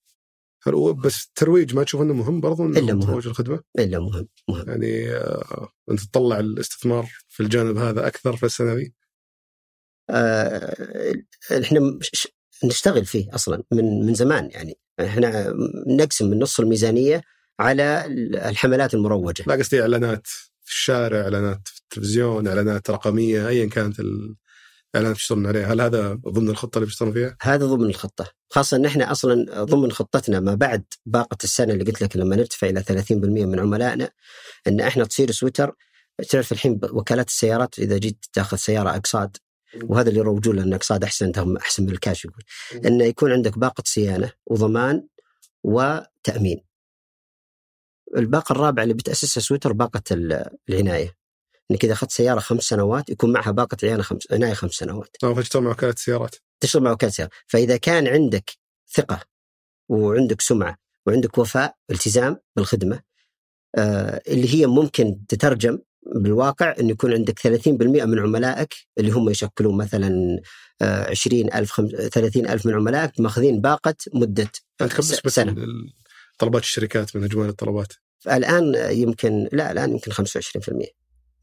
بس الترويج ما تشوف إنه مهم برضو إنه إلا مهم. ترويج الخدمة؟ إلا مهم مهم يعني آه، أنت تطلع الاستثمار في الجانب هذا أكثر في؟ آه، إحنا مش- ش- نشتغل فيه أصلا من من زمان يعني. إحنا نقسم من نص الميزانية على الحملات المروجة. لا قصدي إعلانات في الشارع، إعلانات في التلفزيون، إعلانات رقمية ايا كانت الإعلانات تشتغلون عليها، هل هذا ضمن الخطة اللي بتشتغلون فيها؟ هذا ضمن الخطة. خاصة إن إحنا أصلا ضمن خطتنا ما بعد باقة السنة اللي قلت لك لما نرتفع إلى 30% من عملائنا إن إحنا تصير سويتر تعرف الحين وكالات السيارات إذا جيت تاخذ سيارة أقساط وهذا اللي يروجون له ان اقساط أحسن أحسن من الكاش يقول إنه يكون عندك باقة صيانة وضمان وتأمين. الباقة الرابعة اللي بتأسسها سويتر باقة ال- العناية. إنك إذا أخذت سيارة خمس سنوات يكون معها باقة عنايه خمس عناية خمس سنوات. أو تشتغل مع وكالة السيارات. تشتغل مع وكالة سيارة فإذا كان عندك ثقة وعندك سمعة وعندك وفاء التزام بالخدمة آه اللي هي ممكن تترجم بالواقع أن يكون عندك 30% من عملائك اللي هم يشكلون مثلا آه 20 ألف خم... 30 ألف من عملائك ماخذين باقة مدة بس سنة طلبات الشركات من اجمالي الطلبات. الآن يمكن لا الآن يمكن 25%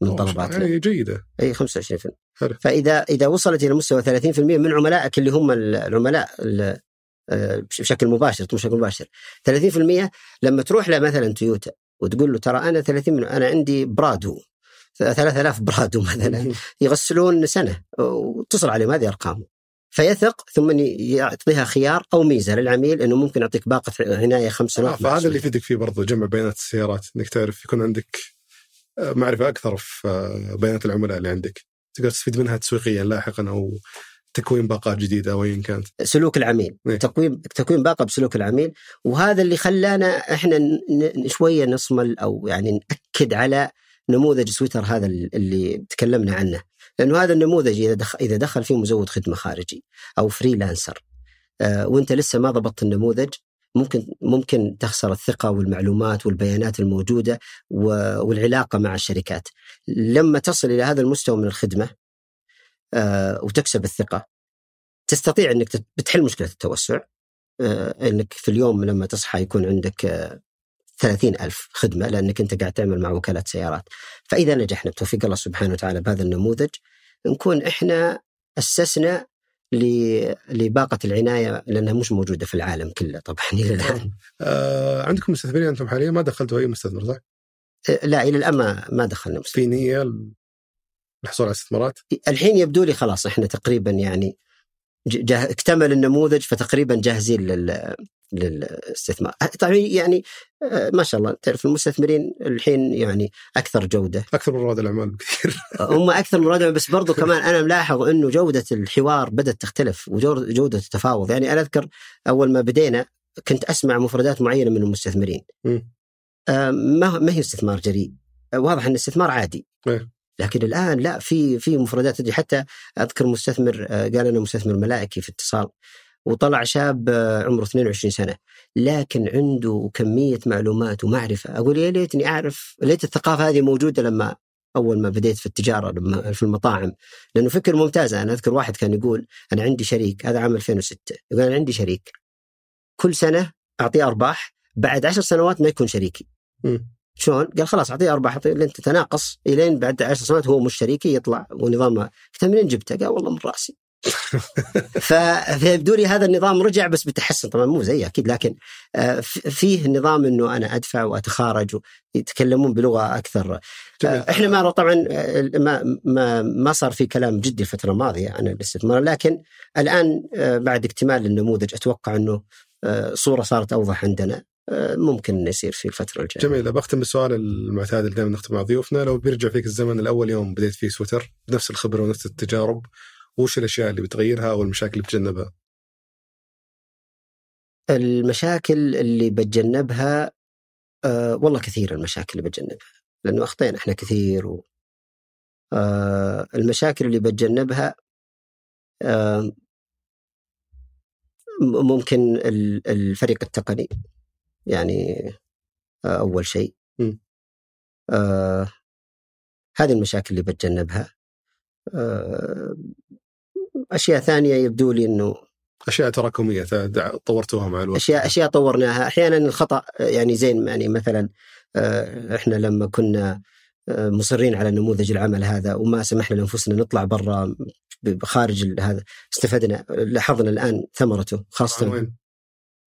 من أوه، طلباتنا يعني جيدة. اي 25% حلو. فإذا إذا وصلت إلى مستوى 30% من عملائك اللي هم العملاء ال- آه، بشكل مباشر بشكل مباشر 30% لما تروح لمثلا تويوتا وتقول له ترى أنا 30 من أنا عندي برادو 3000 برادو مثلا يغسلون سنة وتصل عليهم هذه ارقامهم فيثق ثم يعطيها خيار أو ميزة للعميل إنه ممكن يعطيك باقة عنايه خمس آه، سنوات فهذا اللي يفيدك فيه برضو جمع بيانات السيارات إنك تعرف يكون عندك آه، معرفة أكثر في آه، بيانات العملاء اللي عندك. تقدر تستفيد منها تسويقيا لاحقا أو تكوين باقات جديدة أو ايا كانت. سلوك العميل. إيه. تقويم تكوين باقة بسلوك العميل. وهذا اللي خلانا إحنا شوية نصمل أو يعني نأكد على نموذج سويتر هذا اللي تكلمنا عنه. لأنه هذا النموذج إذا دخل إذا دخل فيه مزود خدمة خارجي أو freelancer آه، وأنت لسه ما ضبطت النموذج ممكن ممكن تخسر الثقة والمعلومات والبيانات الموجودة والعلاقة مع الشركات. لما تصل إلى هذا المستوى من الخدمة آه، وتكسب الثقة تستطيع إنك بتحل مشكلة التوسع. آه، إنك في اليوم لما تصحى يكون عندك 30 ألف خدمة لأنك أنت قاعد تعمل مع وكالة سيارات فإذا نجحنا بتوفيق الله سبحانه وتعالى بهذا النموذج نكون إحنا أسسنا لباقة العناية لأنها مش موجودة في العالم كله طبعا إلى الآن آه عندكم مستثمرين أنتم حاليا ما دخلتوا أي مستثمر صح؟ آه، لا إلى الآن ما- دخلنا مستثمر. في نية للحصول على استثمارات؟ الحين يبدو لي خلاص إحنا تقريبا يعني جه... اكتمل النموذج فتقريبا جاهزين لل... للاستثمار. طبعا يعني آه، ما شاء الله تعرف المستثمرين الحين يعني أكثر جودة. أكثر من رواد الأعمال بكثير. هم أكثر مرادة بس برضو كمان أنا ملاحظ إنه جودة الحوار بدأت تختلف وجوده التفاوض. يعني أنا أذكر أول ما بدينا كنت أسمع مفردات معينة من المستثمرين. ما ما هي استثمار جريء. واضح إن الاستثمار عادي. إيه. لكن الآن لا في في مفردات حتى أذكر مستثمر قال أنا مستثمر ملائكي في اتصال. وطلع شاب آه، عمره 22 سنة. لكن عنده كمية معلومات ومعرفة. أقول يا ليتني أعرف ليت الثقافة هذه موجودة لما أول ما بديت في التجارة لما في المطاعم. لأنه فكره ممتازه أنا أذكر واحد كان يقول أنا عندي شريك هذا عام 2006 يقول أنا عندي شريك. كل سنة أعطيه أرباح بعد عشر سنوات ما يكون شريكي. م. شلون؟ قال خلاص أعطيه أرباح لين تتناقص. إلين بعد عشر سنوات هو مش شريكي يطلع ونظام قلت منين جبته؟ قال والله من رأسي. فيبدو لي هذا النظام رجع بس بتحسن. طبعا مو زي أكيد لكن آه، فيه نظام إنه أنا أدفع وأتخارج ويتكلمون بلغة أكثر. آه، إحنا ما طبعا آه، ما ما ما صار في كلام جدي الفترة الماضية عن الاستثمار لكن الآن بعد اكتمال النموذج أتوقع إنه صورة صارت أوضح عندنا. ممكن يصير في الفترة الجاية. جميل. بختم بالسؤال المعتاد اللي دائما نختم مع ضيوفنا. لو بيرجع فيك الزمن الأول يوم بديت فيه سويتر بنفس الخبرة ونفس التجارب وش الأشياء اللي بتغيرها أو المشاكل اللي بتجنبها؟ المشاكل اللي بتجنبها آه والله كثير المشاكل اللي بتجنبها لأنه اخطينا إحنا كثير و آه المشاكل اللي بتجنبها آه ممكن الفريق التقني يعني آه أول شيء آه هذه المشاكل اللي بتجنبها آه أشياء ثانية يبدو لي إنه أشياء تراكمية طورتوها مع الوقت. اشياء أشياء طورناها. أحيانا الخطأ يعني زين يعني مثلا آه، إحنا لما كنا آه، مصرين على نموذج العمل هذا وما سمحنا لأنفسنا نطلع برا بخارج هذا استفدنا لاحظنا الآن ثمرته خاصه؟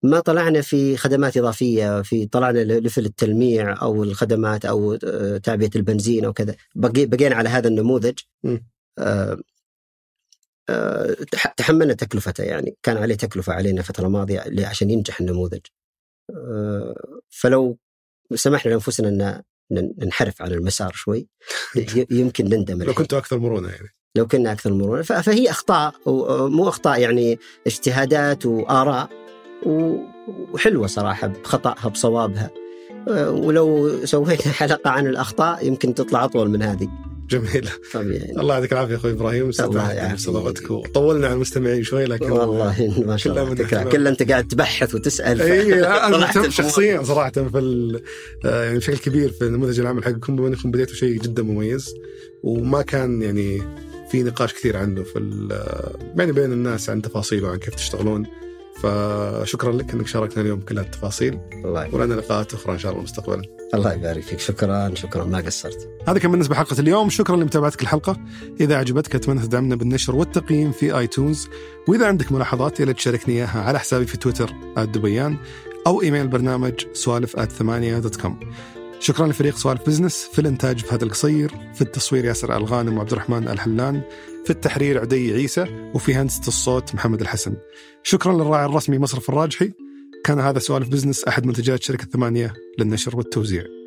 ما طلعنا في خدمات إضافية في طلعنا لفل التلميع أو الخدمات أو آه، تعبئة البنزين أو كذا. بقينا على هذا النموذج. آه، تحملنا تكلفته يعني. كان عليه تكلفة علينا الفترة الماضية عشان ينجح النموذج. آه، فلو سمحنا لأنفسنا أن ننحرف على المسار شوي. [LAUGHS] يمكن نندم لو كنتوا أكثر مرونة يعني. لو كنا أكثر مرونة. فهي أخطاء مو أخطاء يعني اجتهادات وآراء وحلوة صراحة بخطأها بصوابها. آه، ولو سوينا حلقة عن الأخطاء يمكن تطلع أطول من هذه. جميل طبيعي. الله يعطيك العافية أخوي إبراهيم. استمتعت بصداقتك وطولنا على المستمعين شوي لكن والله ما شاء الله كل أنت قاعد تبحث وتسأل إي مهتم شخصيا صراحة في آه، يعني بشكل كبير في نموذج العمل حقكم. بما أنكم بديتوا شيء جدا مميز وما كان يعني في نقاش كثير عنه في آه، يعني بين الناس عن تفاصيله وعن كيف تشتغلون. فشكرا لك إنك شاركتنا اليوم كل هالتفاصيل. الله ولنا لقاءات أخرى إن شاء الله مستقبلا. الله يبارك فيك. شكرا. شكرا. ما قصرت. هذا كان بالنسبة لحلقة اليوم. شكرا لمتابعتك الحلقة. إذا عجبتك أتمنى تدعمنا بالنشر والتقييم في اي تونز وإذا عندك ملاحظات يا تشاركني إياها على حسابي في تويتر @دبيان أو إيميل البرنامج سوالف dot com شكرا لفريق سوالف business في الإنتاج في هذا القصير في التصوير ياسر ألغانم وعبد الرحمن الحلان. في التحرير عدي عيسى وفي هندسة الصوت محمد الحسن. شكرا للراعي الرسمي مصرف الراجحي. كان هذا سوالف business أحد منتجات شركة ثمانية للنشر والتوزيع.